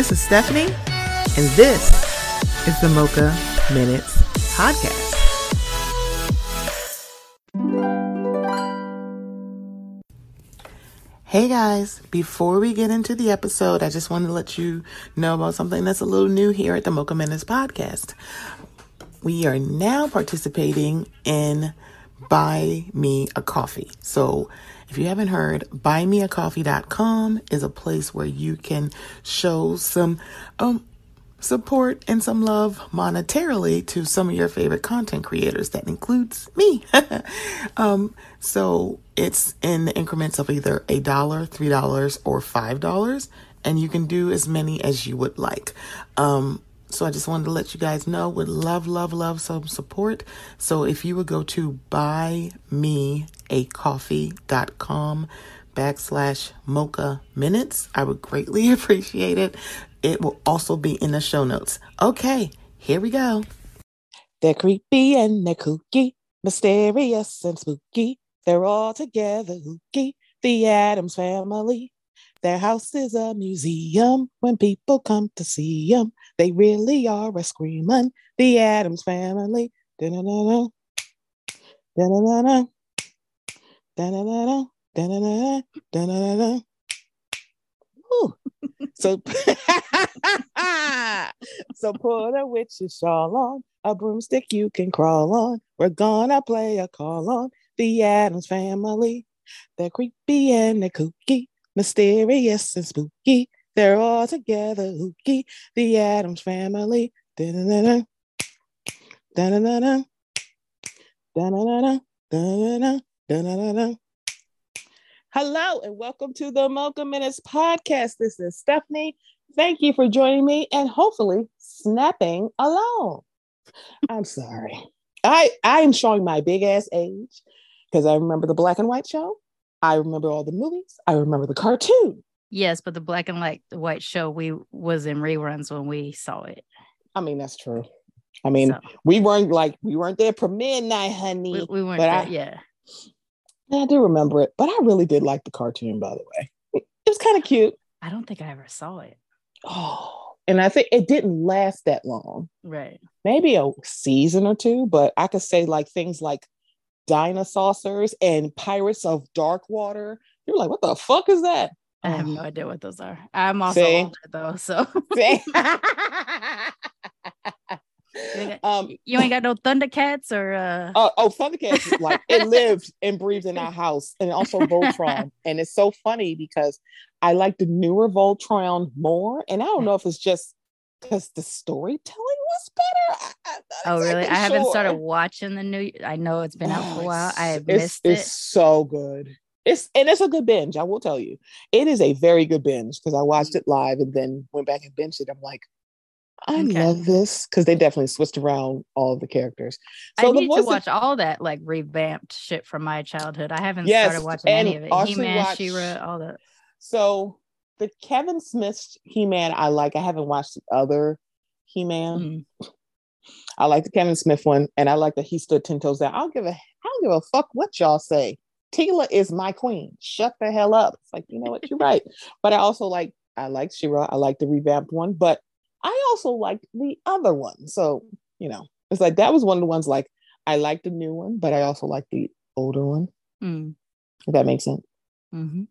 This is Stephanie, and this is the Mocha Minutes Podcast. Hey guys, before we get into the episode, I just want to let you know about something that's a little new here at the Mocha Minutes podcast. We are now participating in Buy Me a Coffee. So if you haven't heard, buymeacoffee.com is a place where you can show some um, support and some love monetarily to some of your favorite content creators. That includes me. um, so it's in the increments of either a dollar, three dollars, or five dollars, and you can do as many as you would like. Um, so I just wanted to let you guys know would love, love, love some support. So if you would go to buymeacoffee.com backslash mocha minutes, I would greatly appreciate it. It will also be in the show notes. Okay, here we go. They're creepy and they're kooky, mysterious and spooky. They're all together hooky, the Addams family. Their house is a museum when people come to see them. They really are a screaming, the Addams family. Da-da-da-da. Da-da-da-da. Ooh. So, so put a witch's shawl on, a broomstick you can crawl on. We're gonna play a call on the Addams family. They're creepy and they're kooky, mysterious and spooky. They're all together hooky, the Addams family. Da-da-da-da. Da-da-da-da. Da-da-da-da. Da-da-da. Da-da-da-da. Hello and welcome to the Mocha Minutes podcast. This is Stephanie. Thank you for joining me and hopefully snapping along. I'm sorry. I I am showing my big ass age because I remember the black and white show. I remember all the movies. I remember the cartoon. Yes, but the black and white white show we was in reruns when we saw it. I mean, that's true. I mean, So- we weren't like we weren't there for midnight, honey. We, we weren't but there, I, yeah. I do remember it, but I really did like the cartoon, by the way. It was kind of cute. I don't think I ever saw it. Oh, and I think it didn't last that long. Right. maybe a season or two, but I could say like things like Dinosaurs and Pirates of Dark Water. You're like, what the fuck is that? I have no idea what those are. I'm also See? older though, so See? ain't um, you ain't got no Thundercats or uh oh, oh, Thundercats, like it lived and breathed in our house, and also Voltron. and it's so funny because I like the newer Voltron more, and I don't know if it's just because the storytelling was better. I, Oh really? exactly I haven't started watching the new I know it's been out for Oh, a while. I it's- have it's, missed it's it. so good. It's and it's a good binge. I will tell you, it is a very good binge because I watched it live and then went back and binged it. I'm like, I Okay. love this because they definitely switched around all the characters. I So the need to of- watch all that like revamped shit from my childhood. I haven't Yes, started watching any of it. He-Man, watch- She-Ra, all that. So the Kevin Smith He Man, I like. I haven't watched the other He Man. Mm. I like the Kevin Smith one, and I like that he stood ten toes down. I don't give a I don't give a fuck what y'all say. Teela is my queen. Shut the hell up. It's like you know what you're right, but I also like I like She-Ra. I like the revamped one, but I also like the other one. So you know, it's like that was one of the ones like I like the new one, but I also like the older one. Mm. If that makes sense. hmm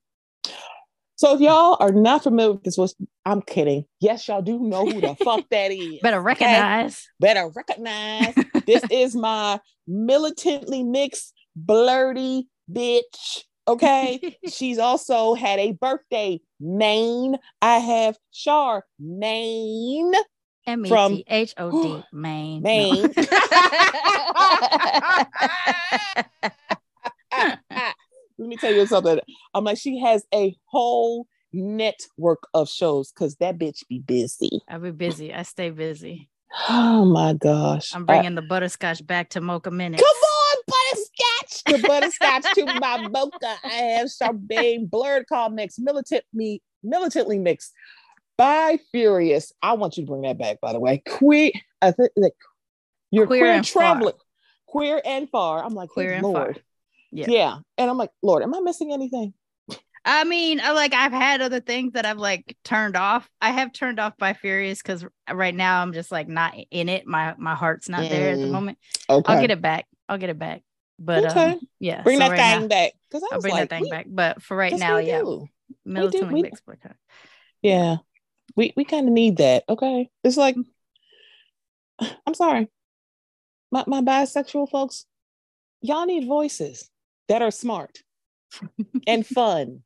So if y'all are not familiar with this, was I'm kidding. Yes, y'all do know who the fuck that is. Better okay? recognize. better recognize this is my militantly mixed blurty bitch okay she's also had a birthday maine i have char maine M E From- T H O D Maine. Maine let me tell you something i'm like she has a whole network of shows because that bitch be busy I'll be busy. I stay busy. oh my gosh I'm bringing the butterscotch back to Mocha Minute. Come butterscotch. The butterscotch to my mocha. I have Chardonnay blurred call mix, militantly, militantly mixed by Furious. I want you to bring that back, by the way. Queer, I think that you're Queer queer, and far. queer and far. I'm like, Queer good and far. Yeah. Yeah. And I'm like, Lord, am I missing anything? I mean, I- like I've had other things that I've like turned off. I have turned off by Furious because right now I'm just like not in it. My my heart's not there at the Mm, moment. Okay. I'll get it back. I'll get it back. But Okay. um, yeah, Bring so that right thing now- back. Because I'll bring like, that thing we- back. But for right now, we yeah, do. militantly we- mixed boycott. Yeah. We we kind of need that. Okay. It's like I'm sorry. My my bisexual folks, y'all need voices that are smart and fun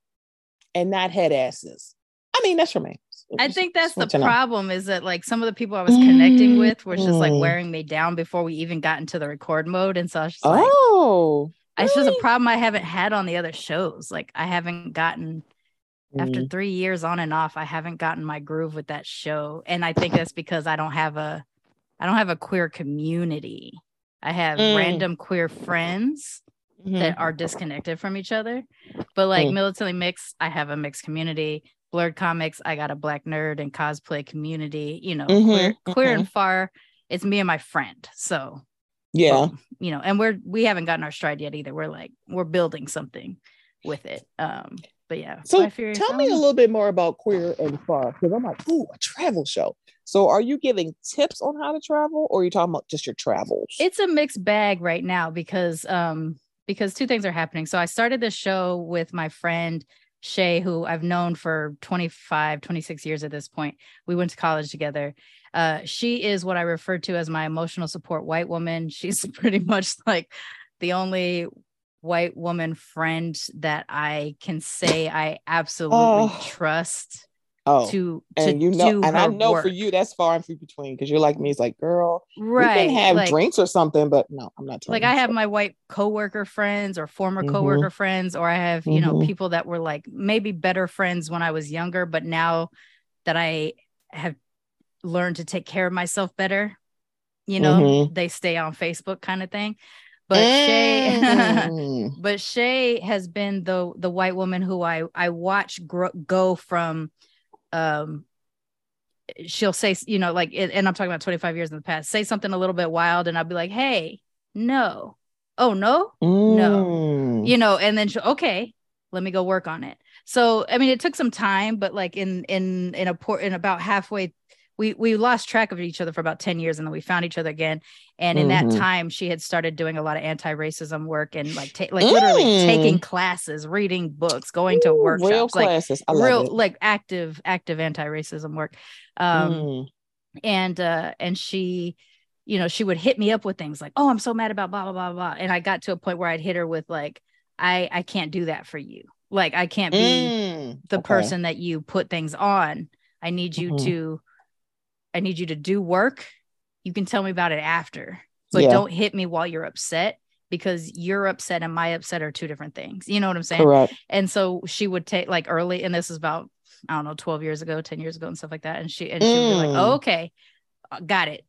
and not head asses. I mean, that's for me. I think that's the problem is that like some of the people I was connecting with were just like Mm. wearing me down before we even got into the record mode. And so I was just like, Oh. it's just a problem I haven't had on the other shows. Like I haven't gotten after Mm. three years on and off, I haven't gotten my groove with that show. And I think that's because I don't have a I don't have a queer community. I have Mm. random queer friends Mhm. that are disconnected from each other. But like Mm. militantly mixed, I have a mixed community. Blurred comics, I got a black nerd and cosplay community. You know, queer, Mhm, queer mhm. and far. It's me and my friend. So Yeah. boom, you know, and we're we haven't gotten our stride yet either. We're like we're building something with it. Um, but yeah. So tell me a little bit more about Queer and Far because I'm like, ooh, a travel show. So are you giving tips on how to travel or are you talking about just your travels? it's a mixed bag right now because um because two things are happening so i started this show with my friend shay who i've known for 25 26 years at this point. We went to college together. Uh she is what i refer to as my emotional support white woman. She's pretty much like the only white woman friend that i can say i absolutely Oh. trust oh, to to and you know, and I know for you that's far and few between because you're like me. It's like, girl, right we can have like- drinks or something, but no, I'm not. like I have so. my white coworker friends or former Mhm. coworker friends, or I have, you know, Mhm. people that were like maybe better friends when I was younger, but now that I have learned to take care of myself better, you know, Mhm. they stay on Facebook kind of thing. But Shay Mm. but Shay has been the the white woman who I I watch grow, go from um she'll say you know like and I'm talking about 25 years in the past say something a little bit wild and I'll be like hey no. Oh no? Mm. you know and then she'll okay let me go work on it. So i mean it took some time but like in in in a port in about halfway we we lost track of each other for about 10 years and then we found each other again and in Mhm. that time she had started doing a lot of anti-racism work and like ta- like literally Mm. taking classes reading books going to Ooh, workshops real like classes. Love real it. like active active anti-racism work um Mm. and uh and she you know she would hit me up with things like oh i'm so mad about blah blah blah blah and i got to a point where i'd hit her with like i i can't do that for you like i can't be Mm. the Okay. person that you put things on i need you Mhm. to i need you to do work you can tell me about it after but Yeah. don't hit me while you're upset because you're upset and my upset are two different things you know what i'm saying Correct. and so she would take like early and this is about i don't know 12 years ago 10 years ago and stuff like that and she and she would be like Mm. oh, okay uh, got it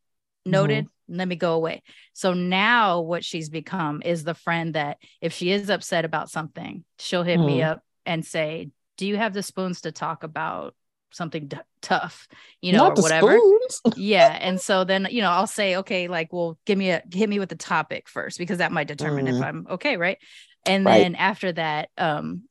noted let me go away so now what she's become is the friend that if she is upset about something she'll hit me Mhm. up and say do you have the spoons to talk about something d- tough you know Not or whatever yeah and so then you know i'll say okay like well give me a hit me with the topic first because that might determine if Mhm. i'm okay right and Right. then after that um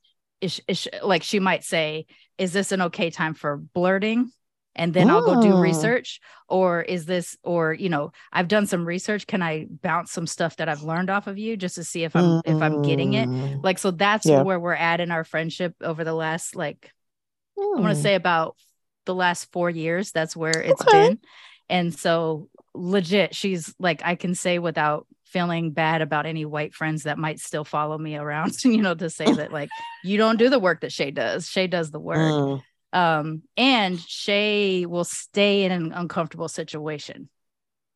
is, is like she might say is this an okay time for blurting and then i'll go do Mm. research or is this or you know i've done some research can i bounce some stuff that i've learned off of you just to see if i'm if i'm getting it Mm. like so that's Yeah. where we're at in our friendship over the last like I want Mm. to say about the last four years. That's where it's Okay. been. And so legit, she's like, I can say without feeling bad about any white friends that might still follow me around, you know, to say that like you don't do the work that Shay does. Shay does the work. Mm. Um, and Shay will stay in an uncomfortable situation.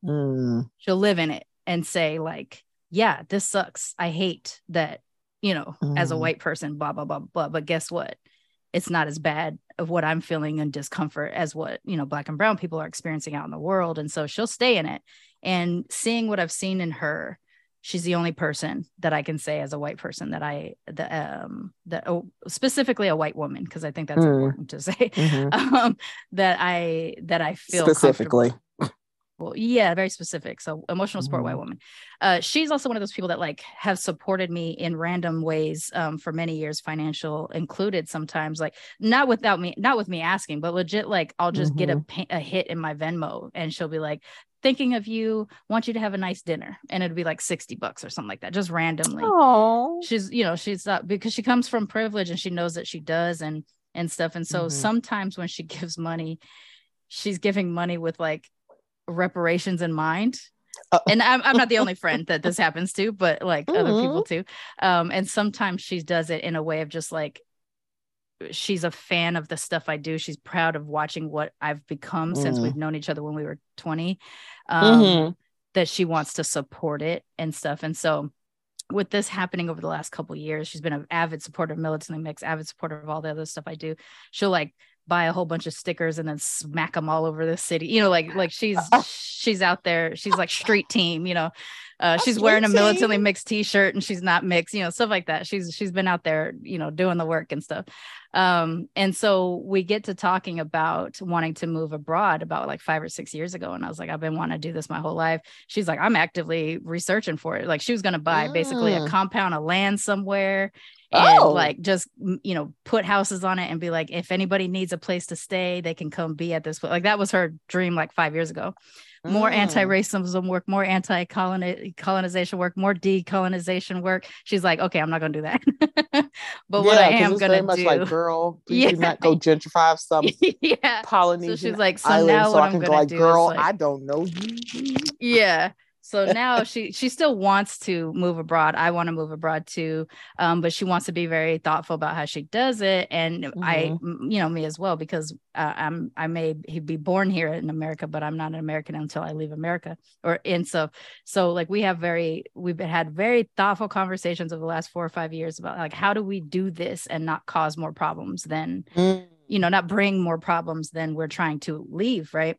Mm. She'll live in it and say, like, yeah, this sucks. I hate that, you know, as a Mm. white person, blah, blah, blah, blah. But guess what? It's not as bad of what I'm feeling and discomfort as what, you know, black and brown people are experiencing out in the world. And so she'll stay in it. And seeing what I've seen in her, she's the only person that I can say as a white person that I, the, um, that oh, specifically a white woman, because I think that's Mm. important to say, Mhm. um, that I, that I feel Specifically. Well, yeah, very specific. So emotional support Mhm. white woman. Uh, she's also one of those people that like have supported me in random ways um, for many years, financial included. Sometimes, like not without me, not with me asking, but legit. Like I'll just get a pa- a hit in my Venmo, and she'll be like, "Thinking of you, want you to have a nice dinner," and it'd be like sixty bucks or something like that, just randomly Oh. she's you know she's uh, because she comes from privilege and she knows that she does and and stuff and so Mhm. sometimes when she gives money she's giving money with like reparations in mind Uh- and I'm, I'm not the only friend that this happens to but like other Mhm. people too um and sometimes she does it in a way of just like she's a fan of the stuff i do she's proud of watching what i've become since Mm. we've known each other when we were 20 um Mhm. that she wants to support it and stuff. And so with this happening over the last couple years, she's been an avid supporter of Militantly Mix, avid supporter of all the other stuff I do. She'll like buy a whole bunch of stickers and then smack them all over the city. You know, like like she's she's out there. She's like street team. You know, uh, she's wearing a militantly mixed T-shirt and she's not mixed. You know, stuff like that. She's she's been out there. You know, doing the work and stuff. Um, and so we get to talking about wanting to move abroad about like five or six years ago, and I was like, I've been wanting to do this my whole life. She's like, I'm actively researching for it. Like she was going to buy basically a Mm. compound of land somewhere and Oh. like just you know put houses on it and be like if anybody needs a place to stay they can come be at this place like that was her dream like five years ago more Mm. anti-racism work more anti-colonization work more decolonization work she's like okay i'm not gonna do that but what i Yeah, am gonna much do like, girl, please do Yeah. not go gentrify some yeah Polynesian So she's like, so island now so what I I'm can gonna like, do girl, like- I don't know you. yeah so now she she still wants to move abroad. I want to move abroad too um, but she wants to be very thoughtful about how she does it. And I, you know me as well because uh, i'm i may be born here in america but i'm not an american until i leave america or and so so like we have very we've had very thoughtful conversations over the last four or five years about like how do we do this and not cause more problems than Mm. you know not bring more problems than we're trying to leave right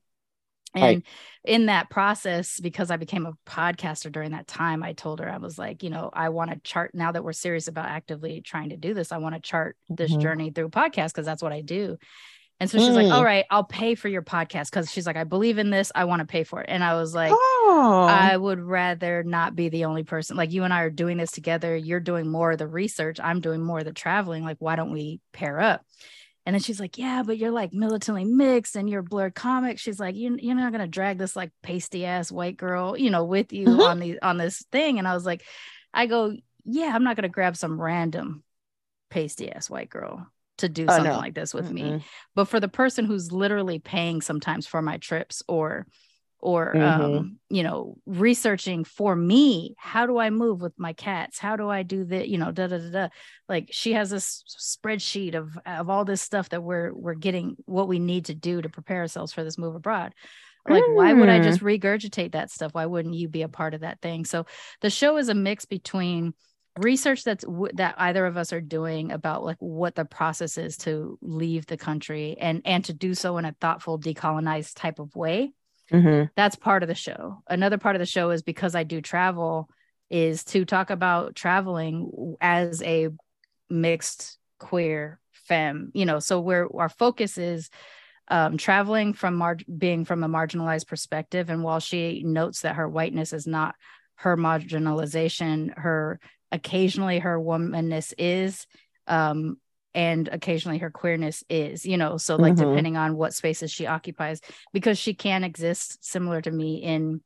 and Right. in that process because i became a podcaster during that time i told her i was like you know i want to chart now that we're serious about actively trying to do this i want to chart this Mhm. journey through podcast because that's what i do and so she's like Mm. all right i'll pay for your podcast because she's like i believe in this i want to pay for it and i was like oh. I would rather not be the only person. Like you and I are doing this together. You're doing more of the research. I'm doing more of the traveling. Like, why don't we pair up? And then she's like, Yeah, but you're like militantly mixed and you're blurred comic. She's like, you, You're not gonna drag this like pasty ass white girl, you know, with you Mhm. on the on this thing. And I was like, I go, Yeah, I'm not gonna grab some random pasty ass white girl to do Oh, something no. like this with me Mm-mm. but for the person who's literally paying sometimes for my trips or or Mhm. um you know researching for me how do i move with my cats? How do i do that you know da da da da. Like she has this spreadsheet of of all this stuff that we're we're getting what we need to do to prepare ourselves for this move abroad. Like why would i Mm. just regurgitate that stuff? Why wouldn't you be a part of that thing? So the show is a mix between research that's w- that either of us are doing about like what the process is to leave the country and and to do so in a thoughtful decolonized type of way Mhm. that's part of the show another part of the show is because i do travel is to talk about traveling as a mixed queer femme you know so where our focus is um, traveling from mar- being from a marginalized perspective and while she notes that her whiteness is not her marginalization her occasionally her womanness is um, and occasionally her queerness is you know so like Mhm. depending on what spaces she occupies because she can exist similar to me in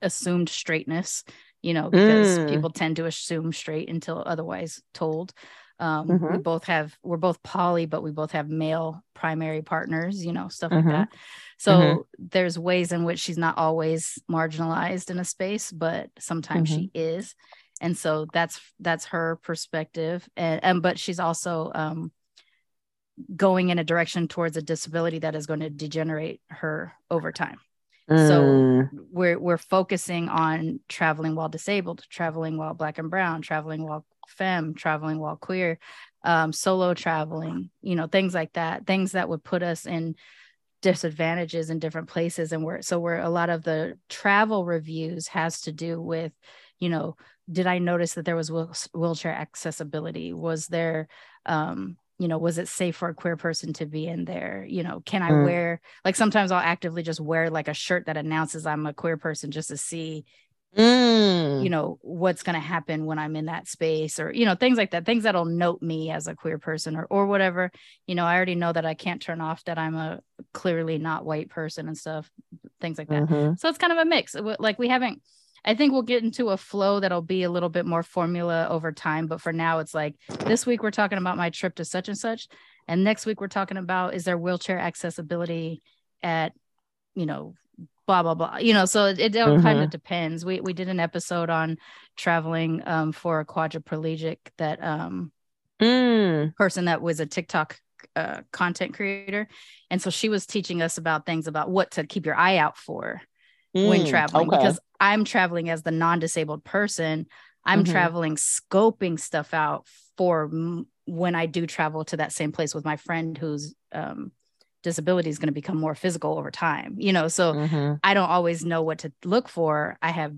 assumed straightness you know because Mm. people tend to assume straight until otherwise told um we Mhm. both have we're both poly but we both have male primary partners you know stuff like Mhm. that so Mhm. there's ways in which she's not always marginalized in a space but sometimes she is and so that's that's her perspective. And, and but she's also um going in a direction towards a disability that is going to degenerate her over time. So Mm. we're we're focusing on traveling while disabled traveling while black and brown traveling while femme traveling while queer um, solo traveling you know things like that things that would put us in disadvantages in different places. And we're so we're a lot of the travel reviews has to do with you know did i notice that there was wheel- wheelchair accessibility was there um you know was it safe for a queer person to be in there you know can i Mm. wear like sometimes i'll actively just wear like a shirt that announces i'm a queer person just to see Mm. you know what's going to happen when i'm in that space or you know things like that things that'll note me as a queer person or or whatever you know i already know that i can't turn off that i'm a clearly not white person and stuff things like that Mhm. so it's kind of a mix like we haven't i think we'll get into a flow that'll be a little bit more formula over time but for now it's like this week we're talking about my trip to such and such and next week we're talking about is there wheelchair accessibility at you know blah blah blah you know so it, it all kind of depends. We we did an episode on traveling um for a quadriplegic that um Mm. person that was a TikTok uh, content creator and so she was teaching us about things about what to keep your eye out for when Mm. traveling Okay. because I'm traveling as the non-disabled person. I'm Mhm. traveling scoping stuff out for m- when I do travel to that same place with my friend whose um, disability is going to become more physical over time. You know, so Mhm. I don't always know what to look for. I have,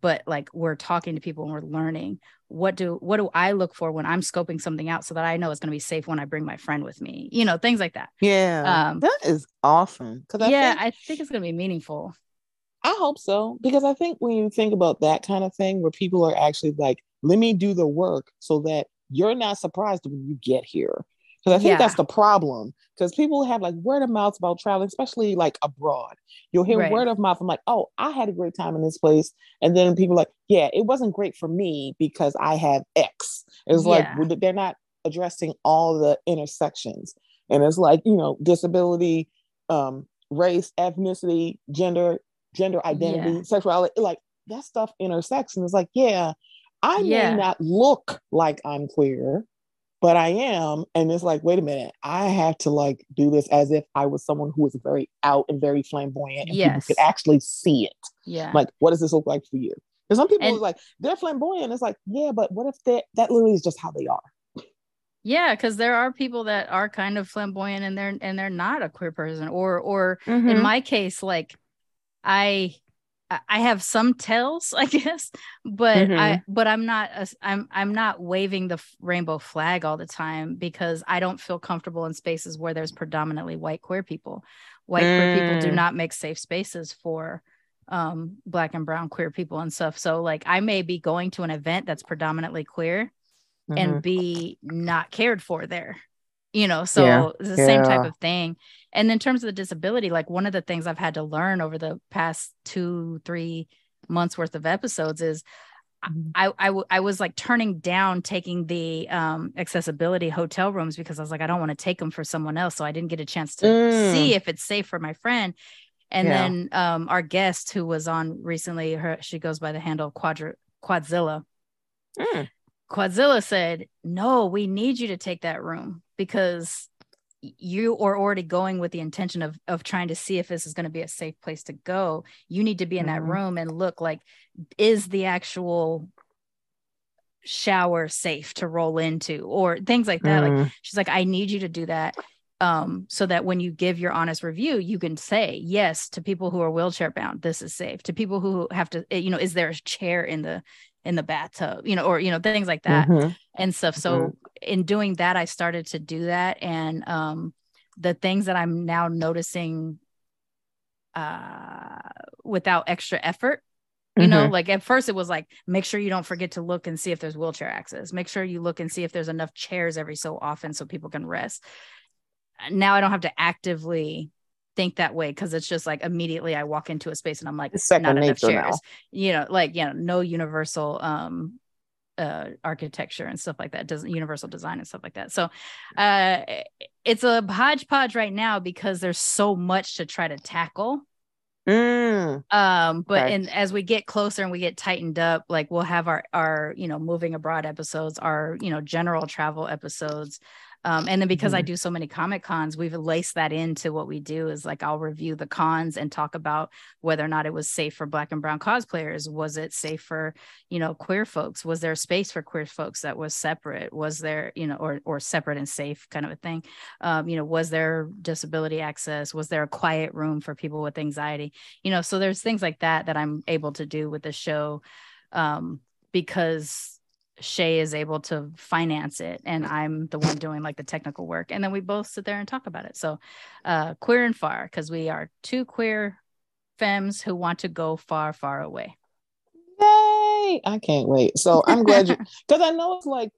but like we're talking to people and we're learning what do what do I look for when I'm scoping something out so that I know it's going to be safe when I bring my friend with me. You know, things like that. Yeah, Um, that is awesome. Because I yeah, think, I think it's going to be meaningful. I hope so. Because I think when you think about that kind of thing, where people are actually like, "Let me do the work," so that you're not surprised when you get here. Because I think Yeah. that's the problem. Because people have like word of mouth about traveling, especially like abroad. You'll hear Right. word of mouth. I'm like, "Oh, I had a great time in this place," and then people are like, "Yeah, it wasn't great for me because I have X." It's like Yeah. well, they're not addressing all the intersections, and it's like you know, disability, um, race, ethnicity, gender, gender identity, Yeah. sexuality, like that stuff intersects. And it's like, yeah, I Yeah. may not look like I'm queer, but I am. And it's like, wait a minute, I have to like do this as if I was someone who was very out and very flamboyant and people Yes. could actually see it. Yeah. Like, what does this look like for you? Because some people And- are like, they're flamboyant. It's like, yeah, but what if that that literally is just how they are? Yeah, because there are people that are kind of flamboyant and they're and they're not a queer person, or or Mm-hmm. in my case, like I I- have some tells, I guess, but I but I'm not a, I'm I'm not waving the rainbow flag all the time because I don't feel comfortable in spaces where there's predominantly white queer people. White queer people do Mm. not make safe spaces for um black and brown queer people and stuff. So like I may be going to an event that's predominantly queer Mm-hmm. and be not cared for there you know so Yeah, it's the same type of thing and in terms of the disability like one of the things i've had to learn over the past two three months worth of episodes is Mhm. I, I w- I was like turning down taking the um accessibility hotel rooms because I was like I don't want to take them for someone else so I didn't get a chance to Mm. see if it's safe for my friend and Yeah. then um our guest who was on recently her she goes by the handle Quadra Quadzilla Mm. Quadzilla said, No, we need you to take that room because you are already going with the intention of of trying to see if this is going to be a safe place to go. You need to be in that Mhm. room and look like, is the actual shower safe to roll into or things like that? Like Mm. she's like, I need you to do that. Um, so that when you give your honest review, you can say yes to people who are wheelchair bound, this is safe. To people who have to, eh, you know, is there a chair in the in the bathtub, you know, or you know, things like that Mhm. and stuff. So in doing that, I started to do that. And um the things that I'm now noticing uh without extra effort you know Mhm. like at first it was like make sure you don't forget to look and see if there's wheelchair access make sure you look and see if there's enough chairs every so often so people can rest now i don't have to actively think that way because it's just like immediately i walk into a space and i'm like It's not enough nature now. chairs you know like you know no universal um uh architecture and stuff like that doesn't universal design and stuff like that so uh it's a hodgepodge right now because there's so much to try to tackle Mm. um but Okay. and as we get closer and we get tightened up like we'll have our our you know moving abroad episodes our you know general travel episodes um and then because i Mhm. do so many comic cons we've laced that into what we do is like i'll review the cons and talk about whether or not it was safe for black and brown cosplayers. Was it safe for you know queer folks? Was there a space for queer folks that was separate? Was there you know or or separate and safe kind of a thing? Um you know was there disability access? Was there a quiet room for people with anxiety? You know so there's things like that that i'm able to do with the show um because Shay is able to finance it and I'm the one doing like the technical work. And then we both sit there and talk about it. So uh queer and far, because we are two queer femmes who want to go far, far away. Yay! I can't wait. So I'm glad you because I know it's like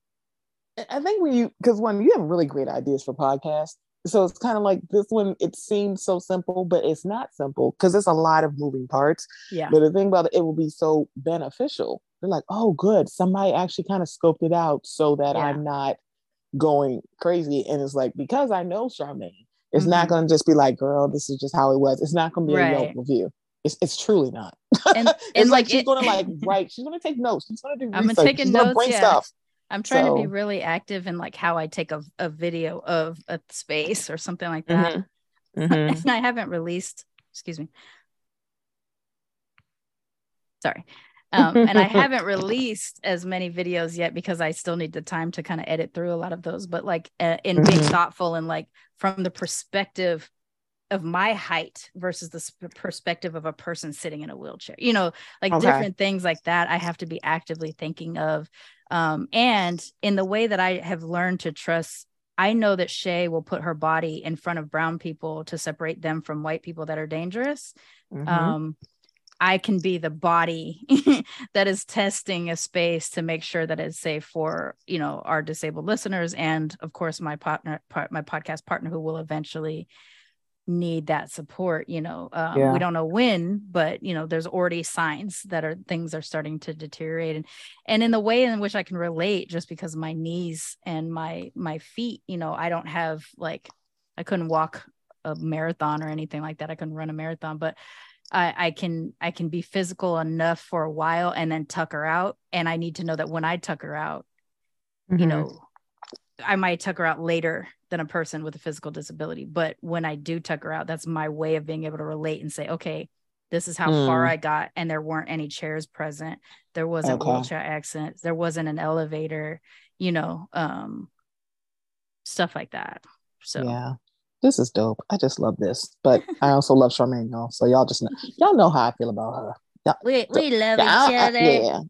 I think when you because when you have really great ideas for podcasts, so it's kind of like this one it seems so simple but it's not simple because it's a lot of moving parts. Yeah. but the thing about it it will be so beneficial. They're like oh good somebody actually kind of scoped it out so that Yeah. i'm not going crazy. And it's like because i know charmaine. It's not Mhm. going to just be like girl this is just how it was. It's not going to be a Yelp review. It's, it's truly not. And it's and like, like she's it- to like write she's going to take notes. She's going to do I'm research. taking she's going to notes, bring yeah. stuff I'm trying to be really active in like how I take a, a video of a space or something like that. Mhm. Mhm. and I haven't released, excuse me. Sorry. Um, and I haven't released as many videos yet because I still need the time to kind of edit through a lot of those. But like uh, in being Mhm. thoughtful and like from the perspective of my height versus the sp- perspective of a person sitting in a wheelchair, you know, like Okay. different things like that. I have to be actively thinking of. Um, and in the way that I have learned to trust I know that Shay will put her body in front of brown people to separate them from white people that are dangerous. Mhm. Um, I can be the body that is testing a space to make sure that it's safe for you know our disabled listeners and of course my partner, part, my podcast partner who will eventually need that support. You know, um, Yeah. we don't know when, but you know, there's already signs that are things are starting to deteriorate, and and in the way in which I can relate, just because my knees and my my feet, you know, I don't have like I couldn't walk a marathon or anything like that. I couldn't run a marathon, but I, I can I can be physical enough for a while and then tuck her out. And I need to know that when I tuck her out, you Mhm. know, I might tuck her out later than a person with a physical disability. But when I do tuck her out, that's my way of being able to relate and say, okay, this is how far Mm. I got. And there weren't any chairs present. There wasn't Okay. wheelchair accents. There wasn't an elevator, you know, um, stuff like that. So Yeah. This is dope. I just love this. But I also love Charmaine, y'all. So y'all just know y'all know how I feel about her. We, we love each I- other. yeah.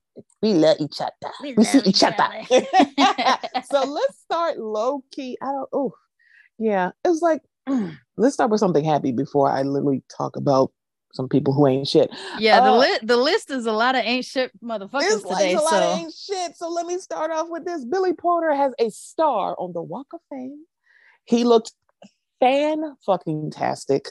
We love each other. We We see each each other. other. so let's start low key. I don't oh yeah. It was like let's start with something happy before I literally talk about some people who ain't shit. Yeah, the Uh, li- the list is a lot of ain't shit motherfuckers today. a lot So of ain't shit. So let me start off with this. Billy Porter has a star on the Walk of Fame. He looked fan fucking tastic.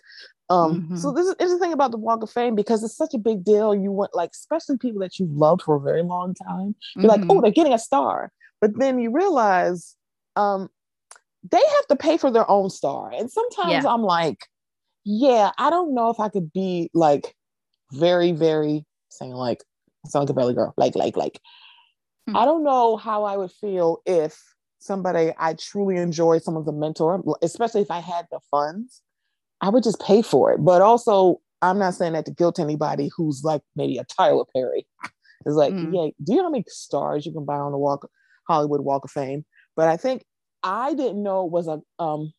Um, so Mhm. this is interesting about the Walk of Fame because it's such a big deal. You want like, especially people that you've loved for a very long time. You're like, Mhm. oh, they're getting a star. But then you realize um they have to pay for their own star. And sometimes I'm like, yeah, I don't know if I could be like very, very saying like I sound like a belly girl, like, like, like. Hmm. I don't know how I would feel if somebody I truly enjoy, someone's a mentor, especially if I had the funds, I would just pay for it. But also, I'm not saying that to guilt anybody who's like maybe a Tyler Perry. It's like, Mm. yeah, do you know how many stars you can buy on the Walk Hollywood Walk of Fame? But I think I didn't know it was a um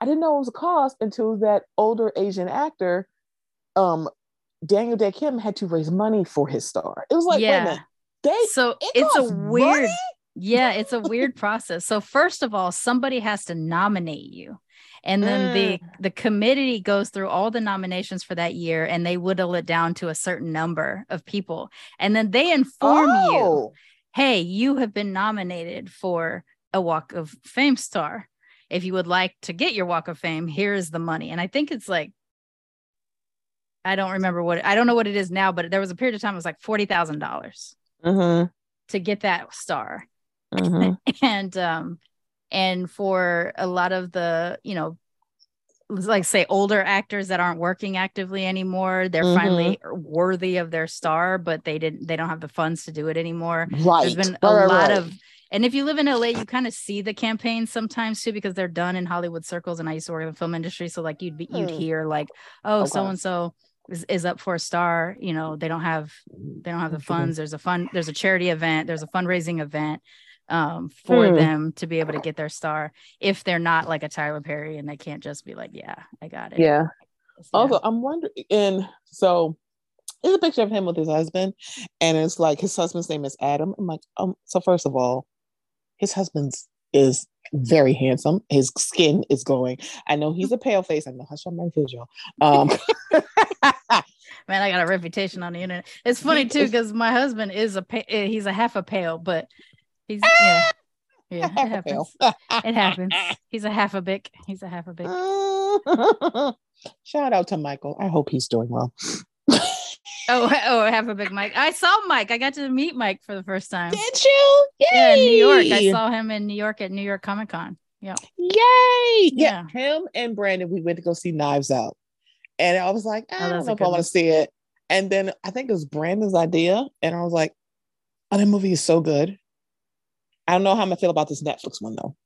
I didn't know it was a cost until that older Asian actor, um, Daniel Dae Kim had to raise money for his star. It was like, Yeah. minute, they so it it's a weird money? yeah it's a weird process so first of all somebody has to nominate you and then the Mm. the committee goes through all the nominations for that year and they whittle it down to a certain number of people. And then they inform you Oh, hey you have been nominated for a walk of fame star. If you would like to get your walk of fame here is the money. And i think it's like i don't remember what i don't know what it is now but there was a period of time it was like $40000 mhm, to get that star. Mhm. and um and for a lot of the you know like say older actors that aren't working actively anymore they're Mhm. finally worthy of their star but they didn't they don't have the funds to do it anymore right. there's been a right, lot right. of and if you live in LA you kind of see the campaigns sometimes too because they're done in Hollywood circles and I used to work in the film industry so like you'd be you'd Hmm. hear like oh so and so is, is up for a star you know they don't have they don't have the Mhm. funds there's a fund there's a charity event there's a fundraising event um for Hmm. them to be able to get their star if they're not like a Tyler Perry and they can't just be like yeah I got it Yeah. Yeah. Also, I'm wondering, and so it's a picture of him with his husband, and it's like his husband's name is Adam. I'm like, um, so first of all, his husband's is very handsome. His skin is glowing. I know he's a pale face. I know how my visual. Um, Man, I got a reputation on the internet. It's funny too because my husband is a pa- eh, he's a half a pale, but he's ah! yeah. Yeah, it happens. it happens. He's a half a bic. He's a half a bic. Shout out to Michael. I hope he's doing well. Oh, oh, have a big Mike. I saw Mike. I got to meet Mike for the first time. Did you? Yay! Yeah, in New York. I saw him in New York at New York Comic Con. Yeah. Yay! Yeah. yeah. him and Brandon. We went to go see Knives Out, and I was like, I oh, don't know if I want to see it. And then I think it was Brandon's idea, and I was like, "Oh, that movie is so good." I don't know how I'm gonna feel about this Netflix one though.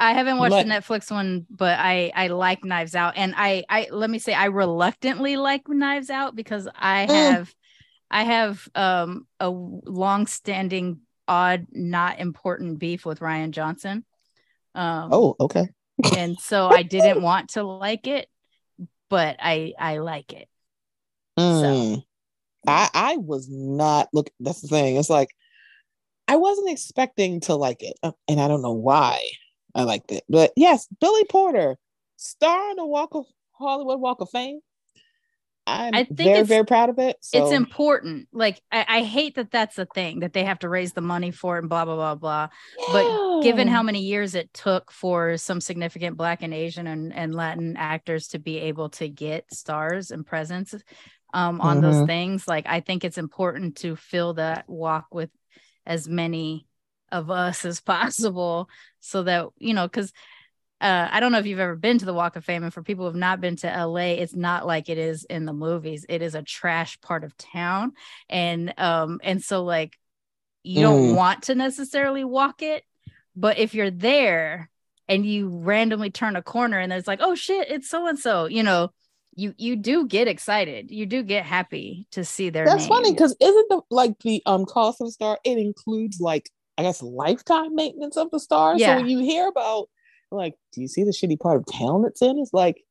I haven't watched the Netflix one, but I I like Knives Out, and I I let me say I reluctantly like Knives Out because I mm. have mm. I have um a long-standing odd not important beef with Rian Johnson. Um, oh, okay. and so I didn't want to like it, but I I like it. Mm. So I I was not look. That's the thing. It's like I wasn't expecting to like it, uh, and I don't know why. I liked it. But yes, Billy Porter, star on the Walk of Hollywood Walk of Fame. I'm I think very, very proud of it. So. It's important. Like I, I, hate that that's a thing that they have to raise the money for it and blah blah blah blah. Yeah. But given how many years it took for some significant Black and Asian and, and Latin actors to be able to get stars and presence um, on mm-hmm. those things, like I think it's important to fill that walk with as many of us as possible so that you know because uh, I don't know if you've ever been to the Walk of Fame, and for people who have not been to LA, it's not like it is in the movies. It is a trash part of town, and um, and so like you mm. don't want to necessarily walk it, but if you're there and you randomly turn a corner and it's like, oh shit, it's so and so, you know, you you do get excited, you do get happy to see their. That's name. funny because isn't the like the um cost of star? It includes like I guess lifetime maintenance of the star. Yeah. So when you hear about like, do you see the shitty part of town it's in? It's like,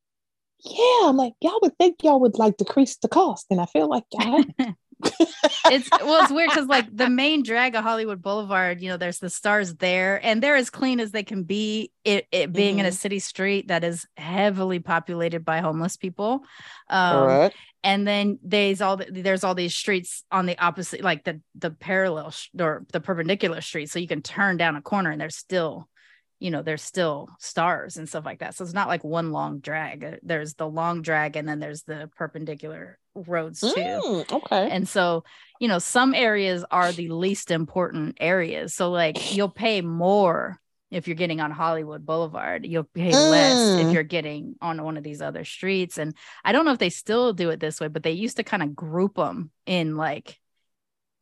yeah, I'm like, y'all would think y'all would like decrease the cost. And I feel like y'all it's well, it's weird because like the main drag of Hollywood Boulevard, you know, there's the stars there, and they're as clean as they can be. It, it being mm-hmm. in a mm-hmm. city street that is heavily populated by homeless people. Um, all right and then there's all the, there's all these streets on the opposite like the the parallel sh- or the perpendicular street so you can turn down a corner and there's still you know there's still stars and stuff like that so it's not like one long drag uh, there's the long drag and then there's the perpendicular roads too mm, okay and so you know some areas are the least important areas so like you'll pay more if you're getting on Hollywood Boulevard. You'll pay mm. less if mm. you're getting on one of these other streets. And I don't know if they still do it this way, but they used to kind of group them in like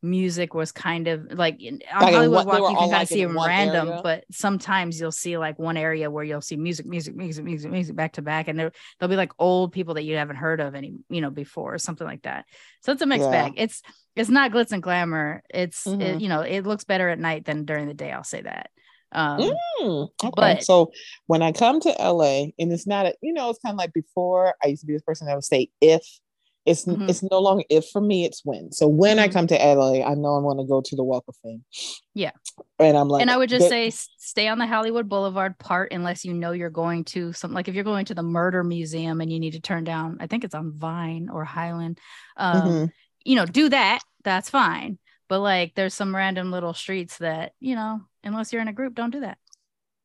music was kind of like on like Hollywood Walk, you can kind of see them random, area. but sometimes you'll see like one area where you'll see music, music, music, music, music back to back, and there there'll be like old people that you haven't heard of any, you know, before or something like that. So it's a mixed yeah. bag. It's it's not glitz and glamour. It's mm-hmm. it, you know it looks better at night than during the day. I'll say that. Um, mm, okay. But, so when I come to LA, and it's not, a, you know, it's kind of like before. I used to be this person that would say if. It's mm-hmm. it's no longer if for me. It's when. So when mm-hmm. I come to LA, I know I'm going to go to the Walk of Fame. Yeah. And I'm like, and I would just say stay on the Hollywood Boulevard part unless you know you're going to something like if you're going to the Murder Museum and you need to turn down. I think it's on Vine or Highland. Um, mm-hmm. You know, do that. That's fine. But like, there's some random little streets that you know unless you're in a group, don't do that.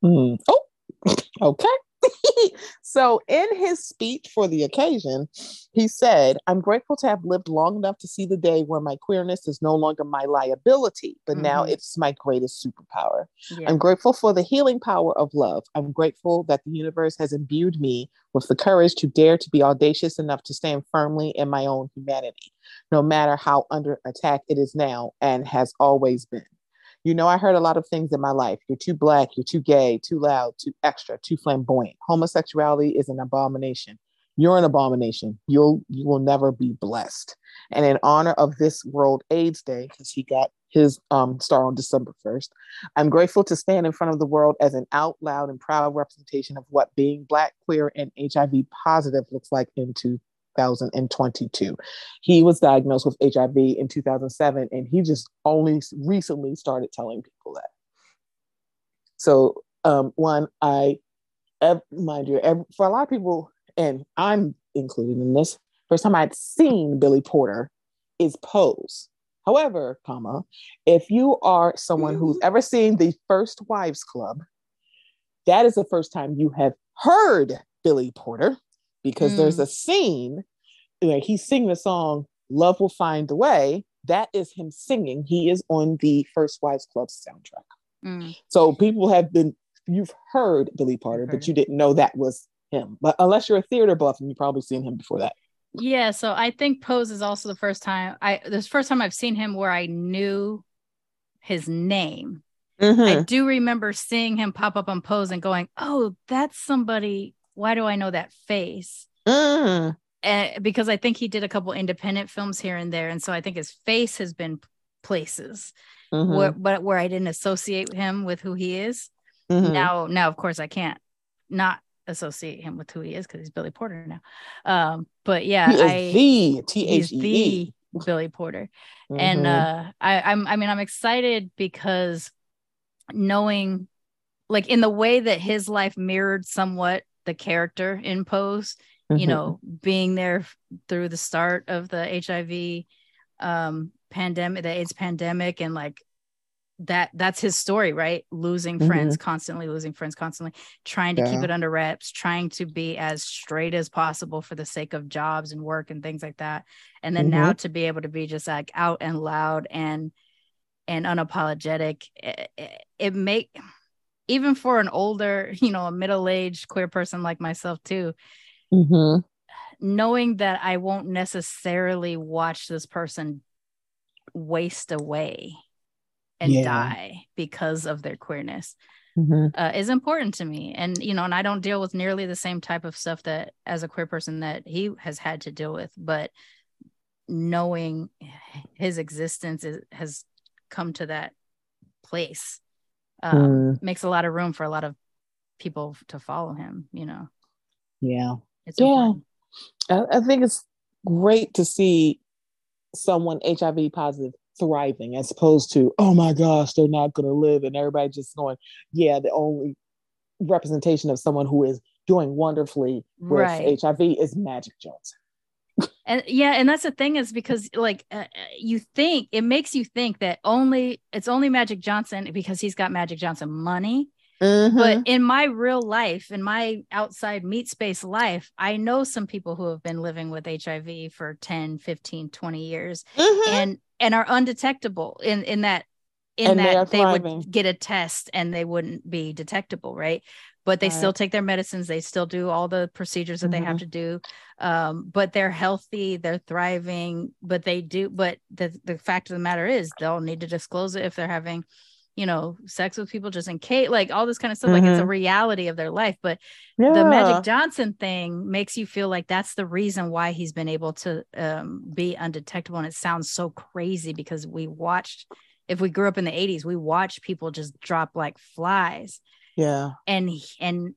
Mm. Oh, okay. so, in his speech for the occasion, he said, I'm grateful to have lived long enough to see the day where my queerness is no longer my liability, but mm-hmm. now it's my greatest superpower. Yeah. I'm grateful for the healing power of love. I'm grateful that the universe has imbued me with the courage to dare to be audacious enough to stand firmly in my own humanity, no matter how under attack it is now and has always been. You know, I heard a lot of things in my life. You're too black, you're too gay, too loud, too extra, too flamboyant. Homosexuality is an abomination. You're an abomination. You'll you will never be blessed. And in honor of this World AIDS Day, because he got his um, star on December 1st, I'm grateful to stand in front of the world as an out loud and proud representation of what being black, queer, and HIV positive looks like in into 2022. He was diagnosed with HIV in 2007, and he just only recently started telling people that. So, um, one, I, mind you, for a lot of people, and I'm included in this, first time I'd seen Billy Porter is Pose. However, comma, if you are someone who's ever seen the First Wives Club, that is the first time you have heard Billy Porter because mm. there's a scene where he's singing the song Love Will Find a Way. That is him singing. He is on the First Wives Club soundtrack. Mm. So people have been, you've heard Billy Porter, but you didn't know that was him. But unless you're a theater buff, and you've probably seen him before that. Yeah, so I think Pose is also the first time I the first time I've seen him where I knew his name. Mm-hmm. I do remember seeing him pop up on Pose and going, "Oh, that's somebody. Why do I know that face?" Mm. And because I think he did a couple independent films here and there, and so I think his face has been places, mm-hmm. where, but where I didn't associate him with who he is. Mm-hmm. Now, now of course I can't not associate him with who he is because he's Billy Porter now. Um, but yeah, I the T H E Billy Porter, mm-hmm. and uh, I, I'm I mean I'm excited because knowing like in the way that his life mirrored somewhat the character in Pose, mm-hmm. you know, being there through the start of the HIV um pandemic, the AIDS pandemic, and like that that's his story right losing mm-hmm. friends constantly losing friends constantly trying to yeah. keep it under wraps trying to be as straight as possible for the sake of jobs and work and things like that and then mm-hmm. now to be able to be just like out and loud and and unapologetic it, it, it make even for an older you know a middle-aged queer person like myself too mm-hmm. knowing that i won't necessarily watch this person waste away and yeah. die because of their queerness mm-hmm. uh, is important to me and you know and i don't deal with nearly the same type of stuff that as a queer person that he has had to deal with but knowing his existence is, has come to that place um, mm. makes a lot of room for a lot of people to follow him you know yeah it's yeah I, I think it's great to see someone hiv positive thriving as opposed to, oh my gosh, they're not going to live. And everybody just going, yeah, the only representation of someone who is doing wonderfully with right. HIV is Magic Johnson. And yeah, and that's the thing is because like uh, uh, you think it makes you think that only it's only Magic Johnson because he's got Magic Johnson money. Mm-hmm. But in my real life, in my outside meat space life, I know some people who have been living with HIV for 10, 15, 20 years. Mm-hmm. And and are undetectable in in that in and that they, they would get a test and they wouldn't be detectable right but they right. still take their medicines they still do all the procedures that mm-hmm. they have mm-hmm. to do um, but they're healthy they're thriving but they do but the, the fact of the matter is they'll need to disclose it if they're having you know sex with people just in case like all this kind of stuff mm-hmm. like it's a mm-hmm. reality of their life but yeah. the magic johnson thing makes you feel like that's the reason why he's been able to um, be undetectable and it sounds so crazy because we watched if we grew up in the 80s we watched people just drop like flies yeah and and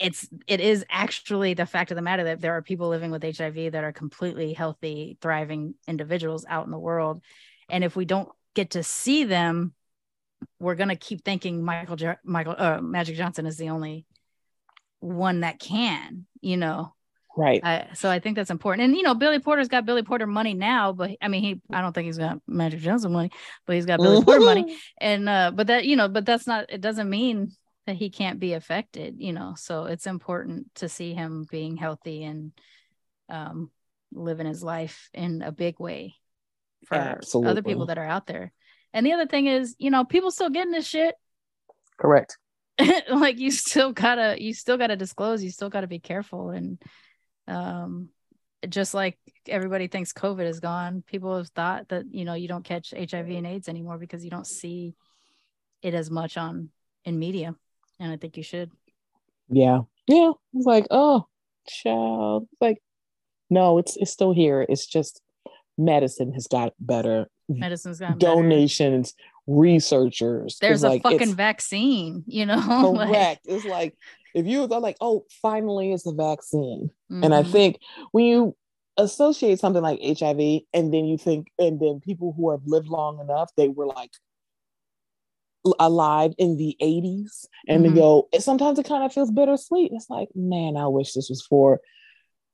it's it is actually the fact of the matter that there are people living with hiv that are completely healthy thriving individuals out in the world and if we don't get to see them we're gonna keep thinking Michael Michael uh, Magic Johnson is the only one that can, you know. Right. Uh, so I think that's important. And you know, Billy Porter's got Billy Porter money now, but I mean, he I don't think he's got Magic Johnson money, but he's got Billy Porter money. And uh, but that you know, but that's not. It doesn't mean that he can't be affected. You know, so it's important to see him being healthy and um, living his life in a big way for Absolutely. other people that are out there. And the other thing is, you know, people still getting this shit. Correct. like you still gotta, you still gotta disclose. You still gotta be careful. And um, just like everybody thinks COVID is gone, people have thought that you know you don't catch HIV and AIDS anymore because you don't see it as much on in media. And I think you should. Yeah. Yeah. It's like, oh, child. like, no, it's it's still here. It's just medicine has got better medicine's got donations better. researchers there's a like, fucking vaccine you know correct like, it's like if you thought like, oh, finally it's a vaccine. Mm-hmm. And I Mhm. think when you associate something like HIV and then you think, and then people who have lived long enough, they were like alive in the 80s and Mhm. they go, sometimes it kind of feels bittersweet. It's like, man, I wish this was for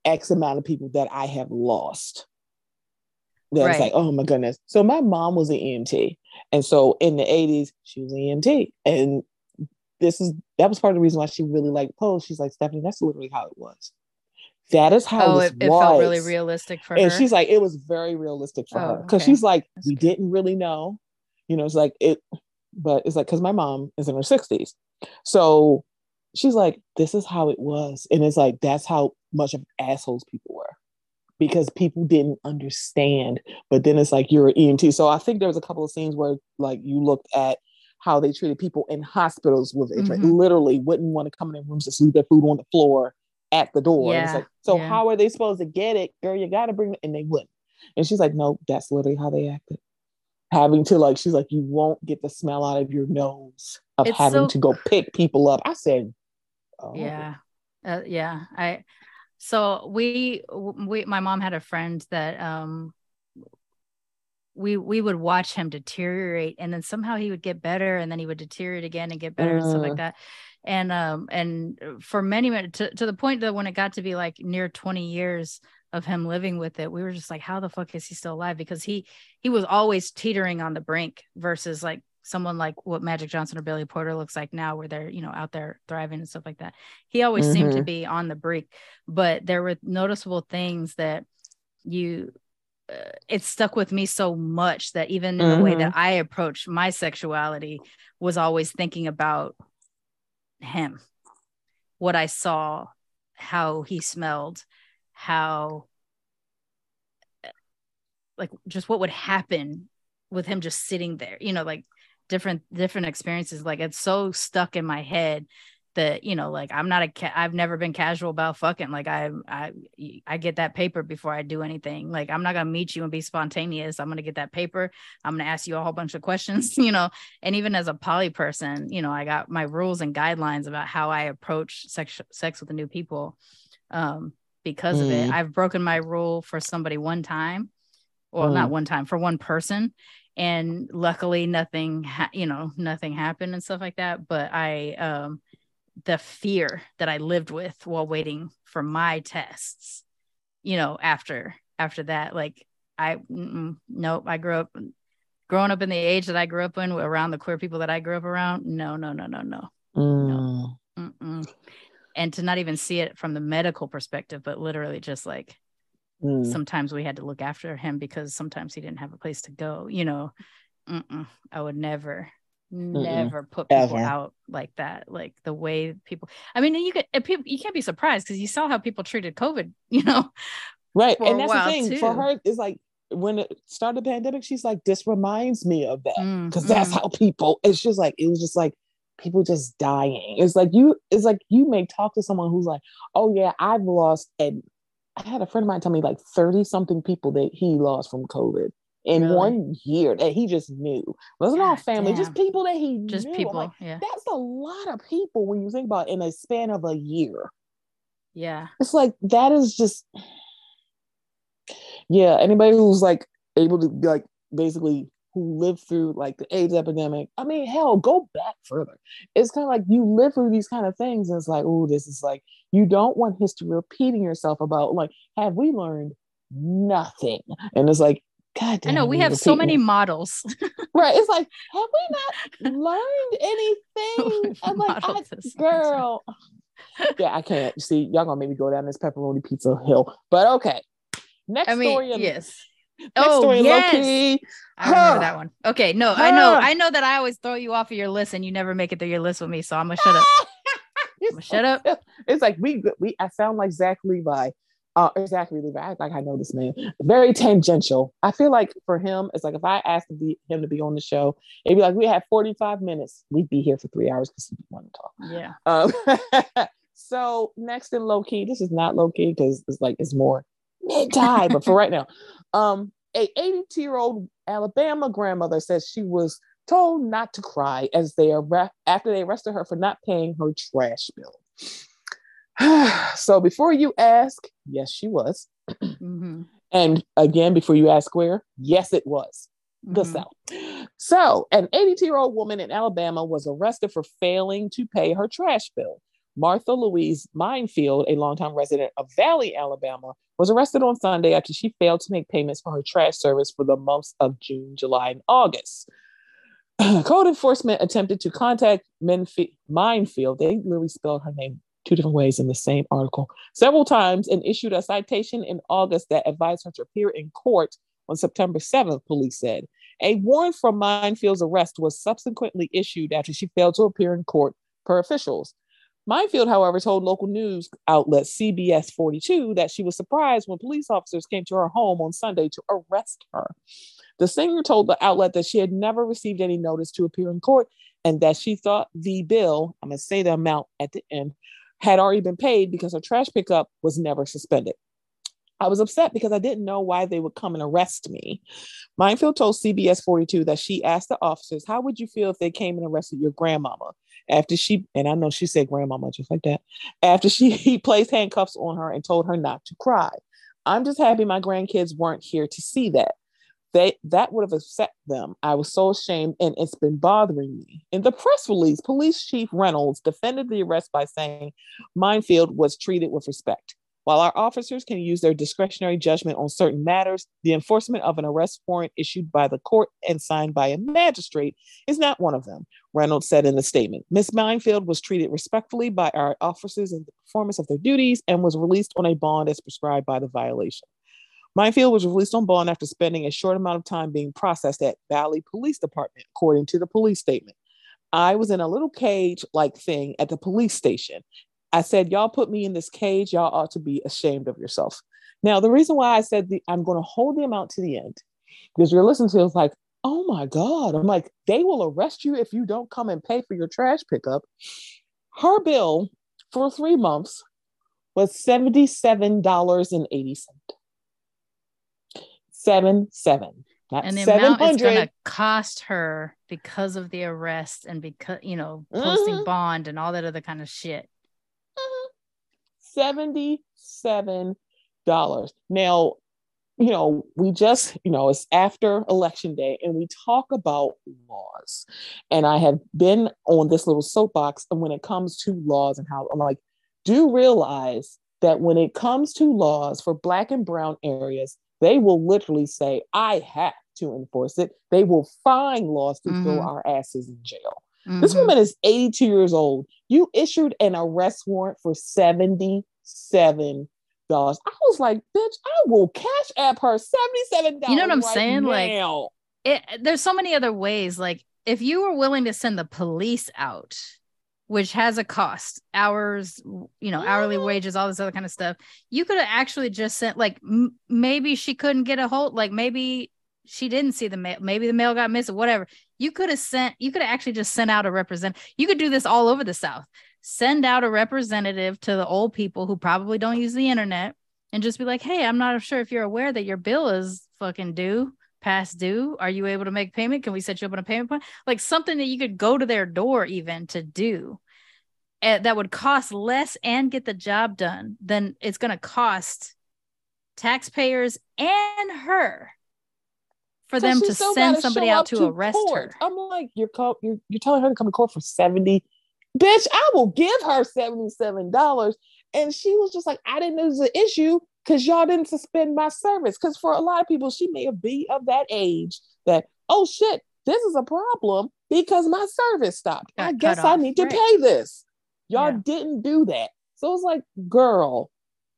X amount of people that I have lost. That's Right. like, oh my goodness. So my mom was an EMT. And so in the 80s, she was an EMT. And this is that was part of the reason why she really liked Pose. She's like, Stephanie, that's literally how it was. That is how oh, it, it was. felt really realistic for and her. And she's like, it was very realistic for Oh, her. Because okay. she's like, That's we good. didn't really know. You know, it's like it, but it's like because my mom is in her 60s. So she's like, this is how it was. And it's like that's how much of assholes people were. Because people didn't understand. But then it's like you're an EMT. So I think there was a couple of scenes where like you looked at how they treated people in hospitals with HIV. Mhm. Literally wouldn't want to come in their rooms to leave their food on the floor at the door. Yeah, like, so yeah. how are they supposed to get it? Girl, you gotta bring it. And they wouldn't. And she's like, no, that's literally how they acted. Having to like, she's like, you won't get the smell out of your nose of It's having so- to go pick people up. I said, oh. yeah uh, yeah i so we we my mom had a friend that um we we would watch him deteriorate and then somehow he would get better and then he would deteriorate again and get better and stuff like Mm. that and um and for many minutes to, to the point that when it got to be like near 20 years of him living with it we were just like how the fuck is he still alive because he he was always teetering on the brink versus like someone like what magic johnson or billy porter looks like now where they're you know out there thriving and stuff like that he always seemed to Mhm. be on the brink but there were noticeable things that you uh, Uh, it stuck with me so much that even in the way that mm-hmm. I approached my sexuality was always thinking about him, what I saw, how he smelled, how uh, like just what would happen with him just sitting there, you know, like different different experiences. Like it's so stuck in my head that you know like i'm not a ca- i've never been casual about fucking like i i i get that paper before i do anything. Like i'm not gonna meet you and be spontaneous. I'm gonna get that paper. I'm gonna ask you a whole bunch of questions you know? And even as a poly person you know i got my rules and guidelines about how i approach sex sex with the new people um because of it. Mm. i've broken my rule for somebody one time well not Mm. one time for one person. And luckily nothing ha- you know nothing happened and stuff like that. But i um the fear that I lived with while waiting for my tests, you know, after after that, like I nope, I grew up growing up in the age that I grew up in around the queer people that I grew up around. No, no, no, no, no. Mm. Mm-mm. And to not even see it from the medical perspective, but literally just like Mm. sometimes we had to look after him because sometimes he didn't have a place to go, you know. Mm-mm. I would never, never put people Ever. out like that. Like the way people, I mean, you could, people, you can't be surprised because you saw how people treated COVID, you know. Right. And that's the thing for her, it's like when it started the pandemic, she's like, this reminds me of that. Mm, because that's mm. how people it's just like it was just like people just dying it's like you it's like you may talk to someone who's like oh yeah i've lost and i had a friend of mine tell me like 30 something people that he lost from covid in Really? one year that he just knew wasn't all family just people that he just knew. People. like, yeah. that's a lot of people when you think about it in a span of a year Yeah. it's like that is just yeah anybody who's like able to like basically who lived through like the AIDS epidemic. I mean, hell, go back further. It's kind of like you live through these kind of things, and it's like, oh, this is like you don't want history repeating yourself about like, have we learned nothing? And it's like, God I know we have so many models. right. It's like, have we not learned anything? I'm like, I, modeled this so many times. girl. yeah, I can't. See, y'all gonna make me go down this pepperoni pizza hill. But okay. Next I mean, story. yes. Next oh, story yes. low-key. I remember Huh. that one. Okay, no, I know, I know that I always throw you off of your list and you never make it through your list with me. So I'm gonna shut up. I'ma so shut up. It's like we we I sound like Zach Levi. Uh Zach Levi. I like I know this man. Very tangential. I feel like for him, it's like if I asked to be, him to be on the show, it'd be like we have 45 minutes. We'd be here for three hours because we want to talk. Yeah. Um, so next in low key, this is not low key because it's like it's more mid tie, but for right now, um, a 82 year old Alabama grandmother says she was told not to cry as they arre- after they arrested her for not paying her trash bill. so before you ask, yes, she was. Mm-hmm. And again, before you ask where, yes, it was the Mhm. South. So, an 82 year old woman in Alabama was arrested for failing to pay her trash bill. Martha Louise Menefield, a longtime resident of Valley, Alabama, was arrested on Sunday after she failed to make payments for her trash service for the months of June, July, and August. Code enforcement attempted to contact Menefield. They literally spelled her name two different ways in the same article several times and issued a citation in August that advised her to appear in court on September 7th, police said. A warrant for Menefield's arrest was subsequently issued after she failed to appear in court, per officials. Menefield, however, told local news outlet CBS 42 that she was surprised when police officers came to her home on Sunday to arrest her. The singer told the outlet that she had never received any notice to appear in court and that she thought the bill, I'm going to say the amount at the end, had already been paid because her trash pickup was never suspended. I was upset because I didn't know why they would come and arrest me. Menefield told CBS 42 that she asked the officers, How would you feel if they came and arrested your grandmama? After she, and I know she said grandmama just like that, after she he placed handcuffs on her and told her not to cry. I'm just happy my grandkids weren't here to see that. They that would have upset them. I was so ashamed and it's been bothering me. In the press release, Police Chief Reynolds defended the arrest by saying Menefield was treated with respect. While our officers can use their discretionary judgment on certain matters, the enforcement of an arrest warrant issued by the court and signed by a magistrate is not one of them, Reynolds said in the statement. Miss Menefield was treated respectfully by our officers in the performance of their duties and was released on a bond as prescribed by the violation. Menefield was released on bond after spending a short amount of time being processed at Valley Police Department, according to the police statement. I was in a little cage like thing at the police station. I said, Y'all put me in this cage. Y'all ought to be ashamed of yourself. Now, the reason why I said the, I'm going to hold the amount to the end, because you're listening to it, like, oh my God. I'm like, they will arrest you if you don't come and pay for your trash pickup. Her bill for three months was $77.80. Seven, seven. Not and the amount it's going to cost her because of the arrest and because you know posting Mhm. bond and all that other kind of shit $77. Now, you know, we just, you know, it's after election day and we talk about laws. And I have been on this little soapbox and when it comes to laws and how I'm like, do realize that when it comes to laws for black and brown areas, they will literally say, I have to enforce it. They will find laws to throw Mhm. our asses in jail. This Mhm. woman is 82 years old. You issued an arrest warrant for $77. I was like, bitch, I will cash app her $77. You know what I'm right saying? Like, it, there's so many other ways like if you were willing to send the police out which has a cost hours you know hourly wages all this other kind of stuff. You could have actually just sent like m- maybe she couldn't get a hold like maybe she didn't see the mail maybe the mail got missing whatever. You could have sent you could have actually just sent out a representative you could do this all over the south. Send out a representative to the old people who probably don't use the internet and just be like hey i'm not sure if you're aware that your bill is fucking due past due are you able to make payment can we set you up on a payment plan like something that you could go to their door even to do eh, that would cost less and get the job done than it's going to cost taxpayers and her for So them to send somebody out up to arrest court. her I'm like, you're, co- you're you're telling her to come to court for 70. Bitch, I will give her $77. And she was just like, I didn't know it was an issue because y'all didn't suspend my service. Because for a lot of people, she may have be of that age that, oh shit, this is a problem because my service stopped. Got I guess I need to right. pay this. Y'all Yeah. didn't do that. So it's like, girl.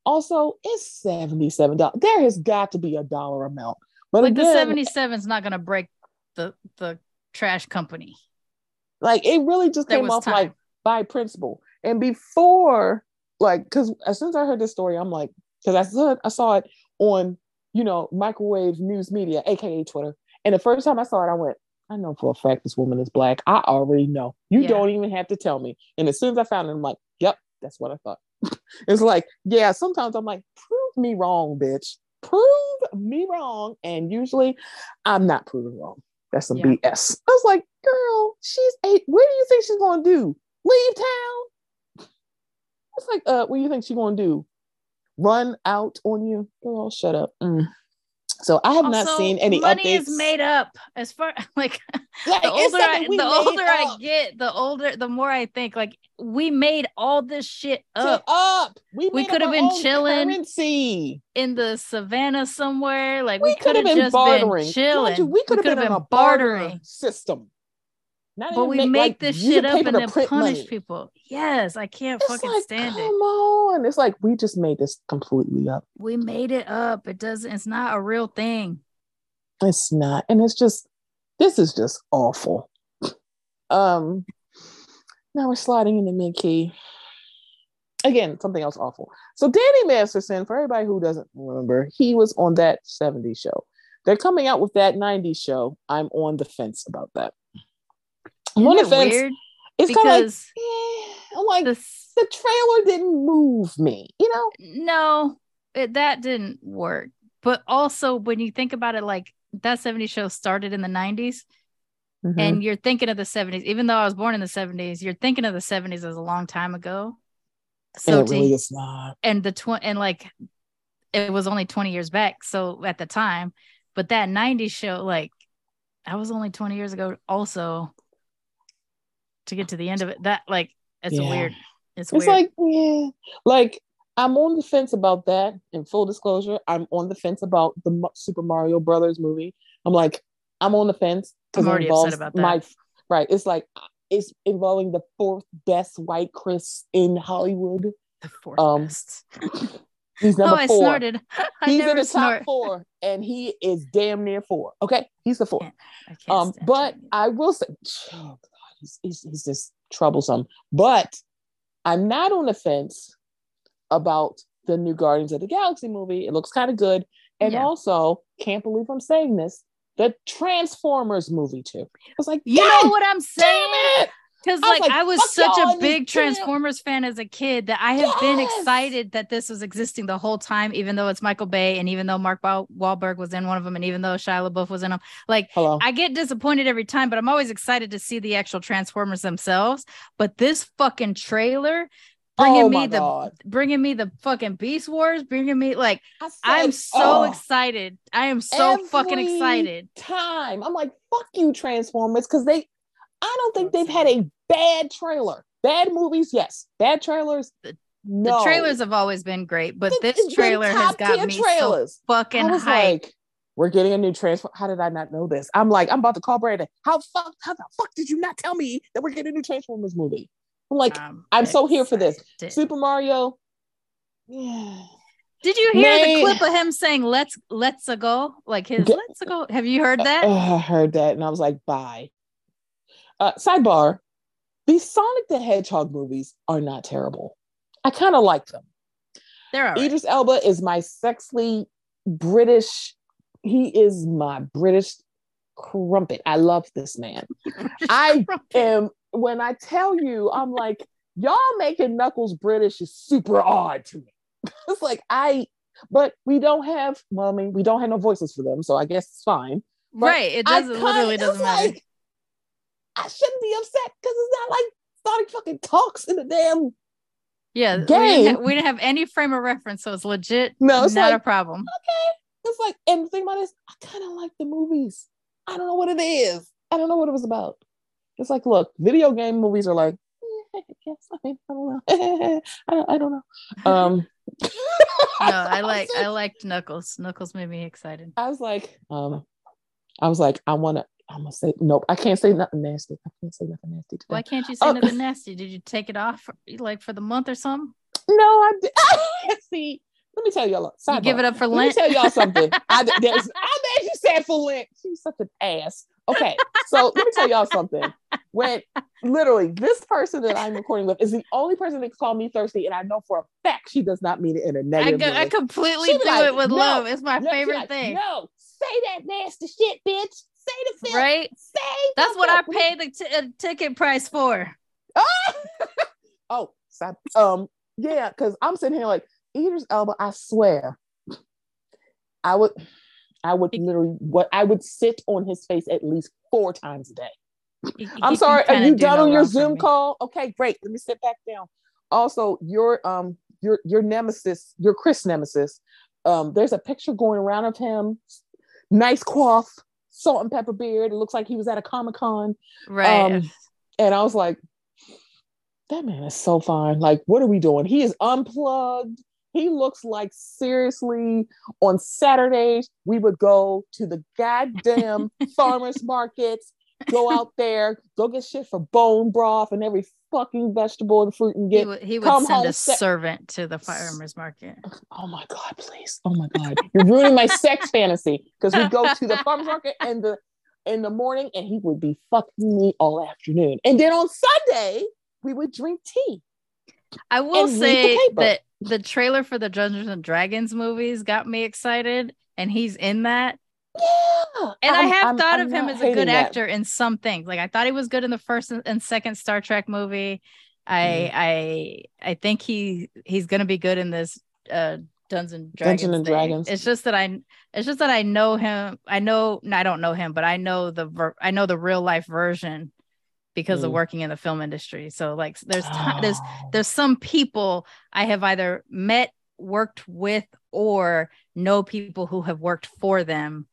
Also, it's $77. There has got to be a dollar amount. But like again, the 77 is not going to break the the trash company like it really just There came off like by principle. And before, like, because as soon as I heard this story, I'm like, because I saw I saw it on, you know, microwave news media, aka Twitter. And the first time I saw it, I went, I know for a fact this woman is black. I already know. You Yeah. don't even have to tell me. And as soon as I found it, I'm like, yep, that's what I thought. it's like, yeah, sometimes I'm like, prove me wrong, bitch. Prove me wrong. And usually I'm not proven wrong. That's some Yeah. BS. I was like, girl, she's eight. What do you think she's gonna do? Leave town? It's like, uh, what do you think she's gonna do? Run out on you? Girl, shut up. Mm. So I have not seen any money updates. is made up as far like Like, the older I, the older I get, the older the more I think like we made all this shit up up. We, We could have been chilling. Currency. in the savannah somewhere. Like We, we, could have been just bartering. been chilling. You, we could have been, coulda on a bartering bartering. system. Not But we make, make like, this shit up and then punish money. people. Yes, I can't It's fucking like, stand come it. on. It's like we just made this completely up. We made it up. It doesn't. It's not a real thing. It's not. And it's just this is just awful. Um now we're sliding into mid key. Again, something else awful. So Danny Masterson, for everybody who doesn't remember, he was on that 70s show. They're coming out with that 90s show. I'm on the fence about that. I'm on the Isn't it weird? It's kind of like, Because eh, I'm like, the the trailer didn't move me, you know? no, it, that didn't work. But also, when you think about it, like that 70s show started in the 90s, Mm-hmm. and you're thinking of the 70s, even though I was born in the 70s, you're thinking of the 70s as a long time ago. So and it to, really is not. and the tw- and like it was only 20 years back. So at the time, but that 90s show, like that was only 20 years ago, also to get to the end of it. That like it's Yeah. weird. It's, It's weird. like, yeah, like I'm on the fence about that. In full disclosure, I'm on the fence about the Super Mario Brothers movie. I'm like, I'm on the fence I'm it involves about that. My, right, it's like it's involving the fourth best white Chris in Hollywood. the fourth um, best. He's Oh, number I four. snorted. I He's in the top four, and he is damn near four. Okay, he's the four. Yeah, I can't Um, but I will say, oh he's, he's, he's just troublesome. But I'm not on the fence about the new Guardians of the Galaxy movie. It looks kind of good. And Yeah. also, can't believe I'm saying this, the Transformers movie too. I was like, you "God know what I'm saying? Because like, like, I was such a big Transformers fan as a kid that I have been excited that this was existing the whole time, even though it's Michael Bay and even though Mark Wahl- Wahlberg was in one of them and even though Shia LaBeouf was in them. Like Hello. I get disappointed every time, but I'm always excited to see the actual Transformers themselves. But this fucking trailer bringing oh me the God. bringing me the fucking Beast Wars, bringing me like said, I'm so oh, excited. I am so fucking excited. Time. I'm like, fuck you, Transformers, because they I don't think they've had a bad trailer. Bad movies, yes. Bad trailers, The- no. The trailers have always been great, but this it's trailer has got me so trailers. fucking hyped. like, we're getting a new transfer. How did I not know this? I'm like, I'm about to call Brandon. How fuck? How the fuck did you not tell me that we're getting a new Transformers movie? I'm like, um, I'm so here for this. Super Mario. Yeah. Did you hear the clip of him saying "Let's Let's go"? Like his "Let's go." Have you heard uh, that? Oh, I heard that, and I was like, bye. Uh, sidebar: These Sonic the Hedgehog movies are not terrible. I kind of like them. They're all right. Idris Elba is my sexy British. He is my British crumpet. I love this man. I am when I tell you, I'm like, y'all making Knuckles British is super odd to me. it's like I, but we don't have. Well, I mean, we don't have no voices for them, so I guess it's fine. but right. It doesn't kinda- literally doesn't matter. like, I shouldn't be upset because it's not like Sonic fucking talks in the damn. yeah, we game. didn't, ha- we didn't have any frame of reference, so it's legit. No, it's not like- a problem. Okay, it's like, and the thing about this, I kind of like the movies. I don't know what it is. I don't know what it was about. It's like, look, video game movies are like, eh, I guess I, mean, I don't know. I, don't, I don't know. Um, no, I like I liked Knuckles. Knuckles made me excited. I was like, um, I was like, I want to. I'm gonna say nope. I can't say nothing nasty. I can't say nothing nasty today. Why can't you say Oh. nothing nasty? Did you take it off for, like for the month or something? No, I did. See, let me tell y'all. You give it up for Let me Lent. tell y'all something. I, there's, I bet you said for Lent. She's such an ass. Okay, so let me tell y'all something. When literally this person that I'm recording with is the only person that can call me thirsty, and I know for a fact she does not mean it in a negative go, I completely do like, it with "No, love. It's my No, favorite like, thing. No, say that nasty shit, bitch. Say the shit. Right? Say That's what I fuck. paid the t- uh, ticket price for. oh, so- um, yeah, because I'm sitting here like Idris Elba. I swear, I would, I would literally, what I would sit on his face at least four times a day. He- I'm sorry, are you do done no on your Zoom call? Okay, great. Let me sit back down. Also, your um your your nemesis, your Chris nemesis. Um, there's a picture going around of him, nice coif, salt and pepper beard. It looks like he was at a comic con. Right. Um, and I was like, that man is so fine. Like, what are we doing? He is unplugged. He looks like seriously on Saturdays, we would go to the goddamn farmers markets, go out there, go get shit for bone broth and every fucking vegetable and fruit and he get. would, he would send home a se- servant to the farmers market. Oh my God, please. Oh my God. You're ruining my sex fantasy because we go to the farmers market and the in the morning and he would be fucking me all afternoon. And then on Sunday, we would drink tea. I will read the say that the trailer for the Dungeons and Dragons movies got me excited, and he's in that. Yeah. And I I'm- have I'm- thought I'm of him as a good that. actor in some things. Like I thought he was good in the first and- second Star Trek movie. I Mm. I I think he he's gonna be good in this uh Dungeons and Dragons. Dungeons and. Dragons. It's just that I it's just that I know him. I know no, I don't know him, but I know the ver- I know the real life version because of Mm. working in the film industry. So like there's ti- there's Oh. there's some people I have either met, worked with, or know people who have worked for them.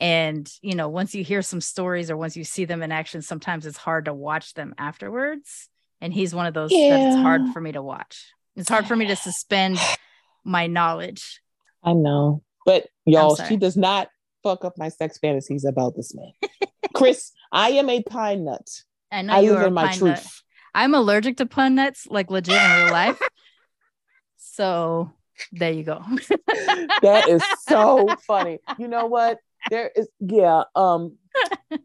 And you know, once you hear some stories or once you see them in action, sometimes it's hard to watch them afterwards. And he's one of those that it's hard for me to watch. It's hard for me to suspend my knowledge. I know. But y'all, she does not fuck up my sex fantasies about this man. Chris, I am a pine nut. I know I you live are in a my pine truth. nut. I'm allergic to pine nuts, like legit in real life. So there you go. that is so funny. You know what? There is yeah. Um,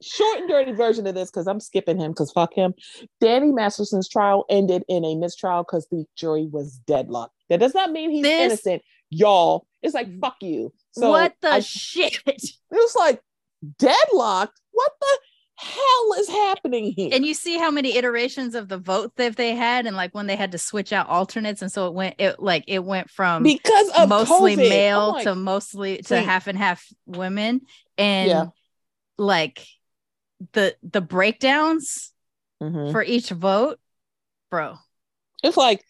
short and dirty version of this because I'm skipping him because fuck him. Danny Masterson's trial ended in a mistrial because the jury was deadlocked. That does not mean he's This- innocent, y'all. It's like fuck you. So what the I- shit? it was like deadlocked. What the hell is happening here? and you see how many iterations of the vote that they had and like when they had to switch out alternates and so it went it like it went from because of mostly COVID. male I'm like, to mostly to half and half women and Yeah. like the the breakdowns mhm. for each vote bro it's like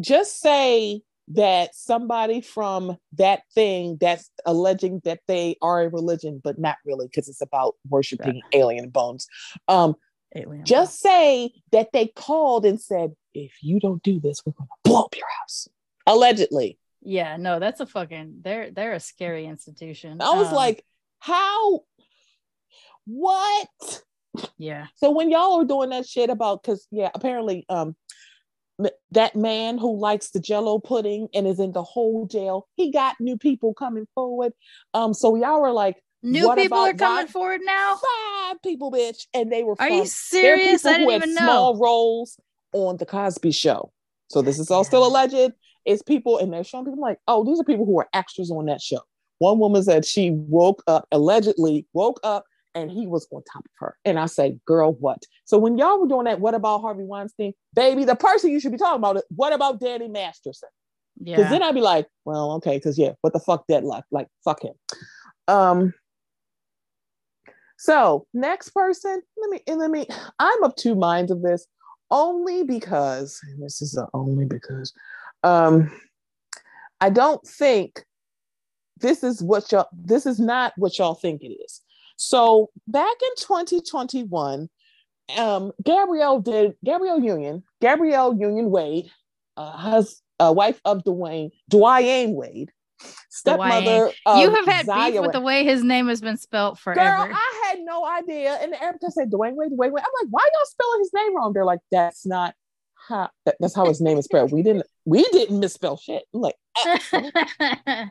just say that somebody from that thing that's alleging that they are a religion but not really because it's about worshiping alien bones. Um Alien. just say that they called and said if you don't do this we're going to blow up your house. Allegedly. Yeah no that's a fucking they're they're a scary institution. I was Um, like how what? Yeah. So when y'all are doing that shit about, because yeah, apparently, um, that man who likes the Jello pudding and is in the whole jail, he got new people coming forward. Um, so y'all were like new people are coming forward now five people, bitch, and they were. are from, you serious i didn't even small know roles on the Cosby Show. So this is all still alleged. It's people, and they're showing people like, oh, these are people who are extras on that show. One woman said she woke up, allegedly woke up, and he was on top of her. And I say, girl, what? So when y'all were doing that, what about Harvey Weinstein? Baby, the person you should be talking about it. What about Danny Masterson? Because yeah then I'd be like, well, okay, because yeah, what the fuck deadlock? Like, fuck him. Um. So next person, let me and let me. I'm of two minds of this, only because and this is the only because, um, I don't think this is what y'all. This is not what y'all think it is. So back in 2021, um, Gabrielle did Gabrielle Union, Gabrielle Union Wade, uh, has a wife of Dwyane, Dwyane Wade, stepmother. Of you have had beef with Wade. the way his name has been spelt Girl, I had no idea. And every time I said Dwyane Wade, Dwyane Wade, I'm like, why y'all spelling his name wrong? They're like, that's not how that- that's how his name is spelled. We didn't we didn't misspell shit. I'm like,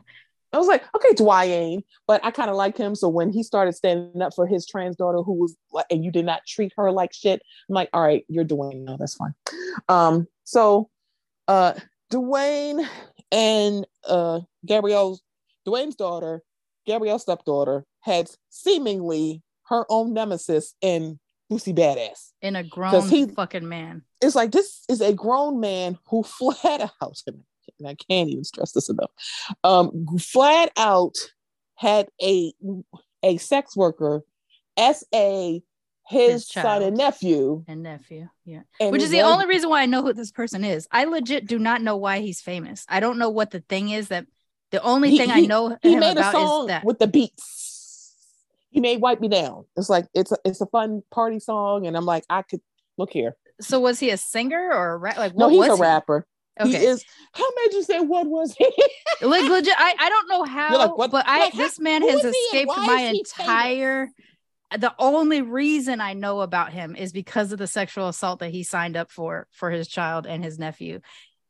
I was like, okay, Dwyane, but I kind of like him. So when he started standing up for his trans daughter who was like, and you did not treat her like shit, I'm like, all right, you're Dwyane. No, that's fine. Um, so uh Dwyane and uh Gabrielle's Dwyane's daughter, Gabrielle's stepdaughter, had seemingly her own nemesis in Boosie Badazz. in a grown he- fucking man It's like this is a grown man who fled flat out, and I can't even stress this enough, um, flat out had a a sex worker, SA, his, His son and nephew. and nephew. Yeah. And Which is the only reason why I know who this person is. I legit do not know why he's famous. I don't know what the thing is that the only He- thing I know he him made a song with the beats. He made "Wipe Me Down." It's like it's a it's a fun party song, and I'm like, I could look here. so was he a singer or a rap? Like No, what he's was a he? Rapper. He Okay. is. How many you say what was he? like legit I, I don't know how like, what- but i like, this man has is he and escaped my entire the only reason i know about him is because of the sexual assault that he signed up for for his child and his nephew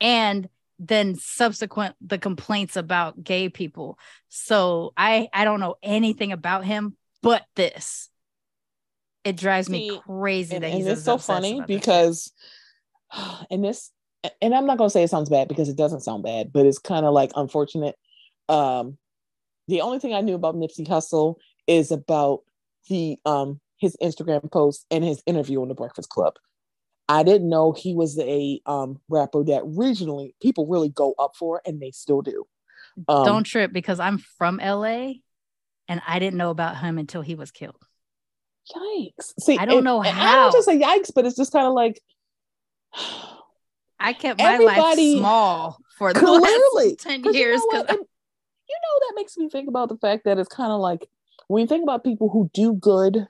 and then subsequent the complaints about gay people so i i don't know anything about him but this it drives me See, crazy and, that he's so funny because and this and i'm not going to say it sounds bad because it doesn't sound bad but it's kind of like unfortunate. Um the only thing i knew about nipsey Hussle is about the um his instagram post and his interview on the breakfast club. I didn't know he was a um rapper that regionally people really go up for and they still do. Um, don't trip because i'm from la and i didn't know about him until he was killed. Yikes. See I don't and- know and i how. don't just say yikes but it's just kind of like I kept my life small for the Clearly, last 10 'Cause you years. know you know that makes me think about the fact that it's kind of like when you think about people who do good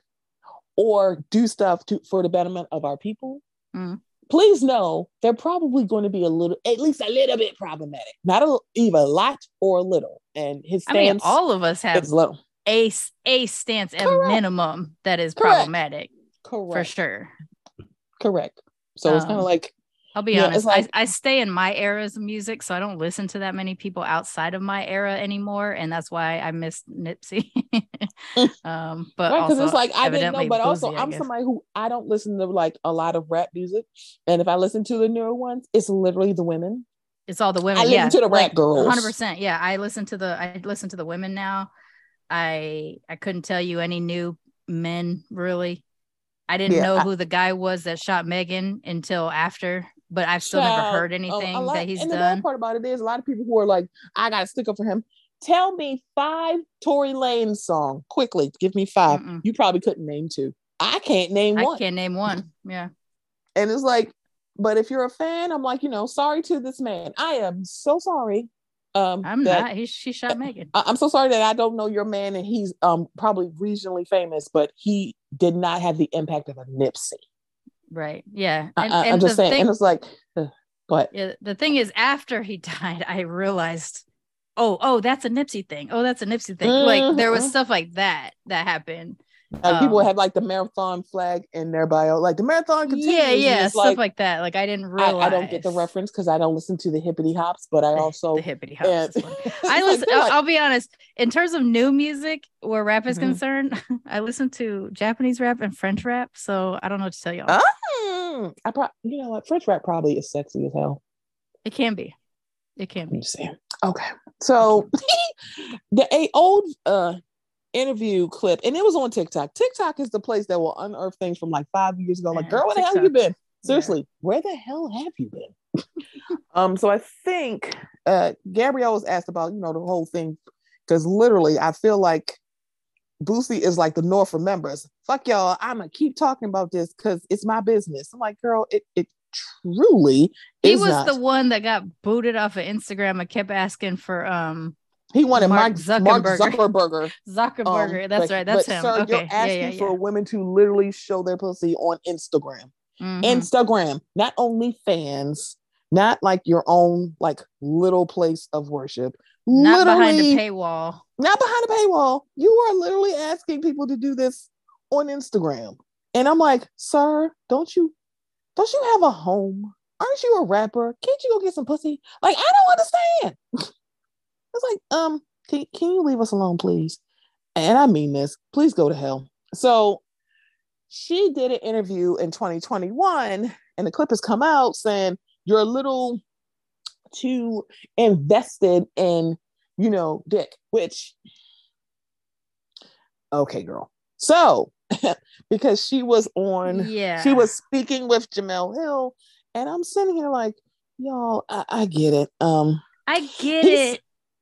or do stuff to for the betterment of our people. Mm. Please know they're probably going to be a little, at least a little bit problematic. Not a, either a lot or a little. And his stance, I mean, all of us have little. a, a stance at Correct. minimum that is Correct. problematic Correct. for sure. Correct. So it's kind Um, of like I'll be Yeah, honest. like- I, I stay in my eras of music, so I don't listen to that many people outside of my era anymore, and that's why I miss Nipsey. um, but right because also it's like I didn't know, but also Boosie, I'm somebody who I don't listen to like a lot of rap music, and if I listen to the newer ones, it's literally the women. it's all the women. I listen yeah, to the rap girls. Hundred percent. Yeah, I listen to the I listen to the women now. I I couldn't tell you any new men really. I didn't Yeah, know I- who the guy was that shot Megan until after, but I've still never heard anything lot- that he's and the done. bad part about it is a lot of people who are like, I got to stick up for him. Tell me five Tory Lanez song quickly. Give me 5 Mm-mm. You probably couldn't name two. I can't name I one. can't name one. Yeah. And it's like, but if you're a fan, I'm like, you know, sorry to this man. I am so sorry. Um, I'm that- not. He she shot Megan. I- I'm so sorry that I don't know your man and he's um probably regionally famous, but he did not have the impact of a Nipsey. Right. Yeah. And, I, am just saying, thing- and it's like, uh, ahead. yeah, the thing is after he died, I realized, oh, oh, that's a Nipsey thing. Oh, that's a Nipsey thing. Like there was Mhm. stuff like that that happened. Like people um, have like the marathon flag in their bio, like the marathon continues. Yeah, yeah, stuff like, like, that. Like I didn't I, realize. I don't get the reference because I don't listen to the hippity hops, but I also the hippity hops. and- is funny. it's I listen. like, I'll be honest. In terms of new music, where rap is Mhm. concerned, I listen to Japanese rap and French rap. So I don't know what to tell y'all. "Mm, I pro- you know what French rap probably is sexy as hell. It can be. It can be. Okay, so the a old uh interview clip, and it was on TikTok. TikTok is the place that will unearth things from like five years ago. Like, Yeah, girl, where the hell you been? Seriously, where the hell have you been? um, so I think uh Gabrielle was asked about, you know, the whole thing, because literally I feel like Boosie is like the North remembers. Fuck y'all, I'ma keep talking about this because it's my business. I'm like, girl, it it truly He is was not. the one that got booted off of Instagram and kept asking for um he wanted Mark Zuckerberg. Mark Zuckerberg. Zuckerberger. Zuckerberger. Um, That's but- right. That's but him. Sir, okay. you're asking yeah, yeah. for women to literally show their pussy on Instagram. Mhm. Instagram, not only fans, not like your own like little place of worship. Not behind literally, a paywall. not behind a paywall. You are literally asking people to do this on Instagram. And I'm like, sir, don't you don't you have a home? Aren't you a rapper? Can't you go get some pussy? Like, I don't understand. it's like, um, can, can you leave us alone, please? And I mean this, please go to hell. So she did an interview in 2021, and the clip has come out saying you're a little too invested in, you know, dick, which okay, girl. So because she was on Yeah. she was speaking with Jemele Hill, and I'm sitting here like, y'all, I, I get it. Um, I get it.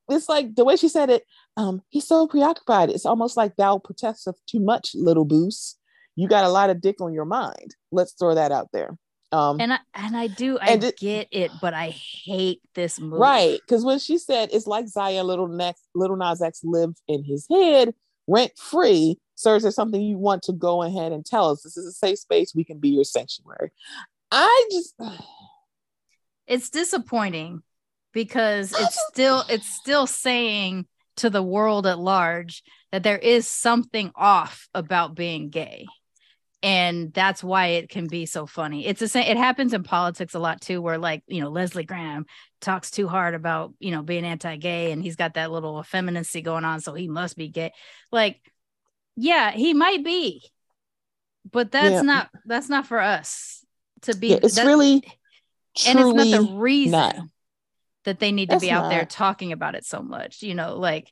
It's like the way she said it. Um, he's so preoccupied. It's almost like thou of too much, little boost. you got a lot of dick on your mind. Let's throw that out there. Um, and I and I do I it- get it, but I hate this movie. right, because when she said it's like Zaya Little Next Little Nas X lived in his head rent free. Sir, is there something you want to go ahead and tell us? This is a safe space. We can be your sanctuary. I just It's disappointing because it's still it's still saying to the world at large that there is something off about being gay. And that's why it can be so funny. It's the same. It happens in politics a lot too, where like you know Lindsey Graham talks too hard about you know being anti-gay, and he's got that little effeminacy going on, so he must be gay. Like, yeah, he might be, but that's Yeah. not that's not for us to be. yeah, it's really and it's not the reason not. That they need to That's be out there talking about it so much you know like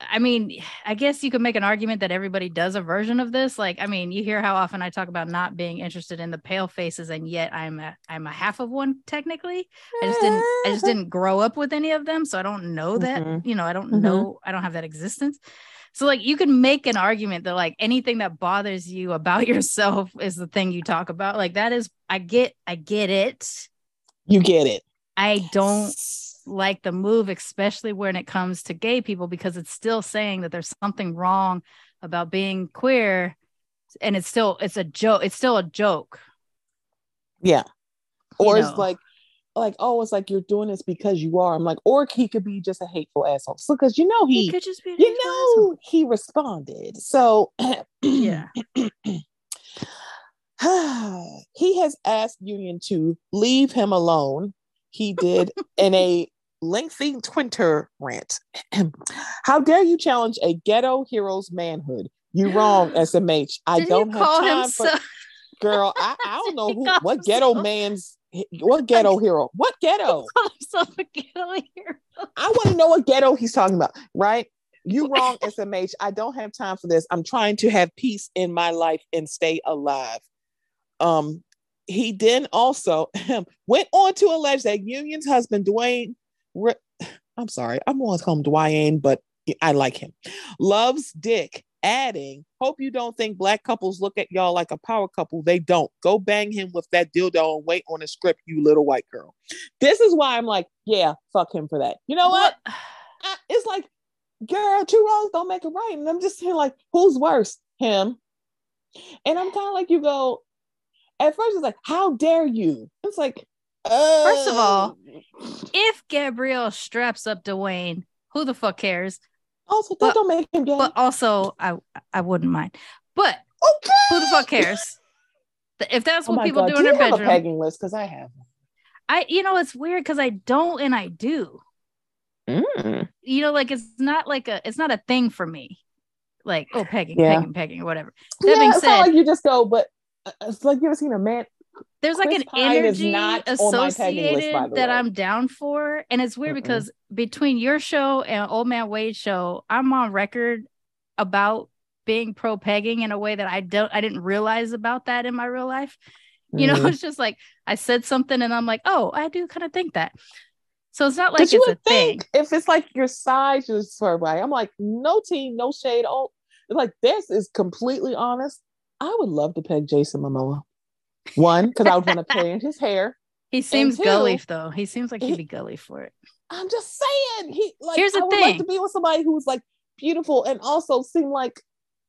i mean i guess you could make an argument that everybody does a version of this like i mean you hear how often i talk about not being interested in the pale faces and yet i'm a i'm a half of one technically i just didn't i just didn't grow up with any of them so i don't know that Mhm. you know i don't Mhm. know i don't have that existence so like you can make an argument that like anything that bothers you about yourself is the thing you talk about like that is i get i get it you get it. I don't like the move, especially when it comes to gay people, because it's still saying that there's something wrong about being queer. And it's still it's a joke, it's still a joke. Yeah. You Or know. it's like, like, oh, it's like you're doing this because you are. I'm like, or he could be just a hateful asshole. So because you know he, could just be you hateful asshole. know he responded. So Yeah. he has asked Union to leave him alone. He did in a lengthy Twitter rant. How dare you challenge a ghetto hero's manhood? You wrong, SMH. I Did don't have time for girl. I, I don't know who what ghetto man's what ghetto hero. What ghetto? himself a ghetto hero? I want to know what ghetto he's talking about, right? You wrong, SMH. I don't have time for this. I'm trying to have peace in my life and stay alive. Um, he then also um, went on to allege that Union's husband, Dwyane, I'm sorry, I'm going to call him Dwyane, but I like him, loves Dick, adding, Hope you don't think black couples look at y'all like a power couple. They don't. Go bang him with that dildo and wait on a script, you little white girl. This is why I'm like, yeah, fuck him for that. You know what? I, it's like, girl, two wrongs don't make it right. And I'm just saying, like, who's worse, him? And I'm kind of like, you go. At first, it's like, how dare you? It's like, uh, First of all, If Gabrielle straps up Dwyane, who the fuck cares? also that but- don't make him gay. But also, I I wouldn't mind. But okay. who the fuck cares? If that's Oh what my people God. do in their have a bedroom, pegging list? Because I have. I you know it's weird because I don't and I do. Mm. You know, like it's not like a it's not a thing for me. Like oh pegging, Yeah. pegging, pegging, or whatever. That yeah, being it's said- not like you just go, but uh, it's like you ever seen a man? There's like an Pine energy not on my pegging list, associated that way. I'm down for, and it's weird Mm-mm. because between your show and Old Man Wade show, I'm on record about being pro pegging in a way that I don't I didn't realize about that in my real life. You know, Mm. it's just like I said something and I'm like, oh, I do kind of think that. So it's not like you it's a would thing. think if it's like your size, you're just everybody. I'm like, no team, no shade. Oh, like this is completely honest. I would love to peg Jason Momoa. One, because I would want to pay in his hair. He seems two, gully though. He seems like he'd he- be gully for it. I'm just saying, he like Here's the I would like to be with somebody who's like beautiful and also seem like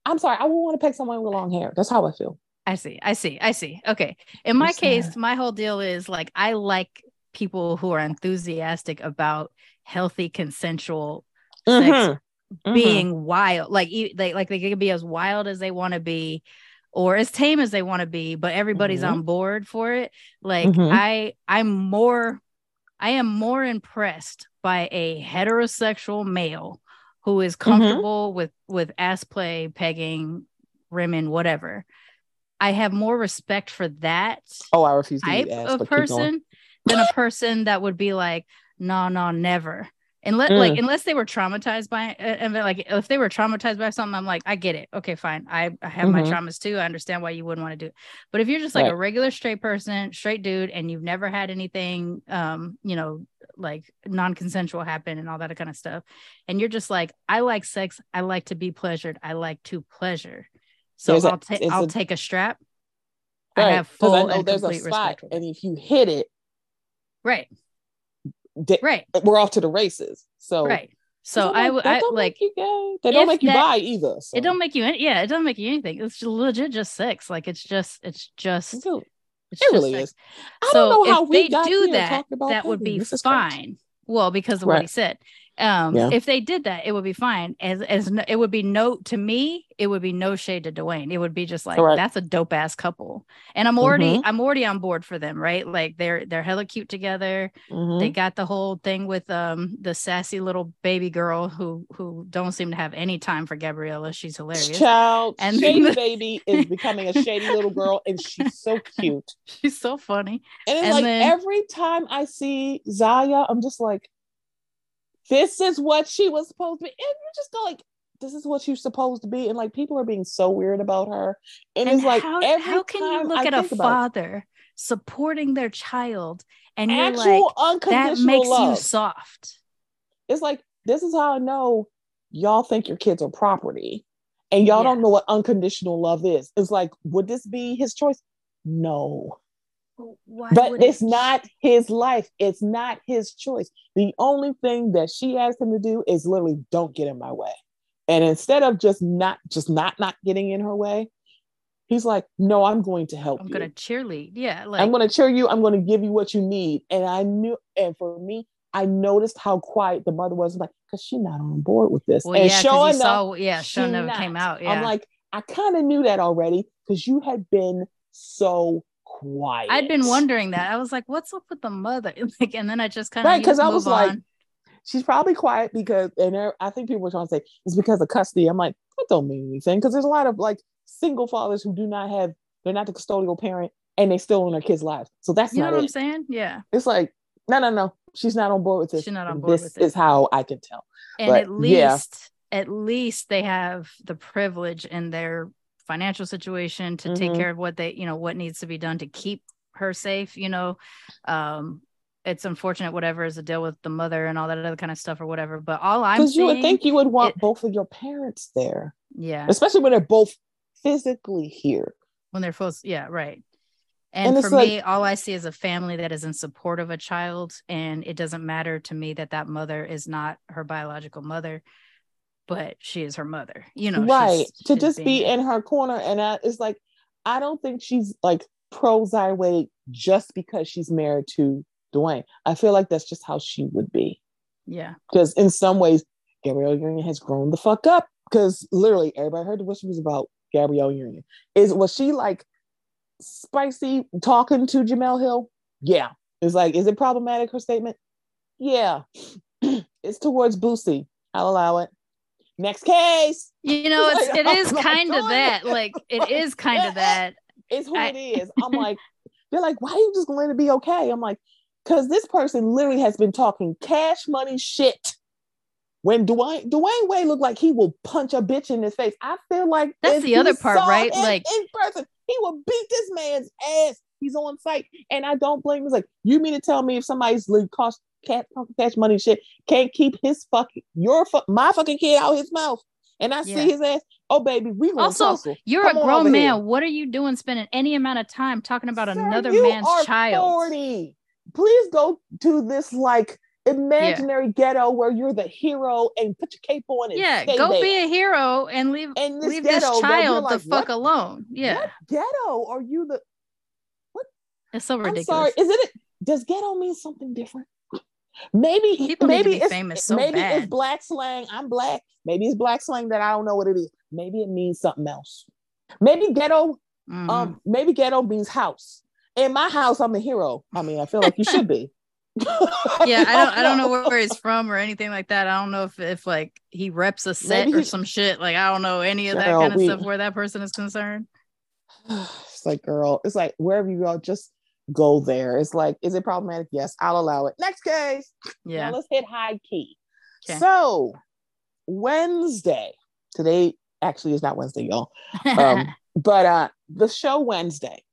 I'm sorry, I would want to peg someone with long hair. That's how I feel. I see. I see. I see. Okay. In my case, my whole deal is like I like people who are enthusiastic about healthy consensual sex Mhm. Mhm. being wild. Like e- they like they can be as wild as they want to be or as tame as they want to be, but everybody's Mhm. on board for it. Like Mhm. I I'm more I am more impressed by a heterosexual male who is Mm-hmm. comfortable with with ass play, pegging, rimming, whatever. I have more respect for that Oh, I refuse to type ass, of but keep going. person than a person that would be like, no, no, never. Unless like Mm. unless they were traumatized by uh, and like if they were traumatized by something, I'm like, I get it. Okay, fine. I, I have my Mhm. traumas too. I understand why you wouldn't want to do it. But if you're just like a regular straight person, straight dude, and you've never had anything um, you know, like non-consensual happen and all that kind of stuff, and you're just like, I like sex, I like to be pleasured, I like to pleasure. So There's a- I'll take I'll a- take a strap. Right, I have full I know and there's a complete spot, respect and if you hit it, Right, di- right, we're off to the races. So right. So I like, I don't like you gay. They don't make you that- buy either. So. it don't make you any yeah, it doesn't make you anything. It's just legit just sex. Like it's just it's just It really- it's it just really is. I so don't know how if we do that, about that would be is crazy. fine. Well, because of what he said. Um, Yeah. if they did that, it would be fine. As as no, it would be no to me, it would be no shade to Dwyane. It would be just like Correct. that's a dope ass couple, and I'm already Mhm. I'm already on board for them, right? Like they're they're hella cute together. Mhm. They got the whole thing with um the sassy little baby girl who who don't seem to have any time for Gabriella. She's hilarious. Child, And Shady the- Baby is becoming a shady little girl, and she's so cute. She's so funny. And it's And like then- every time I see Zaya, I'm just like, this is what she was supposed to be. And you just go like, this is what she's supposed to be. And like people are being so weird about her. And, And it's like how, every how can you look I at a father supporting their child and you're actual like that makes love. you soft. it's like this is how I know y'all think your kids are property. And y'all Yeah. don't know what unconditional love is. It's like, would this be his choice? No. Why but it's it- not his life. It's not his choice. The only thing that she asked him to do is literally don't get in my way. And instead of just not just not not getting in her way, he's like, "No, I'm going to help I'm you. gonna cheerlead. Yeah, like I'm going to cheer you. I'm going to give you what you need." And I knew, and for me, I noticed how quiet the mother was. I'm Like, because she's not on board with this. well, and yeah, sure enough, saw yeah, never not. came out. Yeah. I'm like, I kind of knew that already because you had been so quiet. I'd been wondering that. I was like, what's up with the mother? Like, and then I just kind of Right, 'cause I was like, she's probably quiet because, and there, I think people were trying to say it's because of custody. I'm like, that don't mean anything because there's a lot of like single fathers who do not have, they're not the custodial parent and they still in their kids' lives. So that's you know what I'm saying? Yeah. It's like, no, no, no, she's not on board with this. She's not on board this with it. is how I can tell. And But, at yeah. least, at least they have the privilege in their financial situation to take Mhm. care of what they, you know, what needs to be done to keep her safe. You know, um, it's unfortunate, whatever is the deal with the mother and all that other kind of stuff or whatever. But all I'm Because you would think you would want it- both of your parents there, yeah, especially when they're both physically here. when they're supposed yeah right And and, for like- me all i see is a family that is in support of a child and it doesn't matter to me that that mother is not her biological mother but she is her mother you know she's- right to she's just being be in her corner and I, it's like i don't think she's like pro Zyway just because she's married to dwyane. I feel like that's just how she would be. Yeah. Because in some ways gabrielle union has grown the fuck up because literally everybody heard the whispers about gabrielle union. Is was she like spicy talking to jemele hill? Yeah. It's like is it problematic her statement? Yeah. It's towards boosie. I'll allow it next case you know it's Like, it I'm is not kind of that like it is kind of that it's who I- it is. I'm like, they're like, why are you just going to be okay? I'm like, because this person literally has been talking cash money shit. When Dwyane Dwyane Wade looked like he will punch a bitch in his face. I feel like That's the other part, right? Like- in person, he will beat this man's ass. He's on site, and I don't blame him. It's like you mean to tell me if somebody's cost cat talking cash money shit can't keep his fucking your fu- my fucking kid out his mouth, and I Yeah. see his ass. Oh baby, we gonna Also, tussle. you're Come a grown man here. what are you doing spending any amount of time talking about Sir, another man's child 40. Please go to this like imaginary ghetto where you're the hero and put your cape on and yeah go there. be a hero and leave and this leave ghetto this child like, the fuck what, alone yeah what ghetto are you the what it's so I'm ridiculous sorry is it does ghetto mean something different maybe People maybe be it's, famous so maybe it's black slang. I'm black. Maybe it's black slang that i don't know what it is. Maybe it means something else. Maybe ghetto Mhm. um maybe ghetto means house. In my house i'm a hero. I mean i feel like you should be. Yeah i don't i don't know where he's from or anything like that. I don't know if if like he reps a set Maybe or some shit. Like i don't know any of that Girl, kind of we- stuff where that person is concerned. It's like, girl, it's like wherever you go, just go there. It's like, is it problematic? Yes, I'll allow it. Next case. yeah Now let's hit high key. Okay. So Wednesday, today actually is not Wednesday, y'all. Um, but uh the show Wednesday.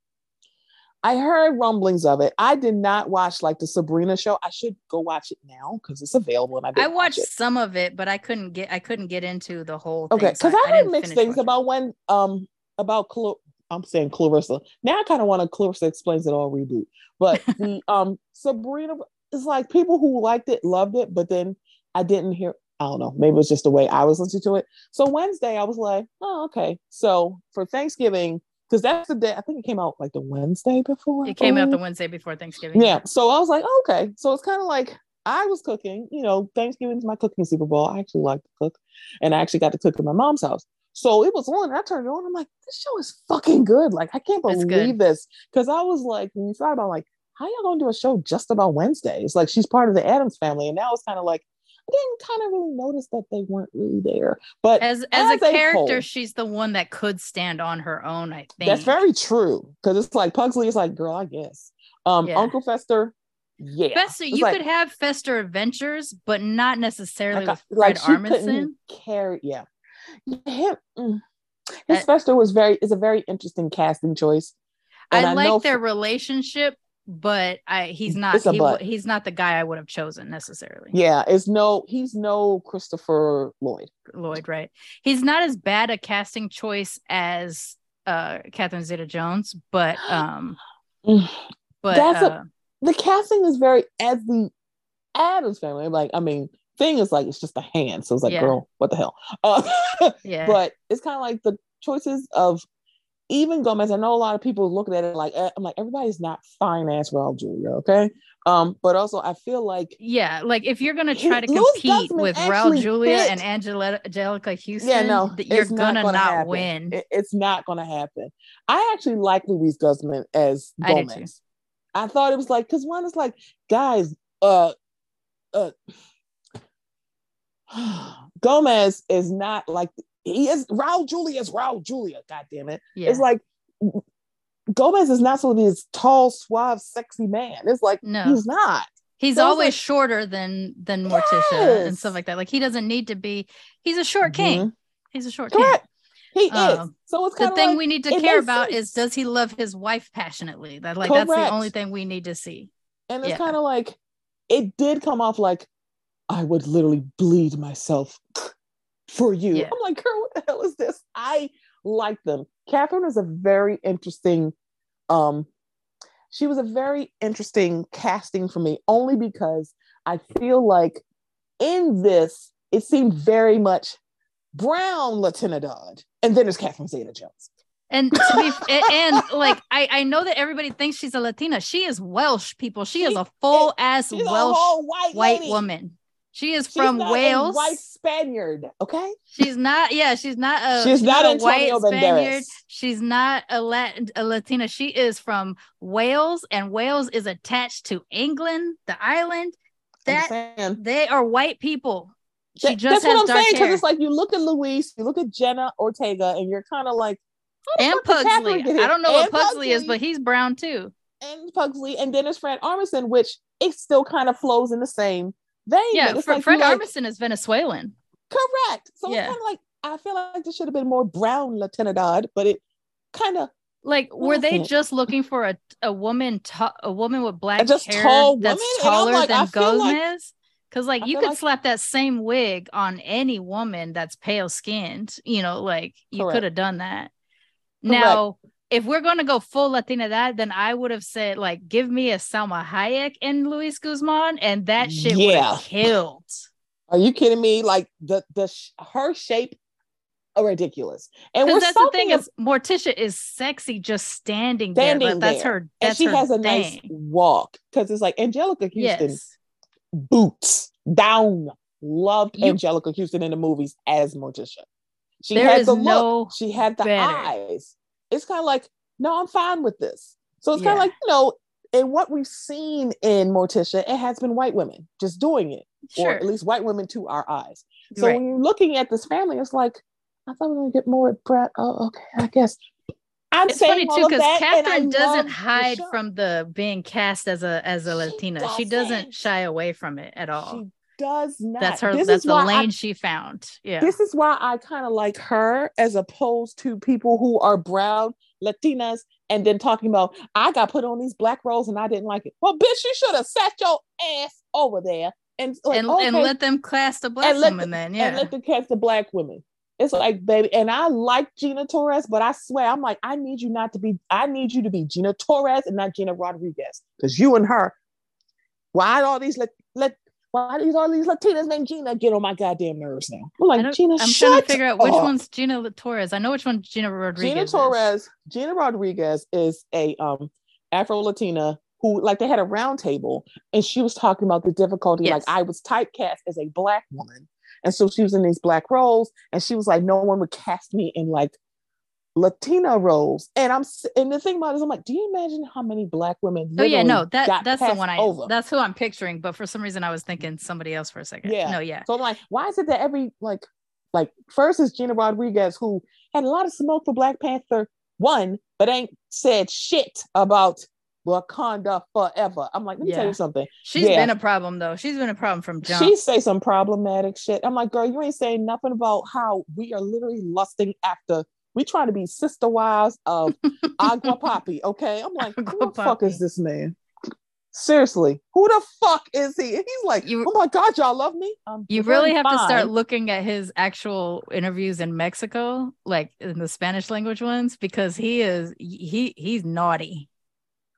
I heard rumblings of it. I did not watch like the Sabrina show. I should go watch it now because it's available and I i didn't watch watched some of it but i couldn't get i couldn't get into the whole thing Okay, so because I, heard didn't mixed things watching. about when um about Cl- I'm saying Clarissa. Now I kind of want to Clarissa explains it all reboot. But the um Sabrina is like people who liked it loved it, but then I didn't hear. I don't know. Maybe it was just the way I was listening to it. So Wednesday, I was like, oh, okay. So for Thanksgiving, because that's the day I think it came out like the Wednesday before. It came out the oh, Wednesday before Thanksgiving. Yeah. So I was like, oh, okay. So it's kind of like I was cooking. You know, Thanksgiving's my cooking Super Bowl. I actually like to cook, and I actually got to cook at my mom's house. So it was on. I turned it on. I'm like, this show is fucking good. Like I can't believe this because I was like, when you thought about like, how y'all gonna do a show just about Wednesdays? Like she's part of the Addams family, and now it's kind of like I didn't kind of really notice that they weren't really there. But As as, As a a character, whole. she's the one that could stand on her own. I think That's very true because it's like Pugsley is like, girl, I guess. Um, Yeah. Uncle Fester, yeah. Fester. You like- could have Fester adventures, but not necessarily like, with I- like Fred Armisen. carry. Yeah, him. mm. His Uh, Fester was very is a very interesting casting choice. And I, I like their f- relationship, but I he's not he, but. he's not the guy I would have chosen necessarily. Yeah, it's no, he's no Christopher Lloyd. Lloyd, right? He's not as bad a casting choice as uh Catherine Zeta Jones, but um but That's a- uh, The casting is very as the Addams family. Like, I mean, thing is like it's just a hand, so it's like, Yeah. girl, what the hell? Uh, yeah. but it's kind of like the choices of even Gomez. I know a lot of people looking at it like eh, I'm like everybody's not fine ass Raul Julia, okay? Um, but also I feel like yeah, like if you're gonna try to compete with Raul Julia fit. and Angela Anjelica Huston, yeah, no, you're gonna, not, happen. win. It- it's not gonna happen. I actually like Luis Guzman as I Gomez. too. I thought it was like because one is like, guys, uh, uh, Gomez is not like he is. Raul Julia is Raul Julia. God damn it! yeah. It's like Gomez is not so this tall, suave, sexy man. It's like No. he's not. He's So always like- shorter than than Morticia and stuff like that. Like he doesn't need to be. He's a short king. He's a short king. Correct. He is. Um, So it's The thing like, we need to care about sense. is does he love his wife passionately? That like that's the only thing we need to see. and it's yeah. kind of like it did come off like I would literally bleed myself for you. Yeah. I'm like, girl, what the hell is this? I like them. Catherine is a very interesting. Um, she was a very interesting casting for me, only because I feel like in this it seemed very much Brown Latinidad, and then there's Catherine Zeta-Jones. And to be and, and, like I I know that everybody thinks she's a Latina. She is Welsh people. She is a full ass Welsh white white woman. She is She's from not a Wales. white Spaniard. Okay. She's not. Yeah, she's not a. She's not a white Antonio Spaniard. She's not a Latin, a Latina. She is from Wales, and Wales is attached to England, the island. That they are white people. She That- just that's what I'm saying because it's like you look at Luis, you look at Jenna Ortega, and you're kind of like, and fuck did Catherine Pugsley. I don't know what And Pugsley is, but he's brown too. and Pugsley, and there's Fred Armisen, which it still kind of flows in the same vein. Yeah, Fre- like Fred like, Armisen is Venezuelan. correct. So Yeah. it's kind of like I feel like this should have been more brown Latinidad, but it kind of Like, were they just looking for a a woman, ta- a woman with black just hair tall that's woman? Taller like, than Gomez? Because like you could like- slap that same wig on any woman that's pale skinned. You know, like you could have done that. Correct. Now, if we're gonna go full Latina that, then I would have said like, give me a Salma Hayek and Luis Guzman, and that shit would Yeah. have killed. Are you kidding me? Like the the sh- her shape, are ridiculous. And that's the thing is, Morticia is sexy just standing, there. Standing Like, that's there. her. and she her has a thing. nice walk because it's like Anjelica Huston Yes. boots down. Loved You- Anjelica Huston in the movies as Morticia. She had the look. no She had the better. eyes. It's kind of like, no, I'm fine with this. So it's kind of like, you know, and what we've seen in Morticia, it has been white women just doing it, Sure. or at least white women to our eyes. So Right. when you're looking at this family, it's like, I thought we were gonna get more at Brett. Oh, okay, I guess. I'm it's saying funny too because that, and I Catherine doesn't hide show. from the being cast as a as a Latina. She doesn't doesn't. shy away from it at all. She does not. that's her. This that's is the why I lane she found. Yeah. this is why I kind of like her as opposed to people who are brown Latinas and then talking about I got put on these black roles and I didn't like it. Well, bitch, you should have sat your ass over there and like, and okay, and let them cast a black woman the- then. and let them catch the black women. It's like, baby, and I like Gina Torres, but I swear, I'm like, I need you not to be, I need you to be Gina Torres and not Gina Rodriguez. Because you and her, why all these let let why do these all these Latinas named Gina get on my goddamn nerves now? I'm like, Gina, I'm trying to figure out which up. one's Gina Torres. I know which one Gina Rodriguez. Gina is. Torres, Gina Rodriguez is a um Afro Latina who like they had a round table and she was talking about the difficulty. Yes. Like I was typecast as a black woman. And so she was in these black roles and she was like, no one would cast me in like Latina roles. And I'm and the thing about it is I'm like, do you imagine how many black women Oh yeah, no, that that's the one I over? that's who I'm picturing, but for some reason I was thinking somebody else for a second. Yeah. No, yeah. So I'm like, why is it that every like like first is Gina Rodriguez who had a lot of smoke for Black Panther one, but ain't said shit about Wakanda forever. I'm like, let me tell you something. She's Yeah. been a problem though. She's been a problem from jump. She say some problematic shit. I'm like, girl, you ain't saying nothing about how we are literally lusting after. We trying to be sister wives of Agua Papi. Okay, I'm like, who the fuck is this man? Seriously, who the fuck is he? And he's like, You- oh my god, y'all love me. Um, you really have to start looking at his actual interviews in Mexico, like in the Spanish language ones, because he is he he's naughty.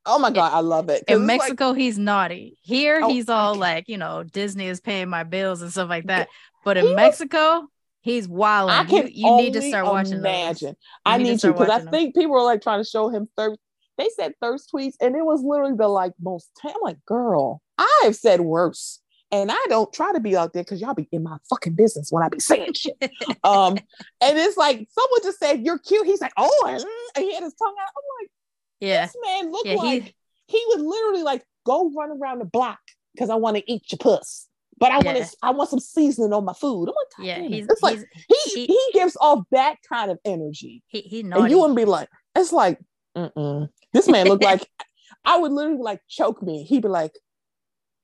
Oh my god, I love it. In it's like- Mexico, he's naughty. Here, Oh, he's all like, you know, Disney is paying my bills and stuff like that. But in Mexico, he's wild. I can you, you need to start watching. Imagine. I need to need to because I watching them. think people are like trying to show him thirst. They said thirst tweets, and it was literally the like most. I'm like, girl, I have said worse, and I don't try to be out there because y'all be in my fucking business when I be saying shit. um, and it's like someone just said you're cute. He's like, oh, and he had his tongue out. I'm like, Yeah. this man looked Yeah, he- like he, would literally like go run around the block because I want to eat your puss. But I want to, I want some seasoning on my food. I'm like, Yeah. He's, it's like he's he, he- gives off that kind of energy. he he And you wouldn't be like, it's like, mm-mm. this man looked like I would literally like choke me. He'd be like,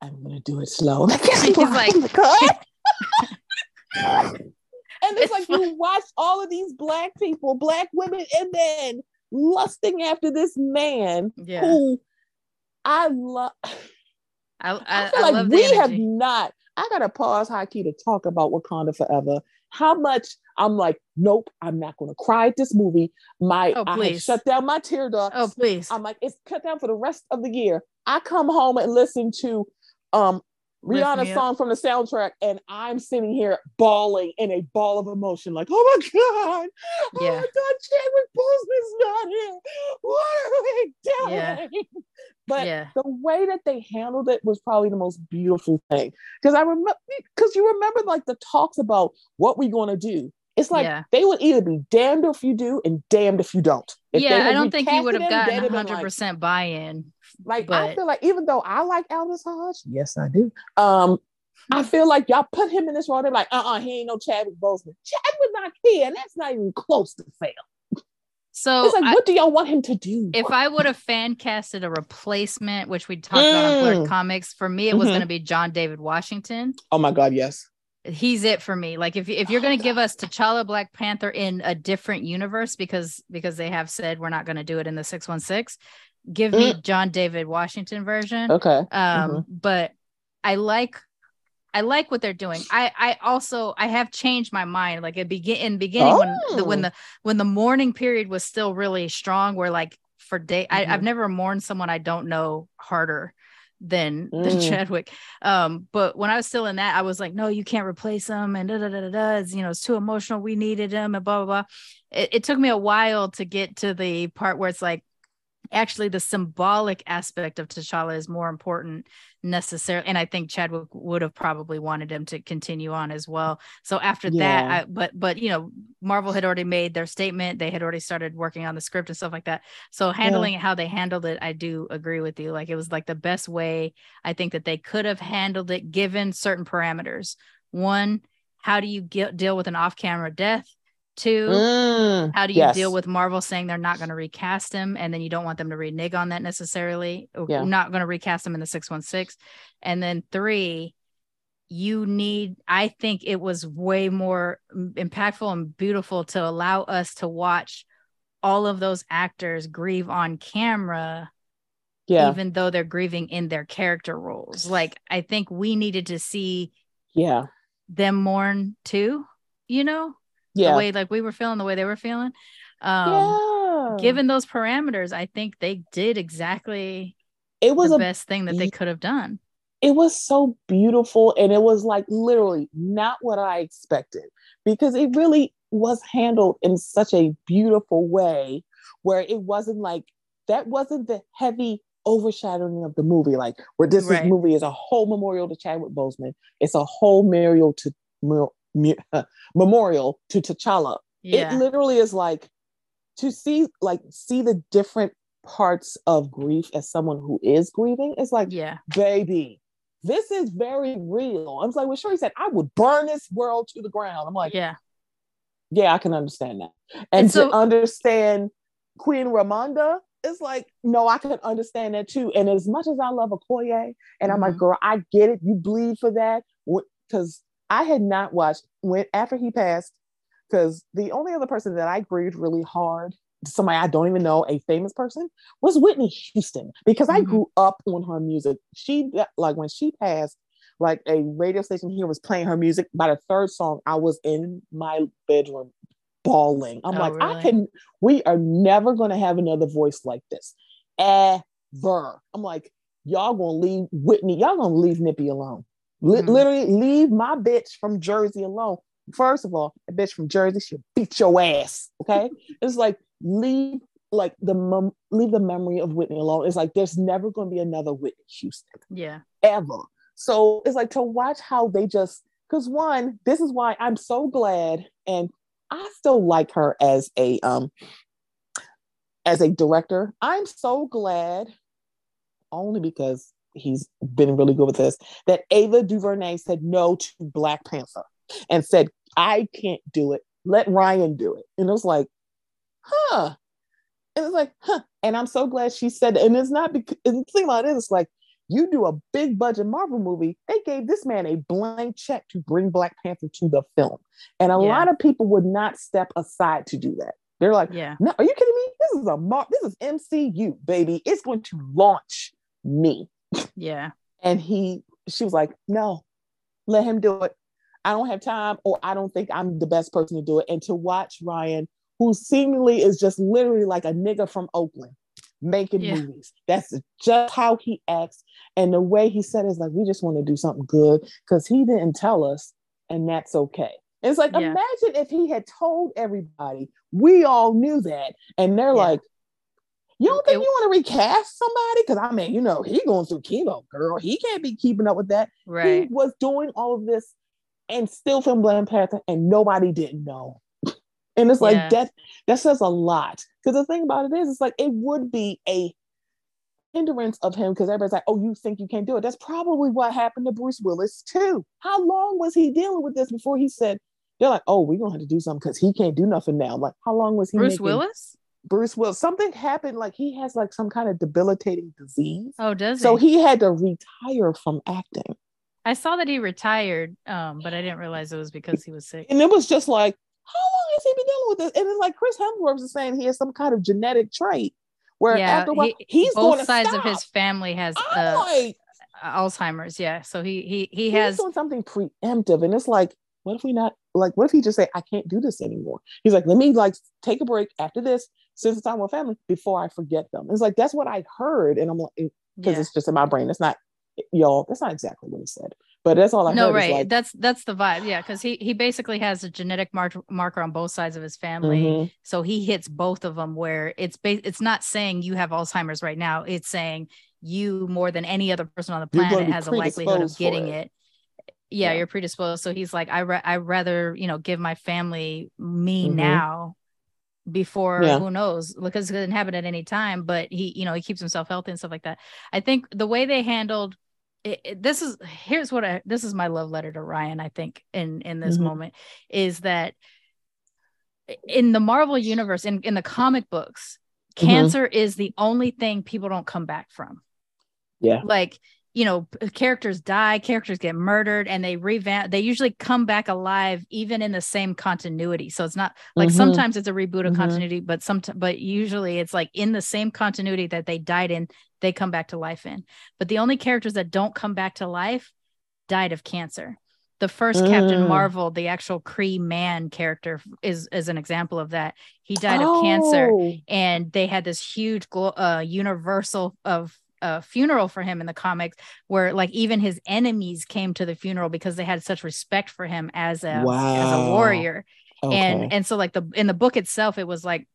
I'm gonna do it slow. Like, He's like- Oh and it's It's like you watch all of these black people, black women and men lusting after this man yeah. who I love. I, I, I, feel I like we have not. I gotta pause high key to talk about Wakanda Forever. How much I'm like, nope, I'm not gonna cry at this movie. My Oh, I shut down my tear ducts. Oh, please. I'm like, it's cut down for the rest of the year. I come home and listen to um Lift Rihanna's song from the soundtrack, and I'm sitting here bawling in a ball of emotion, like, oh my god, oh Yeah. my god, Chadwick Boseman's not here. What are we doing? Yeah. But yeah. the way that they handled it was probably the most beautiful thing. Because I remember, because you remember like the talks about what we're going to do. It's like Yeah. they would either be damned if you do and damned if you don't. If they yeah, I don't think he would have gotten they'd have been 100% buy-in. Like, like I feel like even though I like Aldis Hodge, yes I do. Um, I feel like y'all put him in this role. They're like, uh, uh he ain't no Chadwick Boseman. Chadwick not here, and that's not even close to fail. So It's like, I- what do y'all want him to do? if I would have fan casted a replacement, which we talked about on Blurred Mm. Comics, for me it was Mhm. going to be John David Washington. oh my God, yes. He's it for me. Like if if you're Oh, going to give us T'Challa Black Panther in a different universe because because they have said we're not going to do it in the 616, give me John David Washington version. Mm. Okay. um but i like i like what they're doing i i also i have changed my mind like it begin in beginning when the when Oh. the when the mourning period was still really strong where like for day I, i've Mhm. never mourned someone i don't know harder than than Mm. chadwick um but when i was still in that i was like no you can't replace him and da da da da, da. It's, you know it's too emotional we needed him and blah blah blah it, it took me a while to get to the part where it's like actually the symbolic aspect of T'Challa is more important necessarily and I think Chadwick would have probably wanted him to continue on as well. So after Yeah. that I, but but you know Marvel had already made their statement they had already started working on the script and stuff like that. So handling it how they handled it I do agree with you like it was like the best way I think that they could have handled it given certain parameters. One how do you get, deal with an off-camera death? Two, Mm, how do you yes. deal with Marvel saying they're not going to recast him and then you don't want them to renege on that necessarily? Yeah. Not going to recast him in the 616. And then three, you need, I think it was way more impactful and beautiful to allow us to watch all of those actors grieve on camera, Yeah. even though they're grieving in their character roles. Like, I think we needed to see yeah. them mourn too, you know? Yeah. the way like we were feeling, the way they were feeling. Um, yeah. given those parameters, I think they did exactly it was the a best thing that they could have done. it was so beautiful and it was like literally not what I expected because it really was handled in such a beautiful way where it wasn't like that wasn't the heavy overshadowing of the movie like where this, Right. this movie is a whole memorial to Chadwick Boseman it's a whole memorial to memorial to T'Challa Yeah. it literally is like to see like see the different parts of grief as someone who is grieving it's like yeah. baby, this is very real. I was like, well, sure, he said, I would burn this world to the ground. I'm like, yeah, Yeah. I can understand that. And, And so- to understand Queen Ramonda, it's like, no, I can understand that too. And as much as I love Okoye, and I'm like, Mhm. girl, I get it. You bleed for that. Because I had not watched when after he passed, because the only other person that I grieved really hard, somebody I don't even know, a famous person, was Whitney Houston. Because I Mhm. grew up on her music. She like when she passed, like a radio station here was playing her music. By the third song, I was in my bedroom bawling. I'm Oh, like, I can we are never gonna have another voice like this. Ever. I'm like, y'all gonna leave Whitney, y'all gonna leave Nippy alone. Mhm. Literally leave my bitch from Jersey alone. First of all, a bitch from Jersey should beat your ass. Okay. it's like leave like the mem- leave the memory of Whitney alone. It's like there's never gonna be another Whitney Houston Yeah. ever. So it's like to watch how they just because one, this is why I'm so glad, and I still like her as a um as a director. I'm so glad only because he's been really good with this that Ava DuVernay said no to Black Panther and said I can't do it. Let Ryan do it. And it was like, huh. And it's like, huh. And I'm so glad she said, and it's not because and the thing about it is like you do a big budget Marvel movie, they gave this man a blank check to bring Black Panther to the film. And a Yeah. lot of people would not step aside to do that. They're like, Yeah. no, are you kidding me? This is a mar- this is MCU, baby. It's going to launch me. Yeah. And he, she was like, no, let him do it. I don't have time, or I don't think I'm the best person to do it. And to watch Ryan, who seemingly is just literally like a nigga from Oakland making Yeah. movies. That's just how he acts. And the way he said it is like, we just want to do something good because he didn't tell us, and that's okay. It's like, Yeah. imagine if he had told everybody, we all knew that, and they're Yeah. like, you don't think It- you want to recast somebody? Because I mean, you know, he going through chemo, girl. He can't be keeping up with that. Right. He was doing all of this and still film Black Panther, and nobody didn't know. And it's like Yeah. that. That says a lot. Because the thing about it is, it's like it would be a hindrance of him because everybody's like, "Oh, you think you can't do it?" That's probably what happened to Bruce Willis too. How long was he dealing with this before he said? They're like, "Oh, we're gonna have to do something because he can't do nothing now." I'm like, how long was he? Bruce making- Willis? Bruce Willis. Something happened. Like he has like some kind of debilitating disease. Oh, does So he? he had to retire from acting. I saw that he retired, um, but I didn't realize it was because he was sick. And it was just like, how long has he been dealing with this? And it's like Chris Hemsworth is saying he has some kind of genetic trait where Yeah, after while, he- he's going Both to sides stop. of his family has uh, like, Alzheimer's. Yeah, so he he he has. doing something preemptive. And it's like, what if we not like what if he just say, I can't do this anymore? He's like, let me like take a break after this, spend some time with family before I forget them. It's like that's what I heard. And I'm like, because Yeah. it's just in my brain. It's not y'all, that's not exactly what he said. But that's all I No, heard. right. like, that's that's the vibe. Yeah, because he he basically has a genetic mar- marker on both sides of his family. mhm. so he hits both of them where it's ba- it's not saying you have alzheimer's right now it's saying you more than any other person on the planet has a likelihood of getting it. it, yeah, Yeah. you're predisposed so he's like i ra- i rather you know give my family me Mhm. now before Yeah. who knows because it didn't happen at any time but he you know he keeps himself healthy and stuff like that i think the way they handled it, it- this is here's what i this is my love letter to ryan i think in in this Mhm. moment is that in the Marvel universe, in, in the comic books, Mhm. cancer is the only thing people don't come back from. Yeah. Like, you know, characters die, characters get murdered, and they revamp, they usually come back alive even in the same continuity. So it's not like Mhm. sometimes it's a reboot of Mhm. continuity, but some but usually it's like in the same continuity that they died in, they come back to life in. But the only characters that don't come back to life died of cancer. the first Captain Mm. Marvel, the actual Kree man character, is is an example of that. He died of cancer, Oh. and they had this huge uh, universal of uh, funeral for him in the comics, where like even his enemies came to the funeral because they had such respect for him as a as a warrior. Okay. and and so like the in the book itself it was like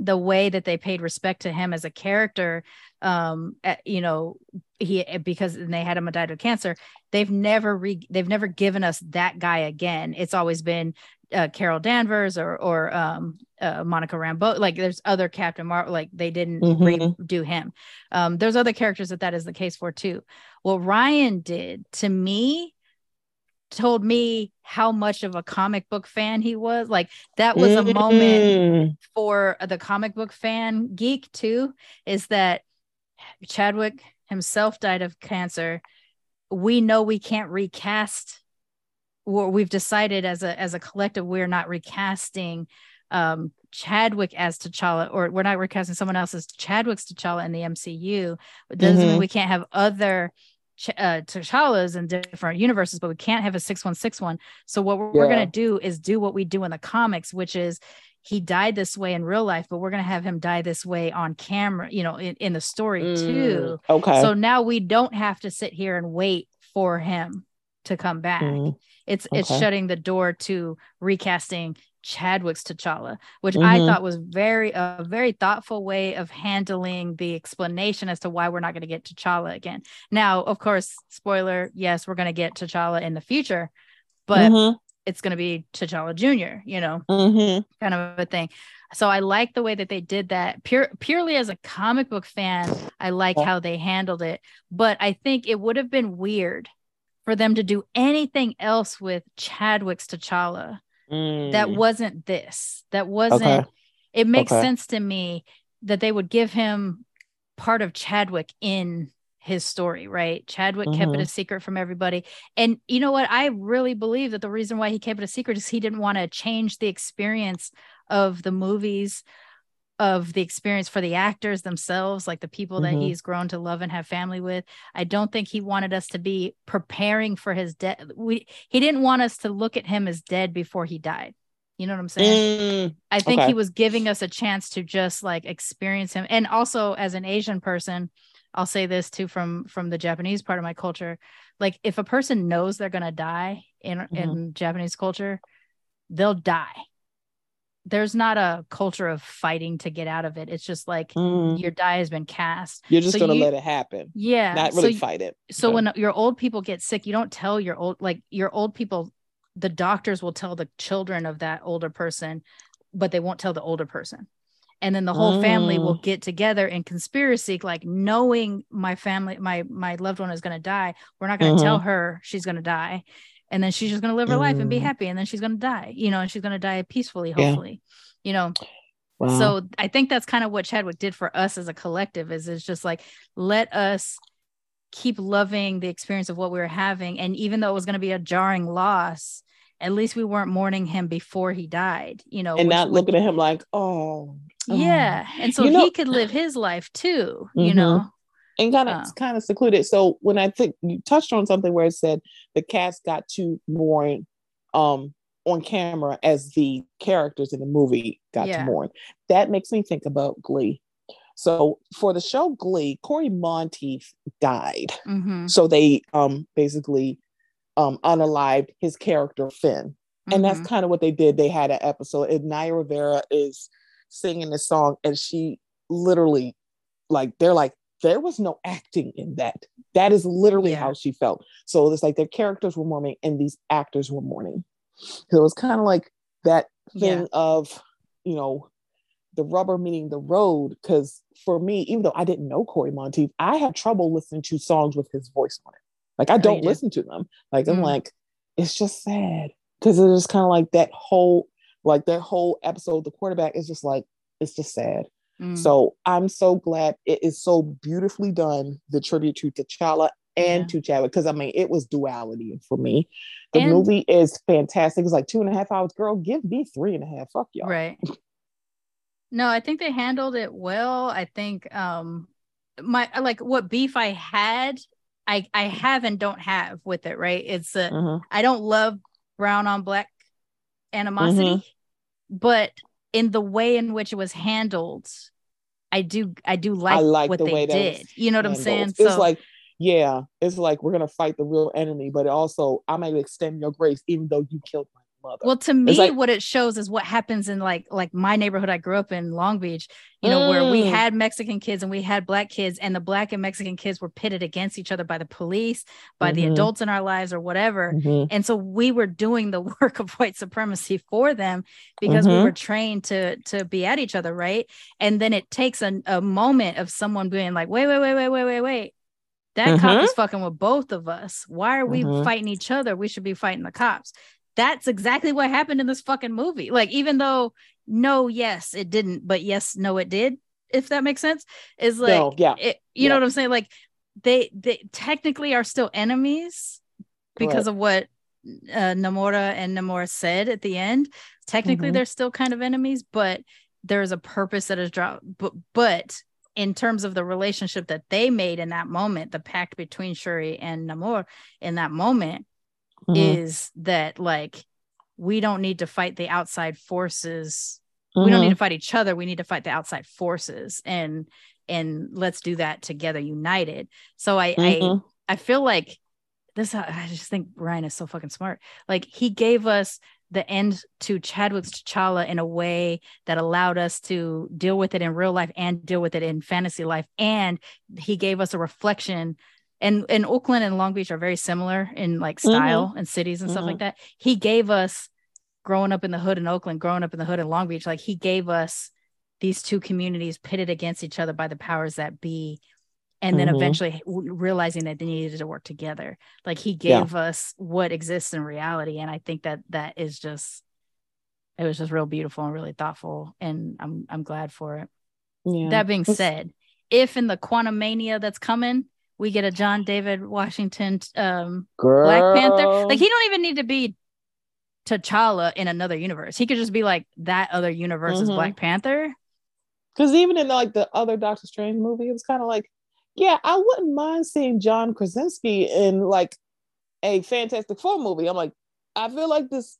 the way that they paid respect to him as a character um uh, you know he because they had him died of cancer they've never re, they've never given us that guy again. It's always been uh, Carol Danvers or or um uh, Monica Rambeau like there's other Captain Marvel like they didn't Mhm. redo him um there's other characters that that is the case for too what Ryan did to me told me how much of a comic book fan he was like that was a moment Mm. for the comic book fan geek too is that Chadwick himself died of cancer. We know we can't recast we've decided as a as a collective we're not recasting um Chadwick as T'Challa or we're not recasting someone else as Chadwick's T'Challa in the MCU. It doesn't mean Mhm. we can't have other Ch- uh, T'Challas in different universes, but we can't have a 6161. So what we're, we're going to do is do what we do in the comics, which is he died this way in real life, but we're going to have him die this way on camera, you know, in, in the story too. Mm. Okay. So now we don't have to sit here and wait for him to come back. Mm. It's it's shutting the door to recasting Chadwick's T'Challa, which I Mhm. thought was very a very thoughtful way of handling the explanation as to why we're not going to get T'Challa again. Now, of course, spoiler, yes, we're going to get T'Challa in the future, but Mhm. it's going to be T'Challa Jr., you know, Mhm. kind of a thing. So I like the way that they did that. Pure purely as a comic book fan, I like how they handled it. But I think it would have been weird for them to do anything else with Chadwick's T'Challa that Mm. wasn't this. That wasn't. Okay. It makes Okay. sense to me that they would give him part of Chadwick in his story, right? Chadwick kept it Mhm. a secret from everybody. And you know what? I really believe that the reason why he kept it a secret is he didn't want to change the experience of the movies, of the experience for the actors themselves, like the people that Mhm. he's grown to love and have family with. I don't think he wanted us to be preparing for his death. We he didn't want us to look at him as dead before he died. You know what I'm saying? Mm. I think Okay. he was giving us a chance to just like experience him. And also as an Asian person, I'll say this too from from the Japanese part of my culture. Like if a person knows they're gonna die in in Japanese culture, they'll die. There's not a culture of fighting to get out of it. It's just like Mm. your die has been cast. You're just So gonna you- let it happen, Yeah. not so really y- fight it. so when your old people get sick you don't tell your old like your old people the doctors will tell the children of that older person but they won't tell the older person and then the whole family will get together in conspiracy like knowing my family my my loved one is going to die we're not going to tell her she's going to die and then she's just going to live her life and be Mm. happy and then she's going to die you know and she's going to die peacefully Yeah. hopefully you know Wow. so I think that's kind of what Chadwick did for us as a collective is it's just like let us keep loving the experience of what we were having. And even though it was going to be a jarring loss, at least we weren't mourning him before he died, you know. and not would- looking at him like, oh, oh." yeah. And so You know- he could live his life too, you Mhm. know. And kind of Oh. kind of secluded. So when I think you touched on something where it said the cast got to mourn um on camera as the characters in the movie got Yeah. to mourn, that makes me think about Glee. So for the show Glee, Cory Monteith died. Mhm, So they um basically um unalived his character Finn. And that's mhm. kind of what they did. They had an episode, and Naya Rivera is singing the song, and she literally, like, they're like, there was no acting in that. That is literally Yeah. how she felt. So it's like their characters were mourning, and these actors were mourning. So it was kind of like that thing Yeah. of, you know, the rubber meeting the road. Because for me, even though I didn't know Cory Monteith, I have trouble listening to songs with his voice on it. Like I Oh, don't do? listen to them. Like I'm Mm. like, it's just sad because it is just kind of like that whole like that whole episode the quarterback is just like it's just sad Mm. so i'm so glad it is so beautifully done the tribute to t'challa and Yeah. to chadwick because i mean it was duality for me the And- movie is fantastic it's like two and a half hours girl give me three and a half fuck y'all Right. No, I think they handled it well. I think um my like what beef I had, I I have and don't have with it, right? It's a Mhm. I don't love brown on black animosity, Mm-hmm. but in the way in which it was handled, I do I do like, I like what the they way that did. You know what I'm saying? It's So like, yeah, it's like we're gonna fight the real enemy, but also I'm gonna extend your grace even though you killed my mother. well to me like- what it shows is what happens in like like my neighborhood I grew up in Long Beach, you know, where we Mm. had Mexican kids and we had black kids and the black and Mexican kids were pitted against each other by the police, by the Mhm. adults in our lives or whatever. Mhm. and so we were doing the work of white supremacy for them because we Mhm. were trained to to be at each other right and then it takes a, a moment of someone being like wait wait wait wait wait wait wait that cop Mhm. is fucking with both of us why are we Mhm. fighting each other we should be fighting the cops that's exactly what happened in this fucking movie like even though no yes it didn't but yes no it did if that makes sense is like No, yeah. it, you know what i'm saying like they they technically are still enemies because Correct. of what uh, Namora and Namora said at the end. Technically, Mhm. they're still kind of enemies, but there's a purpose that is dropped. But but in terms of the relationship that they made in that moment, the pact between Shuri and Namor in that moment Mhm. is that like we don't need to fight the outside forces. We don't need to fight each other. We need to fight the outside forces, and and let's do that together, united. So I I Mhm. I feel like this. I just think Ryan is so fucking smart. Like he gave us the end to Chadwick's T'Challa in a way that allowed us to deal with it in real life and deal with it in fantasy life, and he gave us a reflection. And and Oakland and Long Beach are very similar in like style and cities and stuff like that. He gave us growing up in the hood in Oakland, growing up in the hood in Long Beach, like he gave us these two communities pitted against each other by the powers that be and then Mhm. eventually realizing that they needed to work together like he Yeah. gave us what exists in reality and i think that that is just it was just real beautiful and really thoughtful and i'm i'm glad for it Yeah. that being It's- said if in the Quantumania that's coming we get a john david washington um black panther like he don't even need to be T'Challa in another universe. He could just be like that other universe is Mhm. Black Panther. Because even in like the other Doctor Strange movie, it was kind of like, yeah, I wouldn't mind seeing John Krasinski in like a Fantastic Four movie. I'm like, I feel like this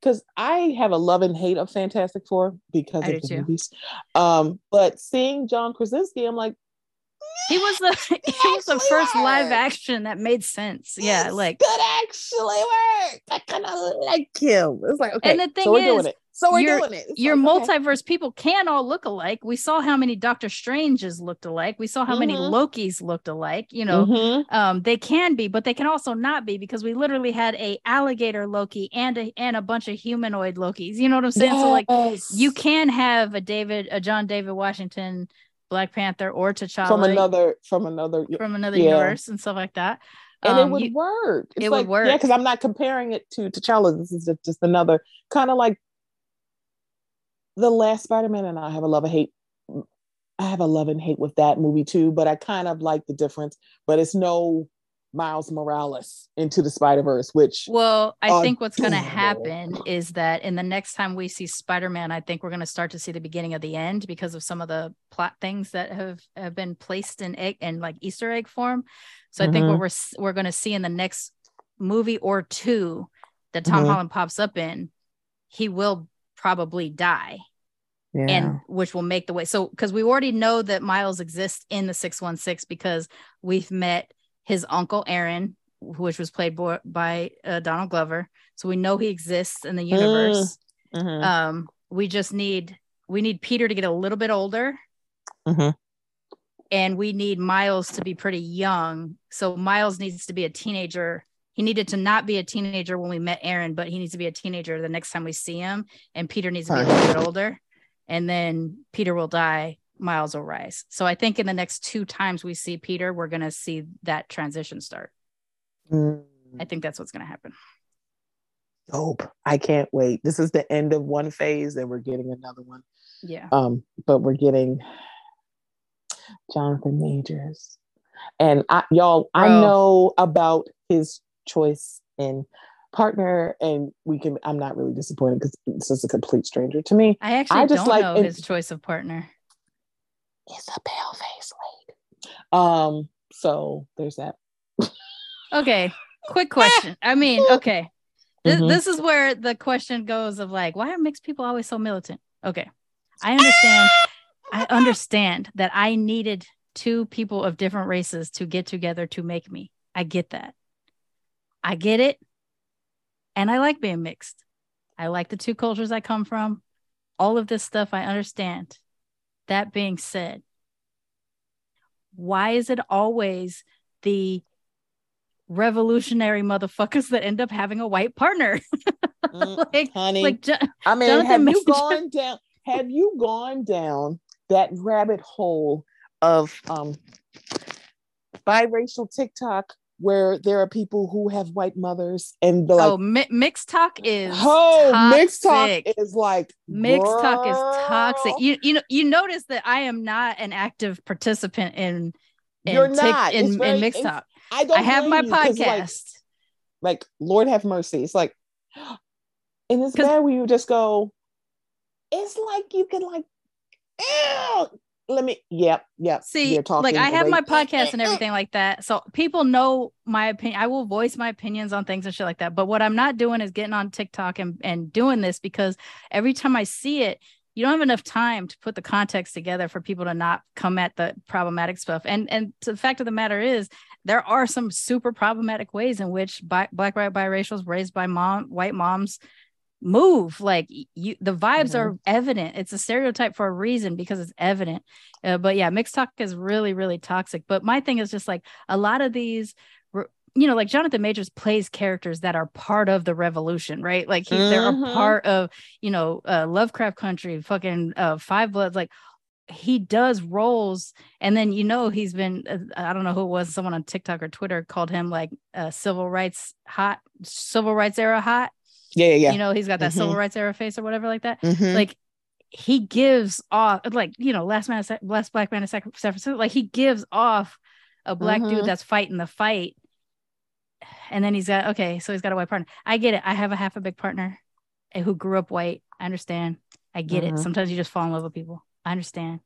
because I have a love and hate of Fantastic Four because I of the too. movies. Um, but seeing John Krasinski, I'm like, He was the he was the first live action that made sense. Yeah, like could actually work. I kind of like him. It's like okay, And the thing so we're is, doing it. So we're your- doing it. It's your like, okay. multiverse people can all look alike. We saw how many Doctor Stranges looked alike. We saw how many Mhm. Lokis looked alike. You know, Mhm. um, they can be, but they can also not be because we literally had a alligator Loki and a and a bunch of humanoid Lokis. You know what I'm saying? So like you can have a David, a John David Washington, Black Panther, or T'Challa from another from another from another yeah. universe and stuff like that. and Um, it would you- work. It's it would work. Yeah, because I'm not comparing it to T'Challa. This is just, just another kind of like the last Spider-Man, and I have a love and hate. I have a love and hate with that movie too, but I kind of like the difference. But it's no Miles Morales into the Spider Verse, which Well, I think what's going to happen is that in the next time we see Spider-Man, I think we're going to start to see the beginning of the end because of some of the plot things that have, have been placed in egg and like Easter egg form. So I think what Mhm. we're we're going to see in the next movie or two that Tom Mhm. Holland pops up in, he will probably die yeah. and which will make the way so because we already know that miles exists in the 616 because we've met his uncle aaron which was played bo- by uh, donald glover. So we know he exists in the universe. Mhm. um we just need we need peter to get a little bit older. Mhm. and we need miles to be pretty young. So miles needs to be a teenager. He needed to not be a teenager when we met aaron but he needs to be a teenager the next time we see him. And peter needs to be a little bit older. And then peter will die miles will rise so i think in the next two times we see peter we're going to see that transition start Mm. i think that's what's going to happen Dope. I can't wait. This is the end of one phase, and we're getting another one. yeah um, but we're getting Jonathan Majors, and I, y'all, I know about his choice in partner, and we can. I'm not really disappointed because this is a complete stranger to me. i actually I just don't like know it- his choice of partner It's a pale face lady. Um, so there's that. Okay, quick question. I mean, okay. Th- Mhm. This is where the question goes of like, why are mixed people always so militant? Okay. I understand. I understand that I needed two people of different races to get together to make me. I get that. I get it. And I like being mixed. I like the two cultures I come from. All of this stuff I understand. That being said, why is it always the revolutionary motherfuckers that end up having a white partner? Mm, like, honey, like Jo- I mean, Jonathan have you gone down? Have you gone down that rabbit hole of um biracial TikTok where there are people who have white mothers and oh, like, mi- mixed talk is oh, mixed talk toxic. is like Mixed talk is toxic. You you know you notice that I am not an active participant in in You're not. in, very- in mixed talk. I don't. I have my 'cause, like- podcast. Like, Lord have mercy. It's like, and it's bad when you just go. It's like you can like, ew. Let me. Yep. Yep. See, you're talking like I have my podcast and everything like that. So people know my opinion. I will voice my opinions on things and shit like that. But what I'm not doing is getting on TikTok and, and doing this because every time I see it, you don't have enough time to put the context together for people to not come at the problematic stuff. And and the fact of the matter is, there are some super problematic ways in which bi- black white biracials raised by mom white moms move like you the vibes Mhm. are evident. It's a stereotype for a reason because it's evident. Uh, but yeah mixed talk is really really toxic. But my thing is just like a lot of these you know like jonathan majors plays characters that are part of the revolution right? Like he, they're a Mhm. part of you know uh, lovecraft country fucking uh, five bloods like he does roles. And then you know he's been uh, i don't know who it was someone on tiktok or twitter called him like uh, civil rights hot civil rights era hot Yeah. Yeah. Yeah. you know he's got that civil Mhm. rights era face or whatever like that Mhm. like he gives off like you know last man last black man of San Francisco like he gives off a black Mhm. dude that's fighting the fight and then he's got okay so he's got a white partner i get it i have a half a big partner who grew up white i understand i get it Mhm. sometimes you just fall in love with people i understand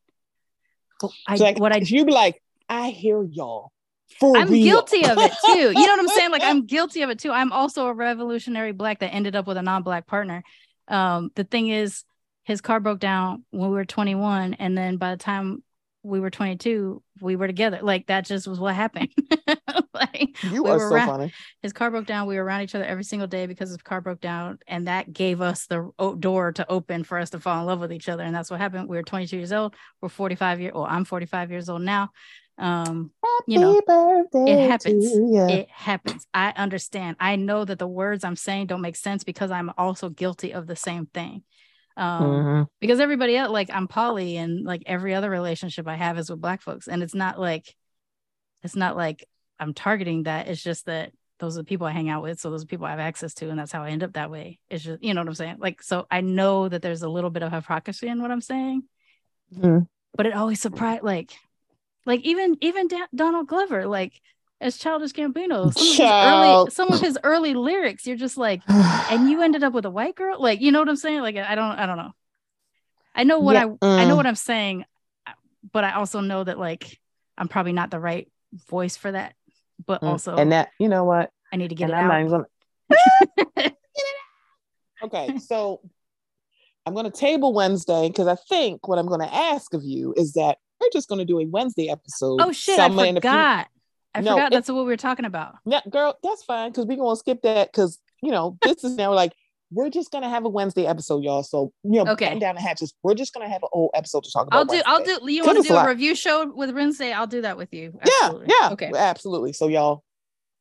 I, It's like, what i you be like, I hear y'all. For I'm real. guilty of it too. You know what I'm saying? Like I'm guilty of it too. I'm also a revolutionary black that ended up with a non-black partner. Um, the thing is, his car broke down when we were 21, and then by the time we were 22, we were together. Like that just was what happened. like you we are were so ra- funny. his car broke down. We were around each other every single day because his car broke down, and that gave us the door to open for us to fall in love with each other. And that's what happened. We were 22 years old. We're 45 years. Well, I'm 45 years old now. Um, you know, birthday it happens. it happens. I understand. I know that the words I'm saying don't make sense because I'm also guilty of the same thing. Um, Mhm. because everybody else, like I'm poly, and like every other relationship I have is with black folks, and it's not like, it's not like I'm targeting that. It's just that those are the people I hang out with, so those are people I have access to, and that's how I end up that way. It's just, you know what I'm saying? Like, so I know that there's a little bit of hypocrisy in what I'm saying, Mhm. but it always surprised, like, like even even Da- Donald Glover, like as Childish Gambino, some of his early some of his early lyrics, you're just like, and you ended up with a white girl, like you know what I'm saying? Like I don't, I don't know. I know what Yeah, I I know mm. what I'm saying, but I also know that like I'm probably not the right voice for that. But Mm. also, and that you know what? I need to get and it I'm out. gonna Okay, so I'm going to table Wednesday because I think what I'm going to ask of you is that we're just going to do a Wednesday episode. Oh shit, I forgot. I No, forgot that's what we were talking about. Yeah, girl, that's fine because we're going to skip that because, you know, this is now like, we're just going to have a Wednesday episode, y'all. So, you know, Okay. down the hatches. We're just going to have a whole episode to talk about. I'll do. I'll do. You want to do a lot. review show with Wednesday? I'll do that with you. Yeah, Absolutely. yeah. Okay. Absolutely. So, y'all,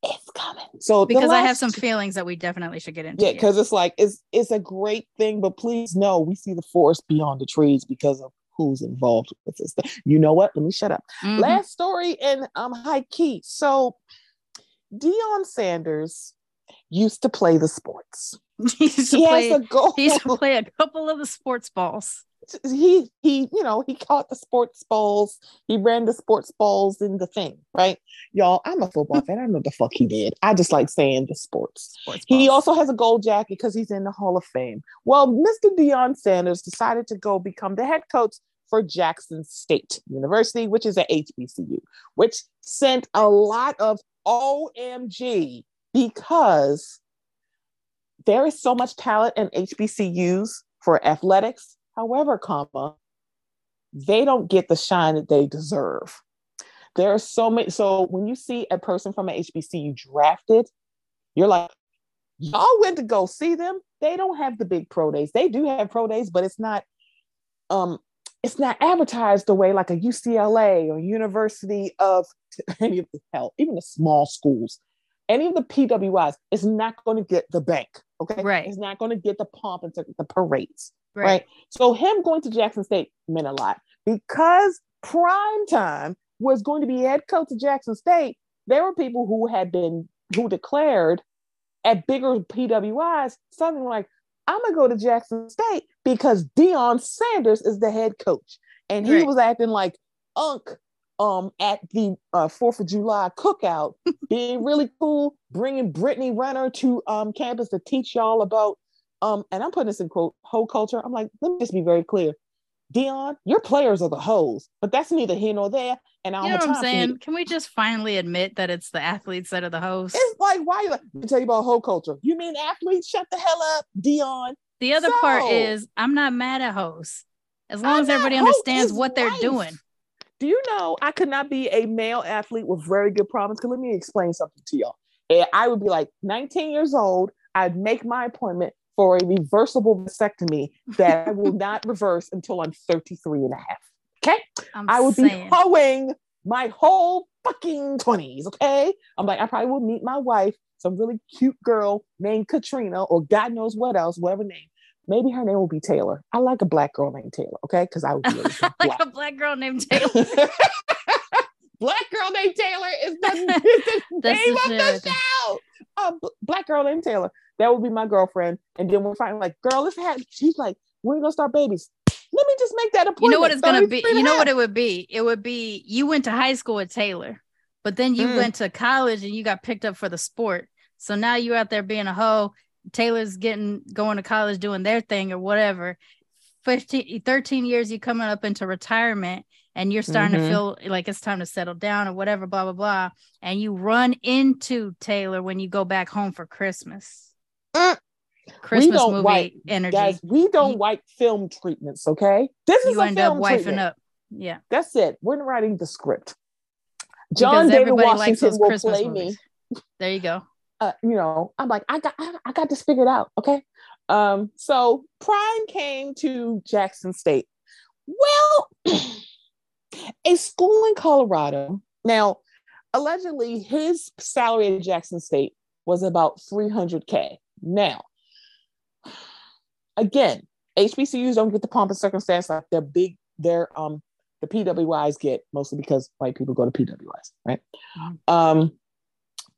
it's coming. So, Because I have some feelings that we definitely should get into. Yeah, because it's like it's it's a great thing, but please know we see the forest beyond the trees because of who's involved with this. You know what? Let me shut up. Mhm. Last story in um high key. So Deion Sanders used to play the sports. he used to He play. has a goal. he used to play a couple of the sports balls. He he you know he caught the sports balls. He ran the sports balls in the thing right? Y'all i'm a football fan. I know the fuck he did. I just like saying the sports. Sports he also has a gold jacket because he's in the hall of fame. Well mr Deion sanders decided to go become the head coach for jackson state university which is at hbcu which sent a lot of OMG, because there is so much talent in HBCUs for athletics. However, comma, they don't get the shine that they deserve. There are so many. So when you see a person from an HBCU drafted, you're like, y'all went to go see them. They don't have the big pro days. They do have pro days, but it's not um it's not advertised the way like a UCLA or University of any of the hell, even the small schools, any of the PWIs is not going to get the bank. Okay. Right. It's not going to get the pomp and the parades. Right. right. So him going to Jackson State meant a lot because prime time was going to be head coach of Jackson State. There were people who had been who declared at bigger PWIs something like, I'm gonna go to Jackson State because Deion Sanders is the head coach. And he Right. was acting like Unc um at the uh, Fourth of July cookout, being really cool, bringing Brittany Renner to um campus to teach y'all about um. And I'm putting this in quote hoe culture. I'm like, let me just be very clear, Deion, your players are the hoes, but that's neither here nor there. And I You know what I'm time for you. saying? Can we just finally admit that it's the athletes that are the hosts? It's like why you like, let me tell you about hoe culture. You mean athletes? Shut the hell up, Deion. The other part is I'm not mad at hosts. As long I'm as everybody understands what they're life. doing. Do you know I could not be a male athlete with very good problems? Because let me explain something to y'all. And I would be like 19 years old. I'd make my appointment for a reversible vasectomy that I will not reverse until I'm 33 and a half. Okay. I'm I would saying. be hoeing my whole fucking 20s. Okay. I'm like, I probably will meet my wife, some really cute girl named Katrina, or God knows what else, whatever name. Maybe her name will be Taylor. I like a black girl named Taylor. Okay. Because I would be really like black. a black girl named Taylor. black girl named Taylor is the, is the name of the show. A b- black girl named Taylor. That would be my girlfriend. And then we're finally like, girl, let's have. She's like, we're gonna start babies. Let me just make that appointment. You know what it's gonna be? You know what it would be? It would be you went to high school with Taylor, but then you Mm. went to college and you got picked up for the sport. So now you're out there being a hoe. Taylor's getting going to college doing their thing or whatever. 15, 13 years you coming up into retirement and you're starting Mhm. to feel like it's time to settle down or whatever, blah, blah, blah. And you run into Taylor when you go back home for Christmas. Mm. Christmas don't movie wipe- energy. Guys, we don't You- wipe film treatments, okay? This is you a end up film wifing treatment. up. Yeah. That's it. We're writing the script. John because David Washington will Christmas play movies. me. There you go. uh, you know, I'm like, I got, I, I got this figured out. Okay. Um, so Prime came to Jackson State. Well, a school in Colorado. Now, allegedly, his salary at Jackson State was about 300K. Now, again, HBCUs don't get the pomp and circumstance like their big, their um, the PWIs get mostly because white people go to PWIs, right? Mhm. Um,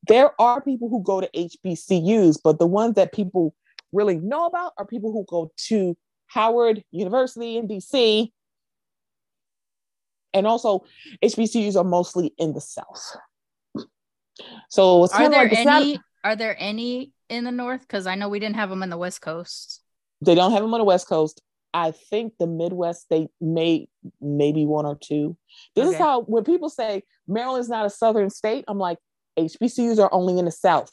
there are people who go to HBCUs, but the ones that people really know about are people who go to Howard University in DC. And also, HBCUs are mostly in the South. So it's Are kind of there like any? Are there any in the north? Because I know we didn't have them in the West Coast. they don't have them on the West Coast. I think the Midwest they may maybe one or two. This is how when people say Maryland's not a southern state, I'm like HBCUs are only in the South.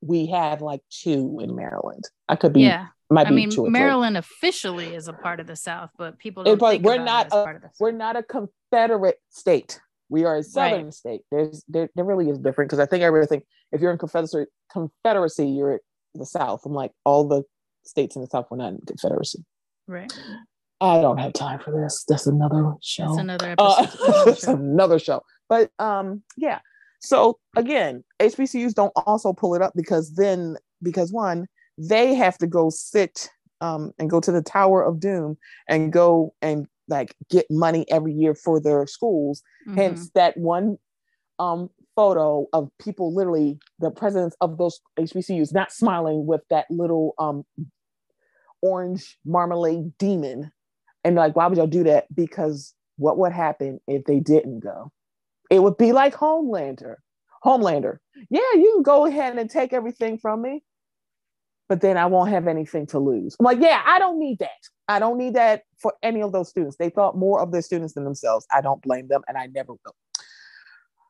We have like two in Maryland. I could be yeah, I mean. Maryland officially is a part of the South, but people don't but think we're not a- part of the South. We're not a Confederate state. We are a southern state. There's there, there really is different because I think everybody think if you're in Confederacy Confederacy, you're at the South. I'm like all the states in the South were not in Confederacy. right. I don't have time for this. That's another show. That's another Uh, episode. it's show. another show. But um, yeah. So again, HBCUs don't also pull it up because then because one, they have to go sit um and go to the Tower of Doom and go and like get money every year for their schools. Mhm. Hence that one um photo of people literally the presidents of those HBCUs not smiling with that little um orange marmalade demon. And like, why would y'all do that? Because what would happen if they didn't go? It would be like Homelander. Homelander. Yeah, you can go ahead and take everything from me, but then I won't have anything to lose. I'm like, yeah, I don't need that. I don't need that for any of those students. They thought more of their students than themselves. I don't blame them, and I never will.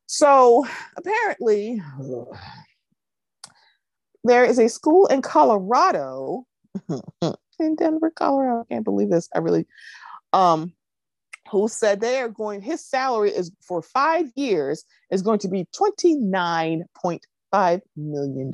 So apparently, there is a school in Colorado, in Denver, Colorado. I can't believe this. I really, um, who said they are going, his salary is for five years is going to be $29.5 million.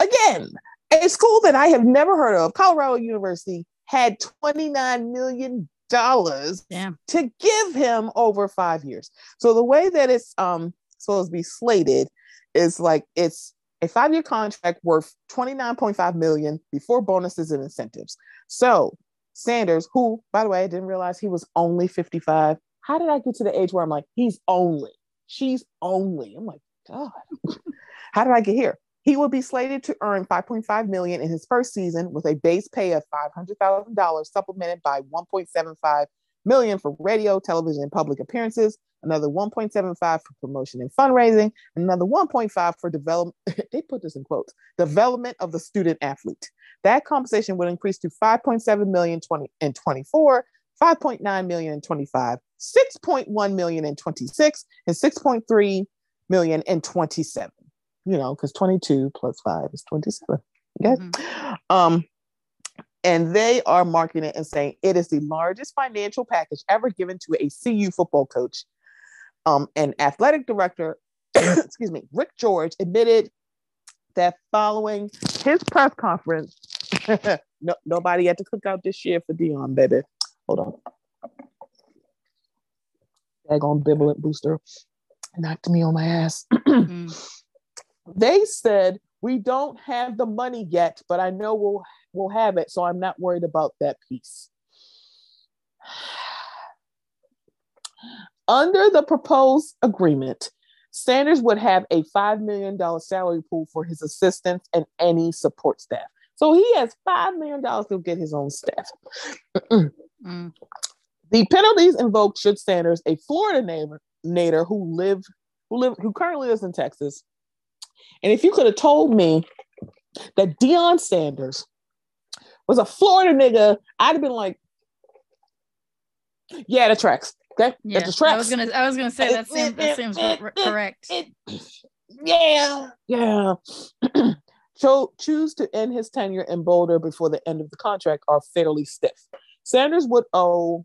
Again, a school that I have never heard of, Colorado University, had $29 million to give him over five years. So the way that it's um supposed to be slated is like it's a five-year contract worth 29.5 million before bonuses and incentives. So Sanders, who by the way, I didn't realize he was only 55. How did I get to the age where I'm like, he's only, she's only. I'm like, God, how did I get here? He will be slated to earn 5.5 million in his first season with a base pay of $500,000 supplemented by 1.75 million for radio, television, and public appearances, another 1.75 for promotion and fundraising, another 1.5 for development. they put this in quotes, development of the student athlete. That compensation would increase to 5.7 million 20 in 24, 5.9 million in 25, 6.1 million in 26, and 6.3 million in 27 you know, because 22 plus five is 27. Okay. Mm-hmm. Um, and they are marketing it and saying it is the largest financial package ever given to a CU football coach. Um, and athletic director, excuse me, Rick George admitted that following his press conference, no, nobody had to cook out this year for Deion, baby. Hold on. Daggone bibblet booster knocked me on my ass. mm. They said, we don't have the money yet, but I know we'll we'll have it, so I'm not worried about that piece. Under the proposed agreement, Sanders would have a $5 million salary pool for his assistants and any support staff. So he has $5 million to get his own staff. mm. The penalties invoked should Sanders, a Florida neighbor, who live who live who currently lives in Texas, and if you could have told me that Deion Sanders was a Florida nigga, I'd have been like, yeah, the tracks. Okay, yeah, that's the tracks. I was gonna, I was gonna say that seems, that seems correct. yeah, yeah. Cho- choose to end his tenure in Boulder before the end of the contract are fairly stiff. Sanders would owe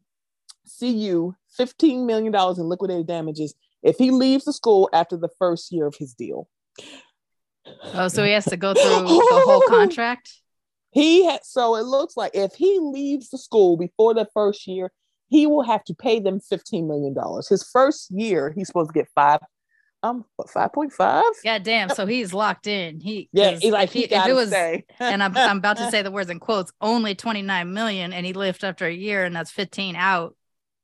CU $15 million in liquidated damages if he leaves the school after the first year of his deal. Oh, so he has to go through the whole contract? He had so it looks like if he leaves the school before the first year, he will have to pay them $15 million. His first year, he's supposed to get five, um, what, five point five. God damn! So he's locked in. He yeah, he like he, if it was, and I'm I'm about to say the words in quotes, only 29 million, and he left after a year, and that's 15 out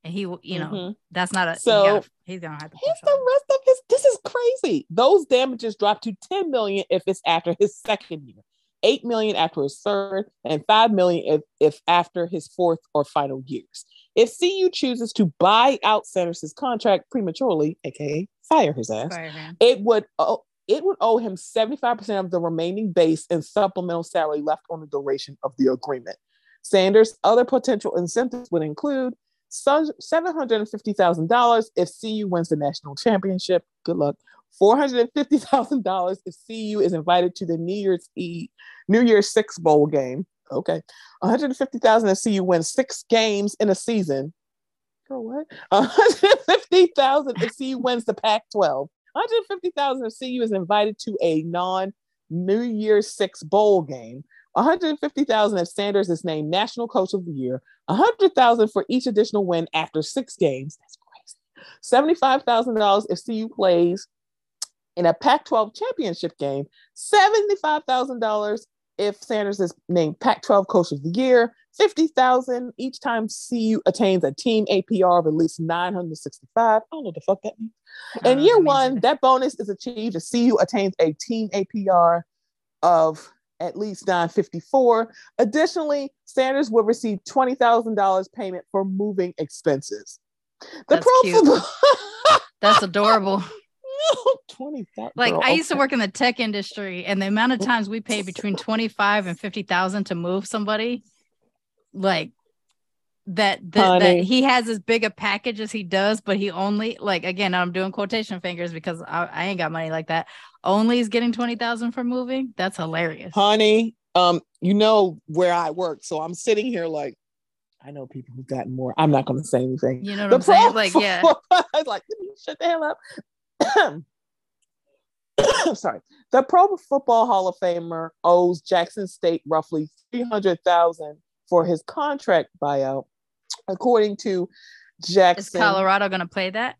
and he you know mm-hmm. that's not a so gotta, he's gonna have to he's the rest of his this is crazy. Those damages drop to 10 million if it's after his second year 8 million after his third and 5 million if, if after his fourth or final years. If cu chooses to buy out sanders's contract prematurely aka fire his ass fire it would oh, it would owe him 75% of the remaining base and supplemental salary left on the duration of the agreement. Sanders' other potential incentives would include $750,000 if CU wins the national championship. Good luck. $450,000 if CU is invited to the New Year's Eve, New Year's Six Bowl game. Okay. 150,000 if CU wins six games in a season. Girl, what? 150,000 if CU wins the Pac-12. 150,000 if CU is invited to a non New Year's Six Bowl game. 150,000 if Sanders is named National Coach of the Year, 100,000 for each additional win after six games. That's crazy. $75,000 if CU plays in a Pac-12 championship game. $75,000 if Sanders is named Pac-12 Coach of the Year. 50,000 each time CU attains a team APR of at least 965. I don't know what the fuck that means. In year one, that bonus is achieved if CU attains a team APR of at least 954. Additionally, Sanders will receive $20,000 payment for moving expenses. The That's cute. That's adorable. Twenty. Like I used to work in the tech industry, and the amount of oh. times we pay between twenty five and fifty thousand to move somebody, like that the, that he has as big a package as he does, but he only like again I'm doing quotation fingers because I, I ain't got money like that. Only is getting twenty thousand for moving. That's hilarious. honey um you know where i work so i'm sitting here like i know people who've gotten more i'm not going to say anything You know what The I'm saying? Like yeah, I was like, shut the hell up. I'm Sorry. The Pro Football Hall of Famer owes Jackson State roughly 300000 for his contract buyout, according to is Jackson. Colorado gonna play that?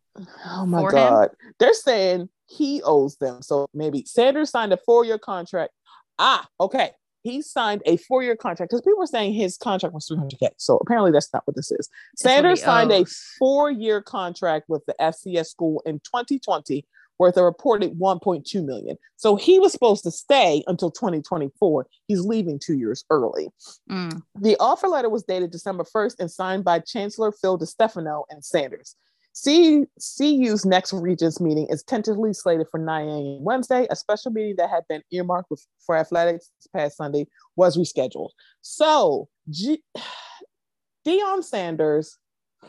Oh my for him? God. They're saying he owes them. So maybe Sanders signed a four year contract. Ah, okay. He signed a four year contract because people were saying his contract was 300K. So apparently that's not what this is. That's Sanders signed a four year contract with the FCS school in 2020 worth a reported 1.2 million. So he was supposed to stay until 2024. He's leaving two years early. Mm. The offer letter was dated December 1st and signed by Chancellor Phil DiStefano and Sanders. C- CU's next Regents meeting is tentatively slated for 9 a.m. Wednesday. A special meeting that had been earmarked for athletics this past Sunday was rescheduled. So, G- Deion Sanders,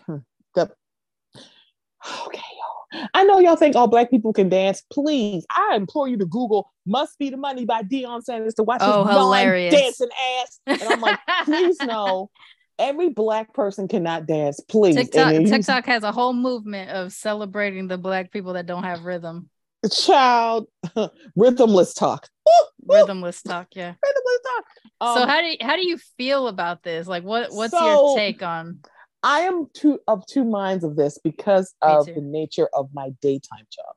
hmm, the okay. I know y'all think all black people can dance. Please, I implore you to Google "Must Be the Money" by Deion Sanders to watch Oh, his hilarious. dancing ass. And I'm like, please no. Every black person cannot dance, please. TikTok you- TikTok has a whole movement of celebrating the black people that don't have rhythm. child, rhythmless talk. Woo, woo, Rhythmless talk, yeah. rhythmless talk. so Um, how do you, how do you feel about this? Like what what's So- your take on I am two of two minds of this because of the nature of my daytime job.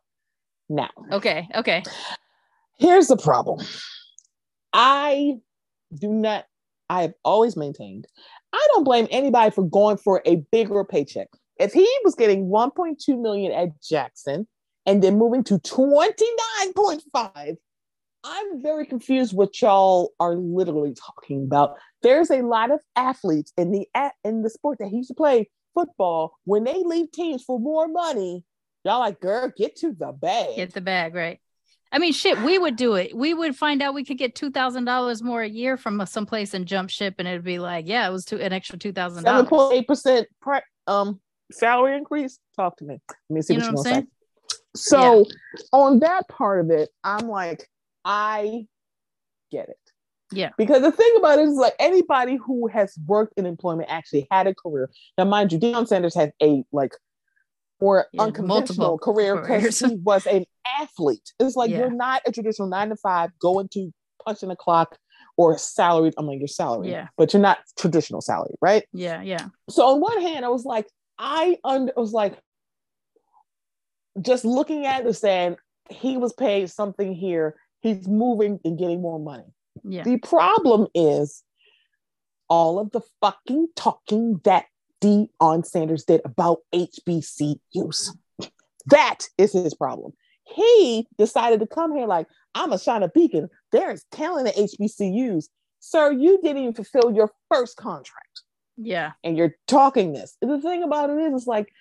Now, Okay, okay. here's the problem. I do not, I have always maintained, I don't blame anybody for going for a bigger paycheck. If he was getting 1.2 million at Jackson and then moving to 29.5, I'm very confused what y'all are literally talking about. There's a lot of athletes in the in the sport that he used to play football. When they leave teams for more money, y'all like, girl, get to the bag. Get the bag, right? I mean, shit, we would do it. We would find out we could get two thousand dollars more a year from someplace and jump ship, and it'd be like, yeah, it was two, an extra two thousand Seven dollars. point eight percent um salary increase. Talk to me. Let me see You what what want to say. So on that part of it, I'm like, I get it. Yeah. Because the thing about it is like anybody who has worked in employment actually had a career. Now, mind you, Deion Sanders has a like more Yeah, unconventional career because he was an athlete. It's like Yeah. you're not a traditional nine to five going to punching a clock or salaried. I mean, you're salaried, Yeah. but you're not traditional salary, right? Yeah, yeah, So on one hand, I was like, I under was like just looking at it saying he was paid something here. He's moving and getting more money. yeah. The problem is all of the fucking talking that Deion Sanders did about HBCUs. That is his problem. He decided to come here like, I'm a shine a beacon. There's talent at HBCUs. Sir, you didn't even fulfill your first contract Yeah, and you're talking this. The thing about it is, it's like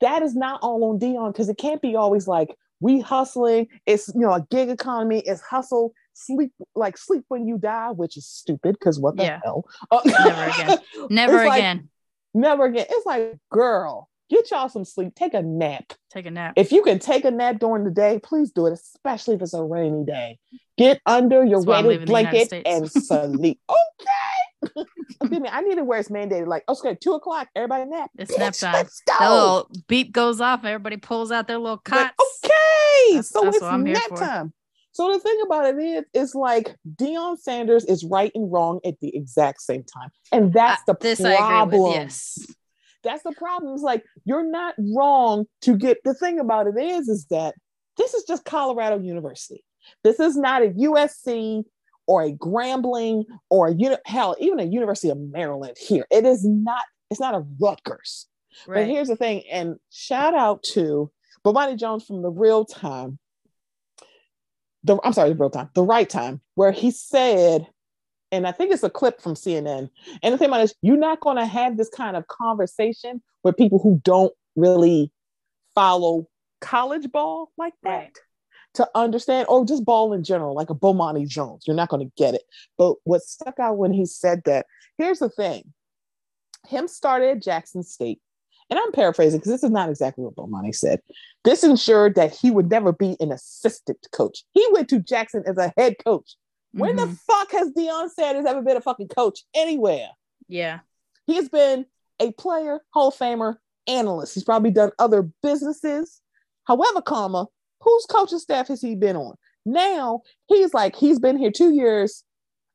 that is not all on Deion because it can't be always like we hustling. It's you know a gig economy. It's hustle, sleep like sleep when you die, which is stupid because what the Yeah. hell? Uh, Never again. never It's like- again. never again. It's like, girl, get y'all some sleep. Take a nap. Take a nap. If you can take a nap during the day, please do it, especially if it's a rainy day. Get under your That's why I'm weighted leaving the United blanket and sleep. Okay. I need oh, it where it's mandated. Like, okay, two o'clock, everybody nap. It's nap time. Let's go. The little beep goes off. Everybody pulls out their little cots. okay, That's- so that's it's what I'm here nap time. So the thing about it is, it's like Deion Sanders is right and wrong at the exact same time, and that's the problem. With. Yes. That's the problem. It's like you're not wrong to get. The thing about it is, is that this is just Colorado University. This is not a USC or a Grambling or a uni- hell, even a University of Maryland. Here, it is not. It's not a Rutgers. But Right. here's the thing, and shout out to Bomani Jones from the Real Time. The I'm sorry, the Real Time, the Right Time, where he said, and I think it's a clip from CNN. And the thing about it is, you're not going to have this kind of conversation with people who don't really follow college ball like that Right. To understand, or just ball in general, like a Bomani Jones. You're not going to get it. But what stuck out when he said that, here's the thing him started at Jackson State. And I'm paraphrasing because this is not exactly what Bomani said. This ensured that he would never be an assistant coach. He went to Jackson as a head coach. When Mhm. the fuck has Deion Sanders ever been a fucking coach anywhere? yeah. He has been a player, Hall of Famer, analyst. He's probably done other businesses. However, comma, whose coaching staff has he been on? Now he's like he's been here two years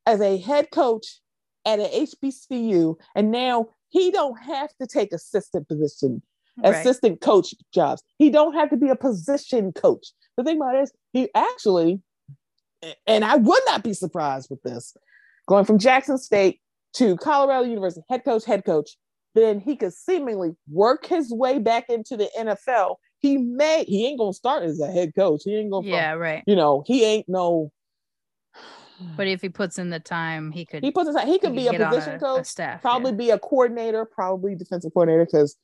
as a head coach at an HBCU, and now he don't have to take assistant position, Right. assistant coach jobs. He don't have to be a position coach. The thing about it is, he actually, and I would not be surprised with this, going from Jackson State to Colorado University, head coach, head coach, then he could seemingly work his way back into the NFL. He may, he ain't gonna start as a head coach. He ain't gonna, Yeah, right. you know, he ain't no. But if he puts in the time, he could he puts aside, he could be a position a coach, staff. probably yeah. be a coordinator, probably defensive coordinator. Because,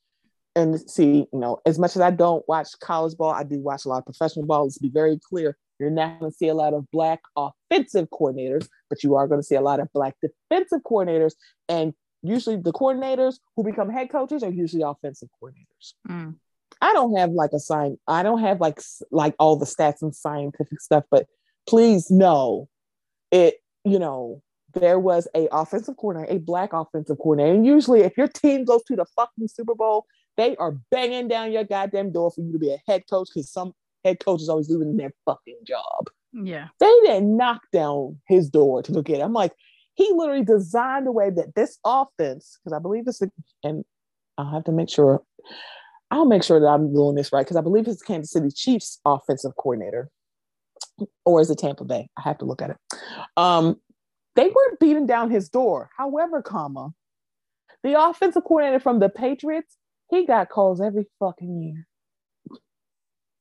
and see, you know, as much as I don't watch college ball, I do watch a lot of professional ball. Let's be very clear: you're not going to see a lot of black offensive coordinators, but you are going to see a lot of black defensive coordinators. And usually, the coordinators who become head coaches are usually offensive coordinators. Mm. I don't have like a sign. I don't have like like all the stats and scientific stuff, but please know it. You know, there was a offensive coordinator, a black offensive coordinator, and usually if your team goes to the fucking Super Bowl, they are banging down your goddamn door for you to be a head coach because some head coach is always losing their fucking job. Yeah. They didn't knock down his door to look at. it. I'm like, he literally designed a way that this offense, because I believe it's, and I'll have to make sure, I'll make sure that I'm doing this right, because I believe it's Kansas City Chiefs offensive coordinator, or is it Tampa Bay? I have to look at it. Um, they weren't beating down his door. However, comma, the offensive coordinator from the Patriots, he got calls every fucking year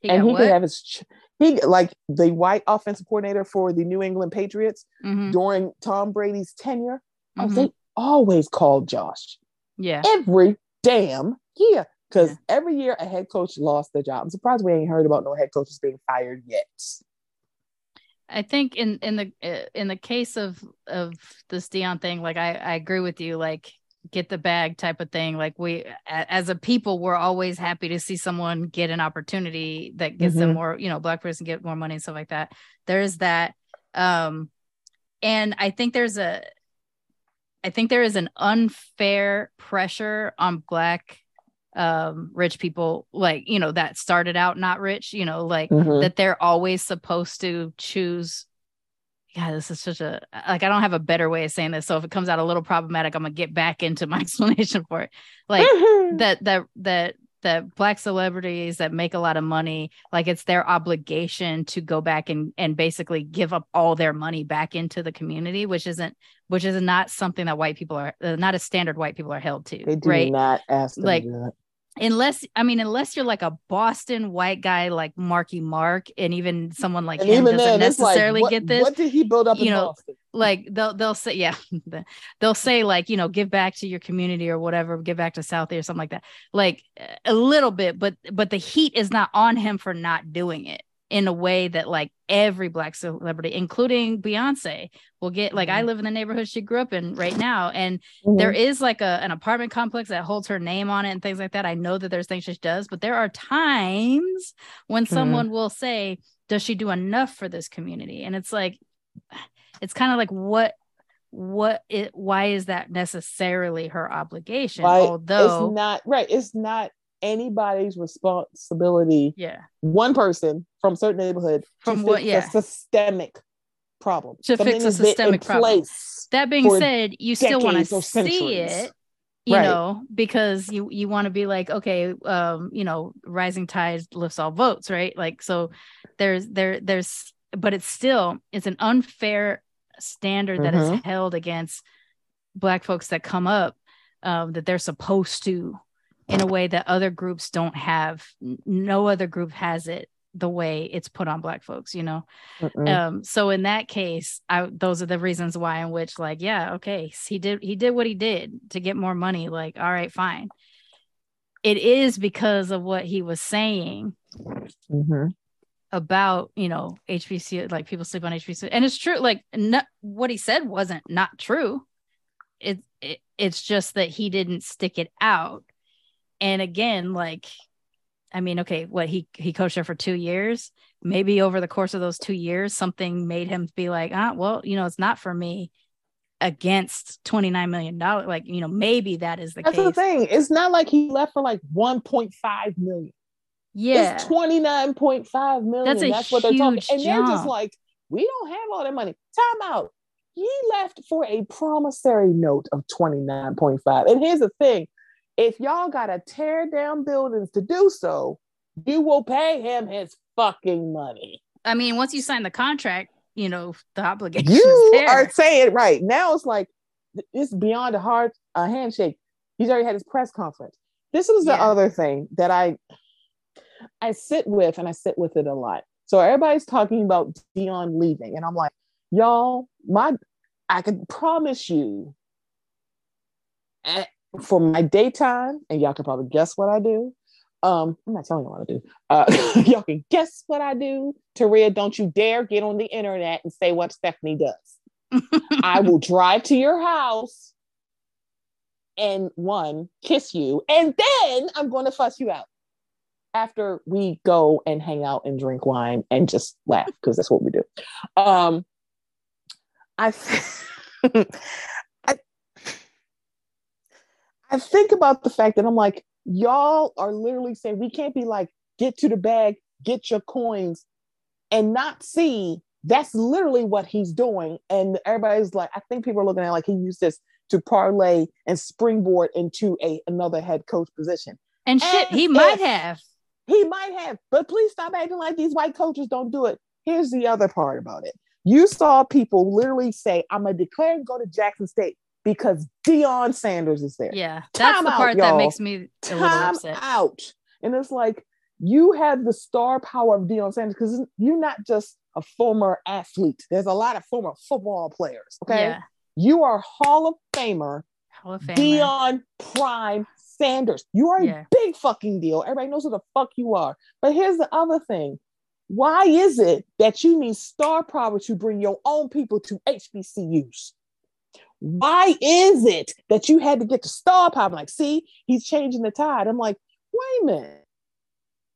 He and he what? could have his ch- he like the white offensive coordinator for the New England Patriots Mhm, during Tom Brady's tenure. oh, mhm. They always called Josh Yeah. every damn year because Yeah. every year a head coach lost their job. I'm surprised we ain't heard about no head coaches being fired yet. I think in in the uh, in the case of of this Deion thing, like I I agree with you. Like get the bag type of thing. Like we as a people, we're always happy to see someone get an opportunity that gives them Mhm. more. You know, black person get more money and stuff like that. There's that. Um, and I think there's a. I think there is an unfair pressure on black um rich people like you know that started out not rich you know like Mhm. that they're always supposed to choose yeah this is such a like i don't have a better way of saying this so if it comes out a little problematic i'm gonna get back into my explanation for it like Mhm. that that that that black celebrities that make a lot of money like it's their obligation to go back and and basically give up all their money back into the community which isn't which is not something that white people are uh, not a standard white people are held to they do right not ask them Like, to do that. Unless I mean, unless you're like a Boston white guy like Marky Mark, and even someone like And him doesn't then, it's like, necessarily what, get this. what did he build up You in know, Boston? Like they'll they'll say, yeah, they'll say like you know, give back to your community or whatever, give back to Southie or something like that. Like a little bit, but but the heat is not on him for not doing it in a way that like every black celebrity, including Beyonce, will get. Like I Mhm. live in the neighborhood she grew up in right now, and there Mhm. is like a an apartment complex that holds her name on it and things like that. I know that there's things she does, but there are times when Mhm. someone will say, "Does she do enough for this community?" And it's like, it's kind of like what what it why is that necessarily her obligation Right. although it's not right. It's not anybody's responsibility. yeah One person from a certain neighborhood From to what- yeah. a systemic problem. To fix a has been in systemic problem. that being said you still want to see it you Right. know because you you want to be like okay um you know rising tide lifts all votes right like so there's there there's but it's still it's an unfair standard that is Mhm. held against black folks that come up um that they're supposed to in a way that other groups don't have no other group has it the way it's put on black folks you know Mm-mm. um so in that case i those are the reasons why in which like yeah okay he did he did what he did to get more money like all right fine it is because of what he was saying Mhm. about you know hbc like people sleep on hbc and it's true like no, what he said wasn't not true it, it It's just that he didn't stick it out. And again, like, I mean, okay, what he he coached there for two years. Maybe over the course of those two years, something made him be like, ah, well, you know, it's not for me against $29 million. Like, you know, maybe that is the That's case. the thing. It's not like he left for like 1.5 million. Yeah. It's 29.5 million. That's a That's what they're talking. And they're just like, we don't have all that money. Time out. He left for a promissory note of 29.5. And here's the thing if y'all got to tear down buildings to do so, you will pay him his fucking money. I mean, once you sign the contract, you know, the obligation You are saying right. Now it's like, it's beyond a hard a handshake. He's already had his press conference. This is the Yeah. other thing that I I sit with, and I sit with it a lot. So everybody's talking about Deion leaving, and I'm like, y'all, my I can promise you for my daytime, and y'all can probably guess what I do. Um, I'm not telling you what I do. Uh, y'all can guess what I do. Taria, don't you dare get on the internet and say what Stephanie does. I will drive to your house and one, kiss you, and then I'm going to fuss you out after we go and hang out and drink wine and just laugh because that's what we do. Um, I, I, think about the fact that I'm like, y'all are literally saying we can't be like, get to the bag, get your coins, and not see that's literally what he's doing. And everybody's like, I think people are looking at it like he used this to parlay and springboard into a another head coach position. and shit, as he might have. He might have, but please stop acting like these white coaches don't do it. Here's the other part about it. You saw people literally say, I'm gonna declare and go to Jackson State because Deion Sanders is there. Yeah. That's Time the out, part that y'all. makes me a little Time upset. out. And it's like you have the star power of Deion Sanders because you're not just a former athlete. There's a lot of former football players. Okay. Yeah. You are Hall of Famer Hall of Famer. Deion Prime Sanders. You are Yeah. a big fucking deal. Everybody knows who the fuck you are. But here's the other thing. Why is it that you need star power to bring your own people to HBCUs? Why is it that you had to get to star power? I'm like, see, he's changing the tide. I'm like, wait a minute.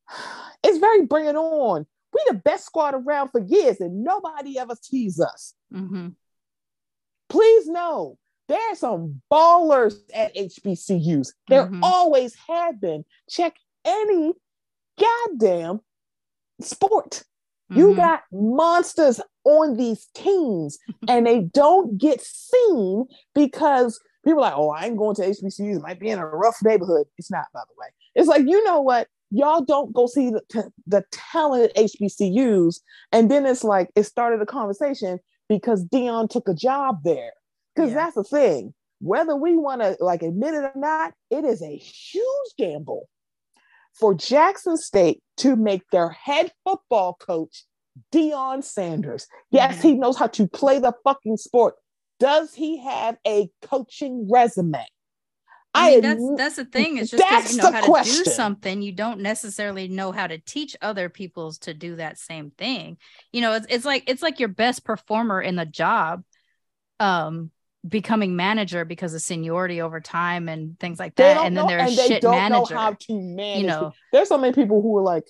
It's very bring it on. We the best squad around for years and nobody ever sees us hmm please know there are some ballers at HBCUs. There Mhm. always have been. Check any goddamn sport. You Mhm. got monsters on these teams and they don't get seen because people are like, oh, I ain't going to HBCUs. It might be in a rough neighborhood. It's not, by the way. It's like, you know what? Y'all don't go see the, t- the talented HBCUs. And then it's like, it started a conversation because Deion took a job there. Because Yeah. that's the thing. Whether we want to like admit it or not, it is a huge gamble for Jackson State to make their head football coach Deion Sanders. Yes, Mhm. he knows how to play the fucking sport. Does he have a coaching resume? I mean, adm- that's that's the thing. It's just because That's you know the how to do something, you don't necessarily know how to teach other people's to do that same thing. You know, it's it's like it's like your best performer in the job, um, becoming manager because of seniority over time and things like that. And then know, they're a they shit don't manager. know how to manage. you know, there's so many people who are like,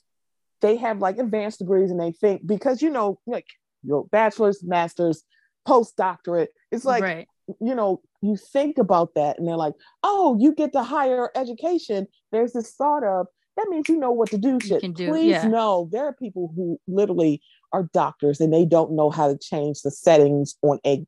they have like advanced degrees and they think because you know, like your bachelor's, master's, postdoctorate. It's like right. you know, you think about that and they're like, oh, you get the higher education. There's this thought of That means you know what to do. Shit. can do- Please yeah. know there are people who literally are doctors and they don't know how to change the settings on a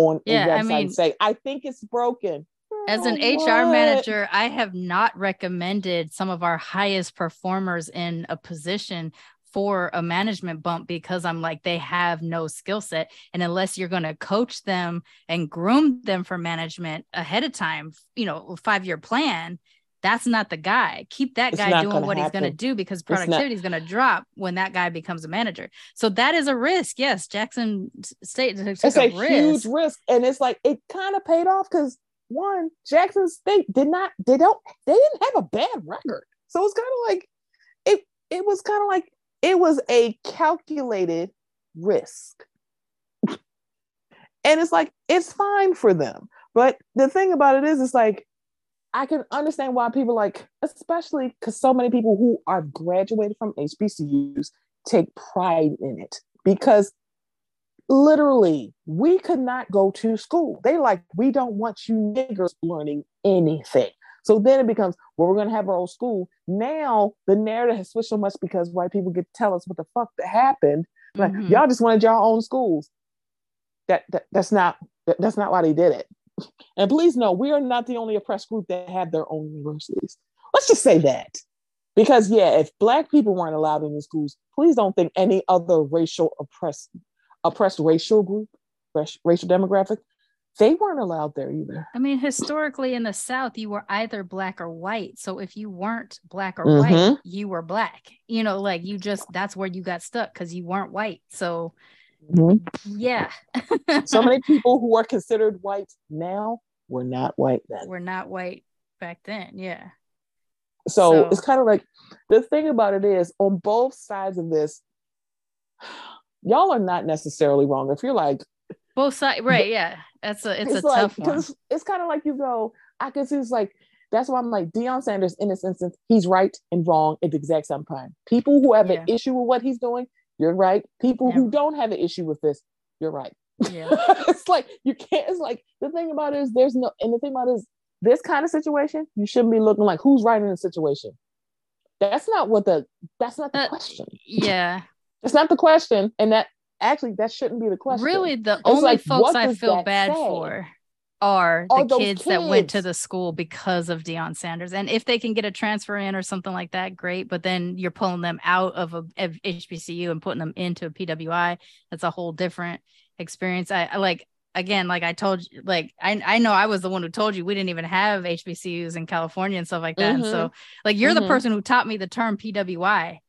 on Yeah, a I website mean- and say, I think it's broken. As an oh, Girl, HR what? manager, I have not recommended some of our highest performers in a position for a management bump because I'm like, they have no skill set. And unless you're going to coach them and groom them for management ahead of time, you know, five year plan, that's not the guy. Keep that It's guy doing what he's going to do because not- productivity is going to drop when that guy becomes a manager. So that is a risk. Yes, Jackson State took it's a a risk. huge risk and it's like it kind of paid off because one jackson state did not they don't they didn't have a bad record so it's kind of like it it was kind of like it was a calculated risk and it's like it's fine for them But the thing about it is, it's like I can understand why people like, especially because so many people who are graduated from HBCUs take pride in it because literally we could not go to school. They like, we don't want you niggers learning anything. So then it becomes, well, we're gonna have our own school. Now the narrative has switched so much because white people get to tell us what the fuck that happened. Like Mhm. y'all just wanted your own schools. That, that that's not that, that's not why they did it. And please know we are not the only oppressed group that have their own universities. Let's just say that. Because yeah, if black people weren't allowed in the schools, please don't think any other racial oppressed oppressed racial group, racial demographic, they weren't allowed there either. I mean, historically in the South, you were either black or white. So if you weren't black or Mhm. white, you were black. You know, like you just that's where you got stuck because you weren't white. So Mm-hmm. yeah, so many people who are considered white now were not white then. we're not white back then. Yeah. So, So- it's kind of like the thing about it is on both sides of this, y'all are not necessarily wrong. If you're like, Both sides, right? Yeah, that's a it's, a like, tough one. because it's kind of like you go, I can see it's like, that's why I'm like, Deion Sanders, in this instance, he's right and wrong at the exact same time. People who have an issue with what he's doing, you're right. People Yeah. who don't have an issue with this, you're right. Yeah, it's like you can't. It's like the thing about it is there's no, and the thing about it is this kind of situation, you shouldn't be looking like who's right in the situation. That's not what the. That's not the Uh, question. yeah. That's not the question, and that actually that shouldn't be the question. Really, the only like, folks I feel bad say? for are the those kids, that went to the school because of Deion Sanders. And if they can get a transfer in or something like that, great. But then you're pulling them out of a of HBCU and putting them into a PWI. That's a whole different experience. I, I like again, like I told you, like I I know I was the one who told you we didn't even have HBCUs in California and stuff like that. And so like you're Mhm. the person who taught me the term PWI.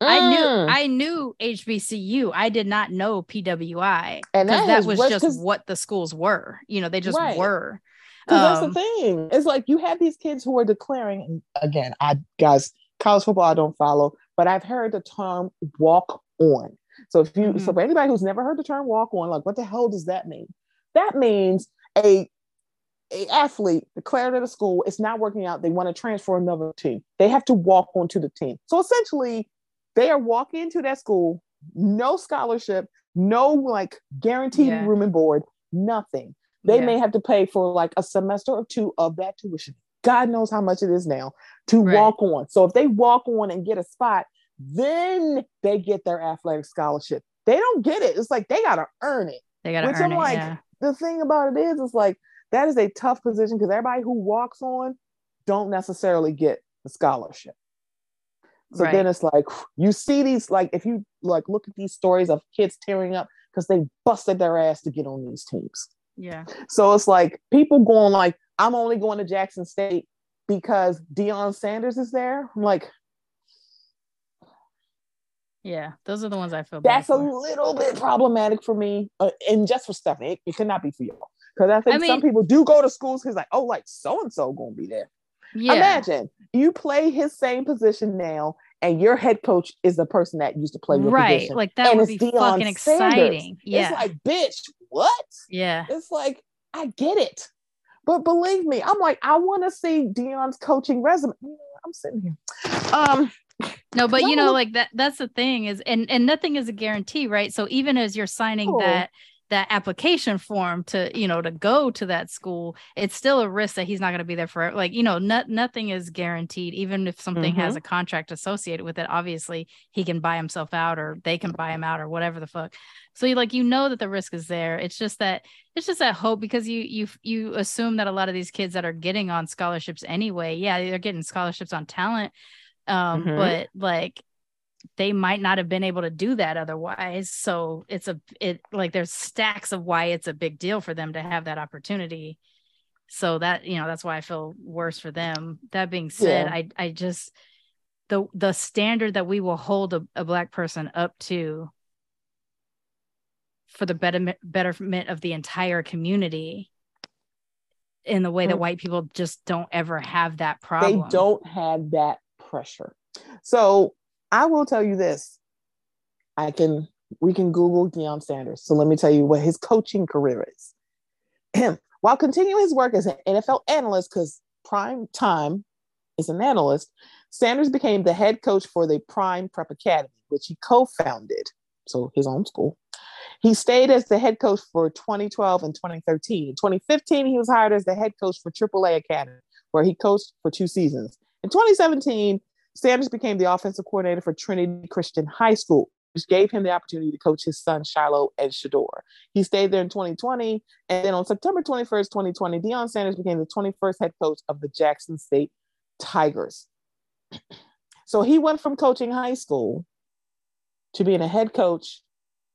I knew Mm. I knew HBCU. I did not know PWI And that that was worked just what the schools were. You know, they just Right. were. Because Um, that's the thing. It's like you have these kids who are declaring. Again, I guys, college football I don't follow, but I've heard the term "walk on." So if you, so Mhm. for anybody who's never heard the term "walk on," like what the hell does that mean? That means a a athlete declared at a school it's not working out. They want to transfer another team. They have to walk onto the team. So essentially, they are walking into that school, no scholarship, no like guaranteed Yeah. room and board, nothing they yeah, may have to pay for like a semester or two of that tuition. God knows how much it is now to Right. walk on. So if they walk on and get a spot, then they get their athletic scholarship. They don't get it. It's like they gotta earn it. they gotta which earn I'm it. like, yeah. The thing about it is, it's like that is a tough position because everybody who walks on don't necessarily get the scholarship. So Right. then it's like you see these like if you like look at these stories of kids tearing up because they busted their ass to get on these teams. Yeah. So it's like people going like, I'm only going to Jackson State because Deion Sanders is there. I'm like, Yeah. Those are the ones I feel bad that's a little bit problematic for me, uh, and just for Stephanie, it, it could not be for y'all because I think I some people do go to schools because like, oh, like so and so gonna be there. Yeah. Imagine you play his same position now, and your head coach is the person that used to play your right. position. Like that and would be Deion fucking Sanders. exciting. Yeah. It's like, bitch, what? yeah. It's like, I get it. But believe me, I'm like, I want to see Deion's coaching resume. I'm sitting here. Um, No, but you know, like that that's the thing is and and nothing is a guarantee, right? So even as you're signing Oh. that that application form to, you know, to go to that school, it's still a risk that he's not going to be there for like, you know, not, nothing is guaranteed. Even if something has a contract associated with it, obviously he can buy himself out or they can buy him out or whatever the fuck. So you like you know that the risk is there. It's just that it's just that hope because you you you assume that a lot of these kids that are getting on scholarships anyway, yeah, they're getting scholarships on talent um Mhm. but like they might not have been able to do that otherwise so it's a it like there's stacks of why it's a big deal for them to have that opportunity so that you know that's why i feel worse for them that being said Yeah. i i just the the standard that we will hold a, a black person up to for the betterment betterment of the entire community in the way that Mm. white people just don't ever have that problem. they don't have that pressure. So I will tell you this. I can we can Google Deion Sanders. So let me tell you what his coaching career is. Him While continuing his work as an NFL analyst, because prime time is an analyst, Sanders became the head coach for the Prime Prep Academy, which he co founded, so his own school. He stayed as the head coach for 2012 and 2013. In 2015, he was hired as the head coach for AAA Academy, where he coached for two seasons. In 2017, Sanders became the offensive coordinator for Trinity Christian High School, which gave him the opportunity to coach his son Shilo and Shedeur. He stayed there in 2020, and then on September 21st, 2020, Deion Sanders became the 21st head coach of the Jackson State Tigers. So he went from coaching high school to being a head coach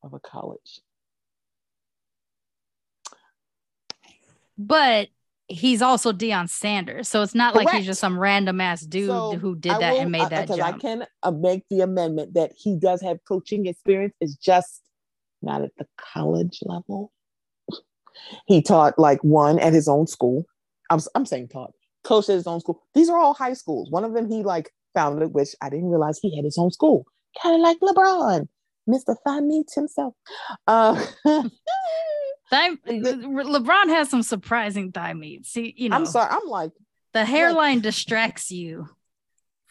of a college. But he's also Deion Sanders. So it's not like he's just some random ass dude So who did I that will- and made I- that because I can uh, make the amendment that he does have coaching experience. It's just not at the college level. He taught like one at his own school. I'm I'm saying taught, coached at his own school. These are all high schools. One of them he like founded, which I didn't realize he had his own school. Kind of like LeBron, Mr. Thigh Meats himself. Uh, Thigh- LeBron has some surprising thigh meat. See, you know, I'm sorry. I'm like, the hairline distracts you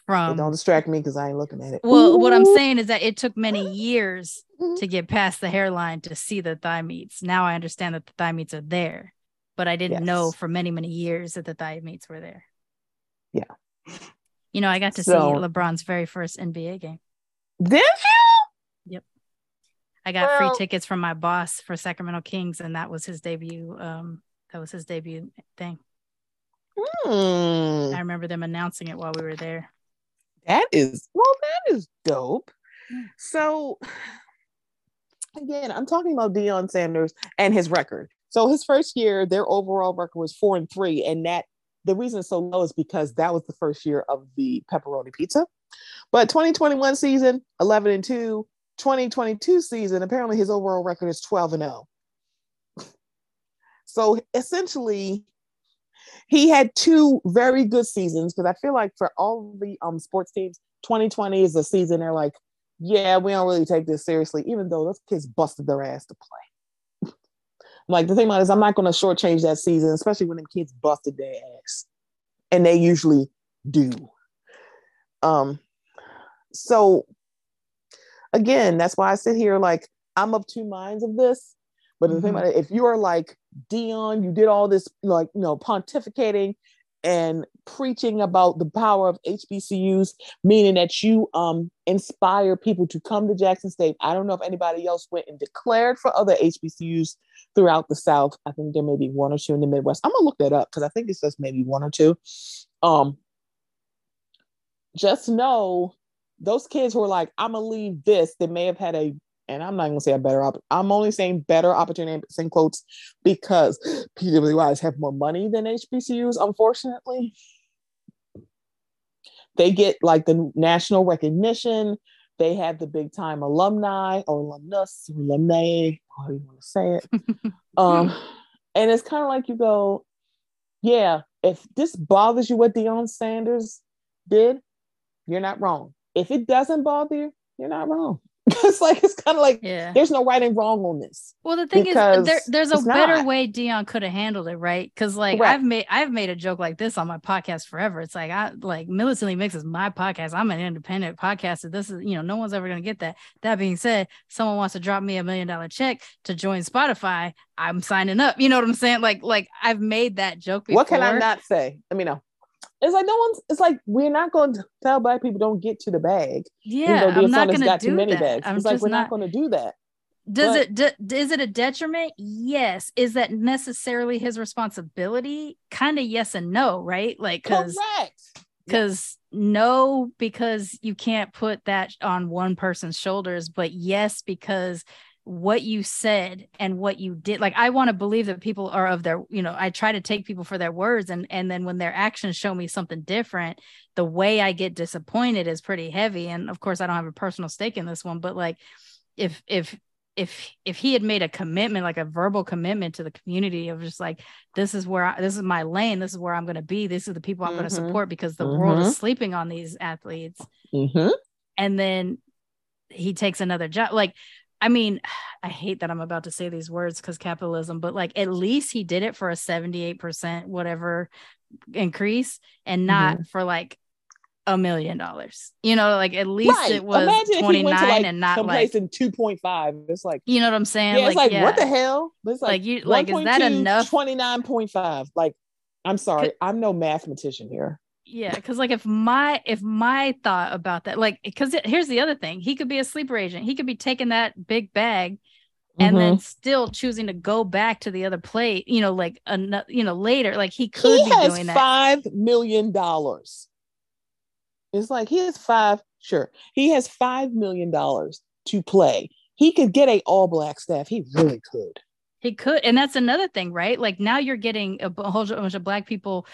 it don't distract me because I ain't looking at it. Well, what I'm saying is that it took many years mm-hmm. to get past the hairline to see the thigh meats. Now I understand that the thigh meats are there, but I didn't know for many, many years that the thigh meats were there. Yeah. You know, I got to So- see LeBron's very first NBA game. Did I got free tickets from my boss for Sacramento Kings, and that was his debut. Um, that was his debut thing. Hmm. I remember them announcing it while we were there. That is well, that is dope. So again, I'm talking about Deion Sanders and his record. So his first year, their overall record was four and three, and that the reason it's so low is because that was the first year of the pepperoni pizza. But 2021 season, 11 and 2. 2022 season, apparently his overall record is 12 and 0. So essentially, he had two very good seasons because I feel like for all the um sports teams, 2020 is a season they're like, yeah, we don't really take this seriously, even though those kids busted their ass to play. like the thing about it is, I'm not going to shortchange that season, especially when them kids busted their ass, and they usually do. Um, so again, that's why I sit here like I'm of two minds of this. But the thing Mhm. about it, if you are like Deion, you did all this like you know pontificating and preaching about the power of HBCUs, meaning that you um inspire people to come to Jackson State. I don't know if anybody else went and declared for other HBCUs throughout the South. I think there may be one or two in the Midwest. I'm gonna look that up because I think it's just maybe one or two. Um, just know those kids who are like, I'm gonna leave this, they may have had a, and I'm not gonna say a better op- I'm only saying better opportunity in quotes because PWIs have more money than HBCUs, unfortunately. They get like the national recognition, they have the big time alumni or alumnus, alumni, however you want to say it. um, and it's kind of like you go, yeah, if this bothers you what Deion Sanders did, you're not wrong. If it doesn't bother you, you're not wrong. it's like it's kind of like Yeah. there's no right and wrong on this. Well, the thing is, there, there's a better not. way Deion could have handled it, right? Because like Correct. I've made I've made a joke like this on my podcast forever. It's like I like militantly mix is my podcast. I'm an independent podcaster. This is you know no one's ever gonna get that. That being said, someone wants to drop me a million dollar check to join Spotify. I'm signing up. You know what I'm saying? Like like I've made that joke before. What can I not say? Let me know. It's like no one's. It's like we're not going to tell black people don't get to the bag. Yeah, I'm not gonna do too many that. bags. I'm it's like we're not. not going to do that. Does But- it d- is it a detriment? Yes. Is that necessarily his responsibility? Kind of yes and no, right? Like because Correct. because no because you can't put that on one person's shoulders but yes because what you said and what you did. Like i want to believe that people are of their you know i try to take people for their words and and then when their actions show me something different the way i get disappointed is pretty heavy. And of course i don't have a personal stake in this one but like if if if if he had made a commitment like a verbal commitment to the community of just like this is where I, this is my lane this is where i'm going to be this is the people i'm going to support because the world Mhm. is sleeping on these athletes. Hmm and then he takes another job. Like I mean, I hate that I'm about to say these words because capitalism, but like at least he did it for a 78% whatever increase and not Mm-hmm. for like a million dollars. You know, like at least Right. it was Imagine if he 29 went to like and not someplace like in 2.5. It's like, you know what I'm saying? yeah, it's like, yeah. what the hell? But it's like, Like you like is that 1.2, enough? 29.5. Like, I'm sorry, I'm no mathematician here. Yeah, because like if my if my thought about that, like because here's the other thing, he could be a sleeper agent. He could be taking that big bag and Mm-hmm. then still choosing to go back to the other plate. You know, like another, you know, later, like he could he be has doing that. five million dollars. It's like he has five, sure. He has five million dollars to play. He could get a all black staff. He really could. He could, and that's another thing, right? Like now you're getting a bu- whole bunch of black people,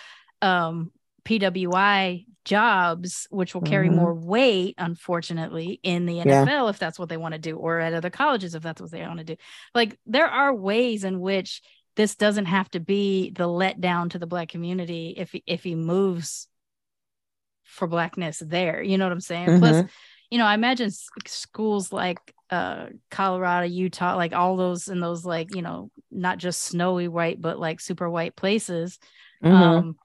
um, PWI jobs, which will carry Mhm. more weight, unfortunately, in the Yeah. NFL if that's what they want to do, or at other colleges if that's what they want to do. Like there are ways in which this doesn't have to be the letdown to the black community if he, if he moves for blackness there. You know what I'm saying? Plus, you know, I imagine schools like uh Colorado, Utah, like all those in those like, you know, not just snowy white, but like super white places. Mhm. Um,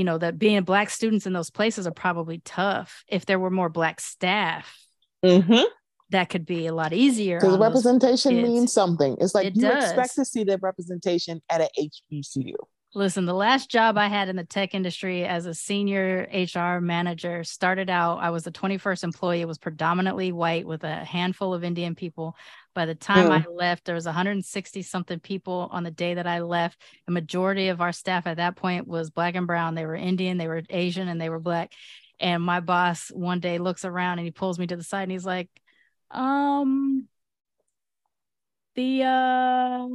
you know, that being black students in those places are probably tough. If there were more black staff, Mhm. that could be a lot easier. Because representation means something. It's like It you does. expect to see that representation at a HBCU. Listen, the last job I had in the tech industry as a senior HR manager started out, I was the 21st employee. It was predominantly white with a handful of Indian people. By the time I left, there was 160 something people on the day that I left. The majority of our staff at that point was black and brown. They were Indian, they were Asian, and they were black. And my boss one day looks around and he pulls me to the side and he's like, um, the uh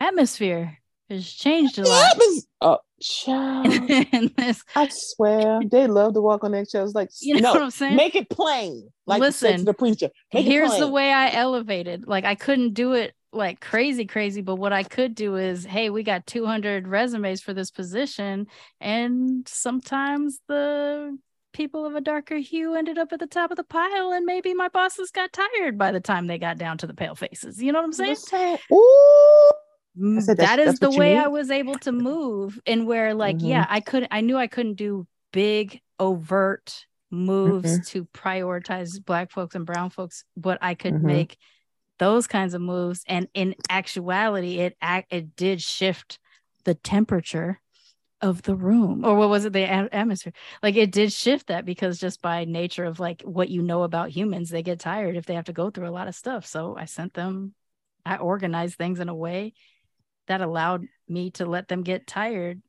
atmosphere has changed a lot. oh, child. in this, I swear, they love to walk on eggshells. Like, you know no, what I'm saying? make it plain. Like Listen, the preacher. Make Here's the way I elevated. Like I couldn't do it like crazy, crazy, but what I could do is, hey, we got 200 resumes for this position, and sometimes the people of a darker hue ended up at the top of the pile, and maybe my bosses got tired by the time they got down to the pale faces. You know what I'm saying? Ooh. Mm, said that is the way? I was able to move and where like Mhm. yeah I could I knew I couldn't do big overt moves Mm-hmm. to prioritize black folks and brown folks but I could Mhm. make those kinds of moves and in actuality it it did shift the temperature of the room or what was it the atmosphere like it did shift that because just by nature of like what you know about humans they get tired if they have to go through a lot of stuff so I sent them I organized things in a way that allowed me to let them get tired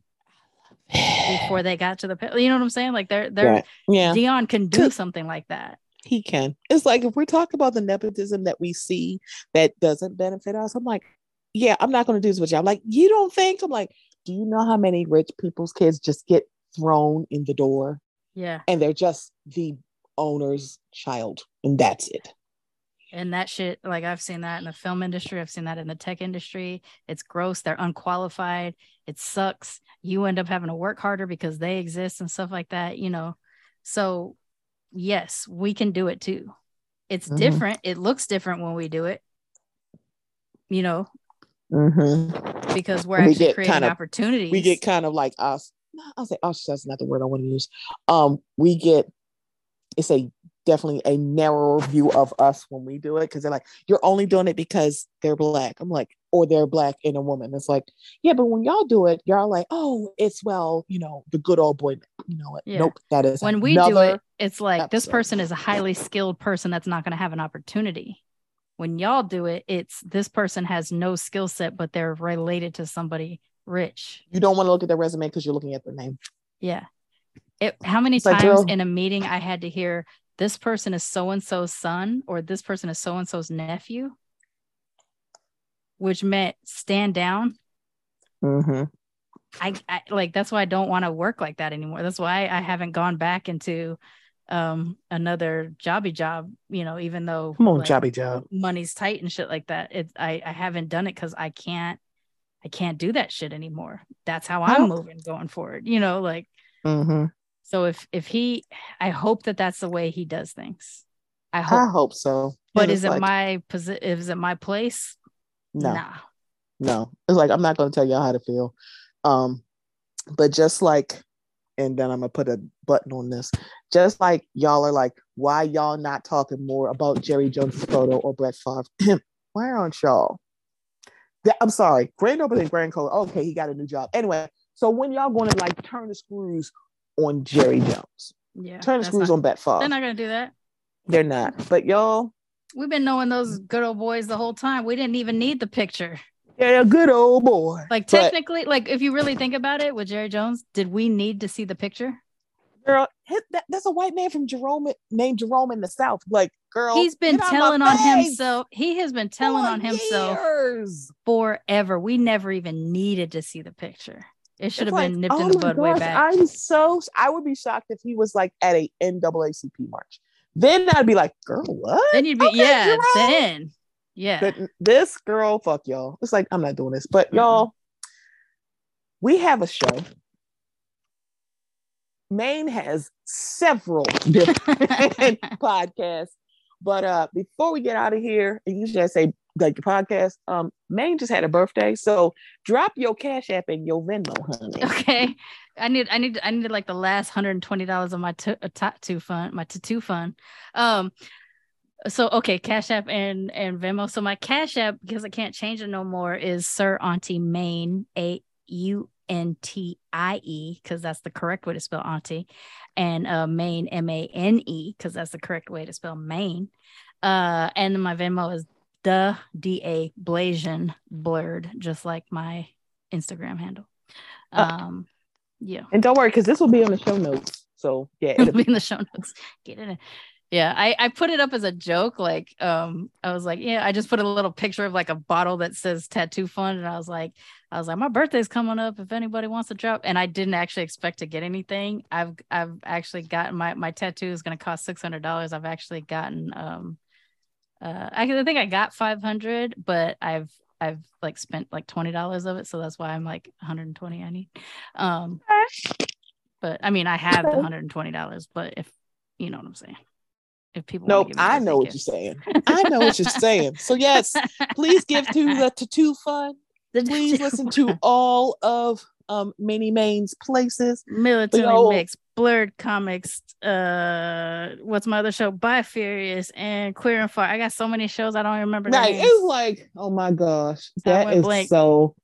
before they got to the pa- you know what I'm saying like they're they're Right. Yeah, Deion can do something like that he can. It's like if we're talking about the nepotism that we see that doesn't benefit us, I'm like, yeah, I'm not going to do this with you. I'm like, you don't think? I'm like, do you know how many rich people's kids just get thrown in the door yeah and they're just the owner's child and that's it? And that shit like I've seen that in the film industry I've seen that in the tech industry it's gross they're unqualified it sucks you end up having to work harder because they exist and stuff like that you know so yes we can do it too it's Mhm. different it looks different when we do it you know Mm-hmm. because we're We actually creating kind of- opportunities we get kind of like us. I'll say us. That's not the word I want to use. Um, we get it's a definitely a narrower view of us when we do it because they're like, you're only doing it because they're black. I'm like, or they're black and a woman. It's like, yeah, but when y'all do it, y'all like, oh, it's well, you know, the good old boy. You know what? Yeah. Nope, that is when we do it, it's like this person is a highly skilled person that's not going to have an opportunity. When y'all do it, it's this person has no skill set, but they're related to somebody rich. You don't want to look at their resume because you're looking at their name. Yeah. It, how many It's times girl- in a meeting I had to hear this person is so and so's son or this person is so and so's nephew, which meant stand down. Mm-hmm. I, I like that's why I don't want to work like that anymore. That's why I haven't gone back into um another jobby job, you know, even though Come on, like, jobby job. money's tight and shit like that. It I, I haven't done it because I can't I can't do that shit anymore. That's how I'm moving going forward. You know, like Mm-hmm. So if if he I hope that that's the way he does things. I hope. I hope so. but is it like, my position? is it my place? no? Nah. No, it's like I'm not going to tell y'all how to feel. Um, but just like, and then I'm gonna put a button on this. Just like y'all are like, why y'all not talking more about Jerry Jones' photo or Brett Favre? why aren't y'all? That- I'm sorry, Grand Opening Grand Code. Okay, he got a new job. Anyway, so when y'all going to like turn the screws on Jerry Jones, Yeah. turn the screws not- on Brett Favre. They're not gonna do that. They're not. But y'all, We've been knowing those good old boys the whole time. We didn't even need the picture. a good old boy. Like But- technically, like if you really think about it with Jerry Jones, did we need to see the picture? girl, that, that's a white man from Jerome named Jerome in the South. Like, girl, He's been get out my telling on face himself. He has been telling for on himself years. forever. We never even needed to see the picture. It should have like, been nipped oh in the bud way back. I'm so I would be shocked if he was like at a NAACP march. Then I'd be like, girl, what? then you'd be Okay, yeah. Then yeah. But this girl, fuck y'all. It's like I'm not doing this. But Mm-mm. y'all, we have a show. Maine has several different podcasts. But uh before we get out of here, and usually I say like the podcast, um, Maine just had a birthday. So drop your cash app and your Venmo, honey. okay. I need I need I needed like the last hundred and twenty dollars of my uh, tattoo fund, my tattoo fund. Um so okay, Cash App and and Venmo. So my Cash App, because I can't change it no more, is Sir Auntie Maine, A U N T I E, because that's the correct way to spell Auntie, and uh Maine M A N E, because that's the correct way to spell Maine. Uh, and my Venmo is the D A Blasian blurred, just like my Instagram handle. Uh, Um, yeah, And don't worry, because this will be on the show notes. So yeah, it'll it'll be in the show notes. Get it in. Yeah, I, I put it up as a joke. Like, um, I was like, yeah, I just put a little picture of like a bottle that says tattoo fund. And I was like, I was like, my birthday's coming up. If anybody wants to drop, and I didn't actually expect to get anything. I've I've actually gotten my my tattoo is gonna cost six hundred dollars. I've actually gotten um uh I, I think I got five hundred, but I've I've like spent like twenty dollars of it, so that's why I'm like 120 I need. Um but I mean I have the hundred and twenty dollars, but if you know what I'm saying. If people wanna Nope, give me a I birthday know what gift. you're saying. I know what you're saying. So yes, please give to the tattoo fund. The Please tattoo listen to all of um Many Main's places. Militantly Yo. Mixed, Blurred Comics, uh what's my other show? By Furious and Queer and Fire. I got so many shows I don't remember. Right. names. It's like, oh my gosh, that is blank. so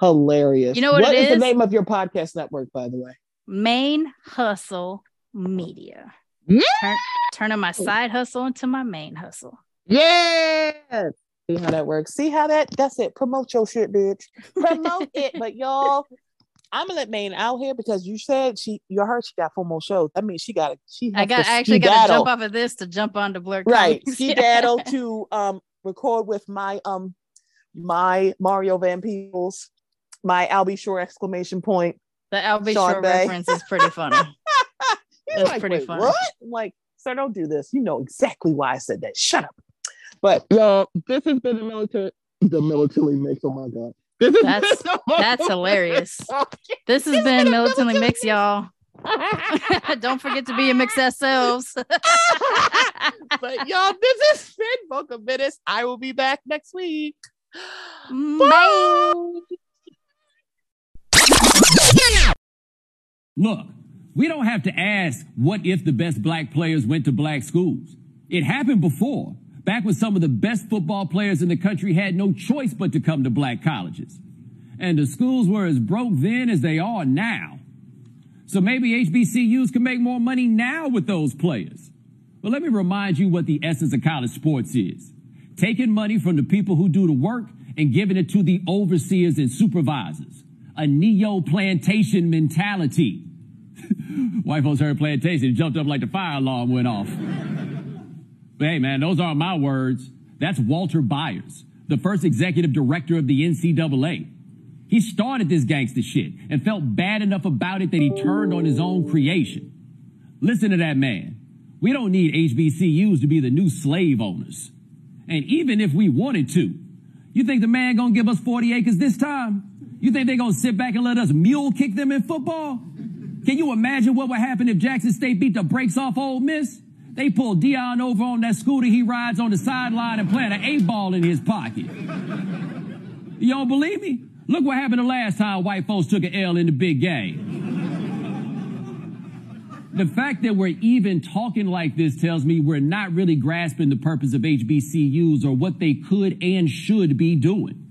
hilarious. You know what it is the name of your podcast network, by the way? Main Hustle Media. Yeah. Turn, turning my side hustle into my main hustle. Yeah. See how that works. See how that that's it. Promote your shit, bitch. Promote it. But y'all, I'm gonna let Maine out here because you said she you heard she got four more shows. I mean she got a she I got to I actually got to jump off of this to jump onto Blurred right she skedaddle to um record with my um my Mario Van Peebles, my I'll be sure exclamation point. The Albie Sean Shore Bay. reference is pretty funny. He's That's like, pretty Wait, funny. what? I'm like, sir, don't do this. You know exactly why I said that. Shut up. But y'all, this has been the military the military mix. Oh my god. Oh, this has That's- that's hilarious. This has been Militantly Mixed, y'all. Don't forget to be a mix ourselves. but y'all, this is Finn Boca Minutes. I will be back next week. Mm, Bye. Look, we don't have to ask what if the best black players went to black schools. It happened before, back when some of the best football players in the country had no choice but to come to black colleges. And the schools were as broke then as they are now. So maybe HBCUs can make more money now with those players. But let me remind you what the essence of college sports is. Taking money from the people who do the work and giving it to the overseers and supervisors. A neo-plantation mentality. White folks heard plantation jumped up like the fire alarm went off. Hey, man, those aren't my words. That's Walter Byers, the first executive director of the NCAA. He started this gangster shit and felt bad enough about it that he turned on his own creation. Listen to that man. We don't need HBCUs to be the new slave owners. And even if we wanted to, you think the man gonna give us 40 acres this time? You think they gonna sit back and let us mule kick them in football? Can you imagine what would happen if Jackson State beat the brakes off Ole Miss? They pulled Deion over on that scooter he rides on the sideline and plant an eight ball in his pocket. You don't believe me? Look what happened the last time white folks took an L in the big game. The fact that we're even talking like this tells me we're not really grasping the purpose of HBCUs or what they could and should be doing.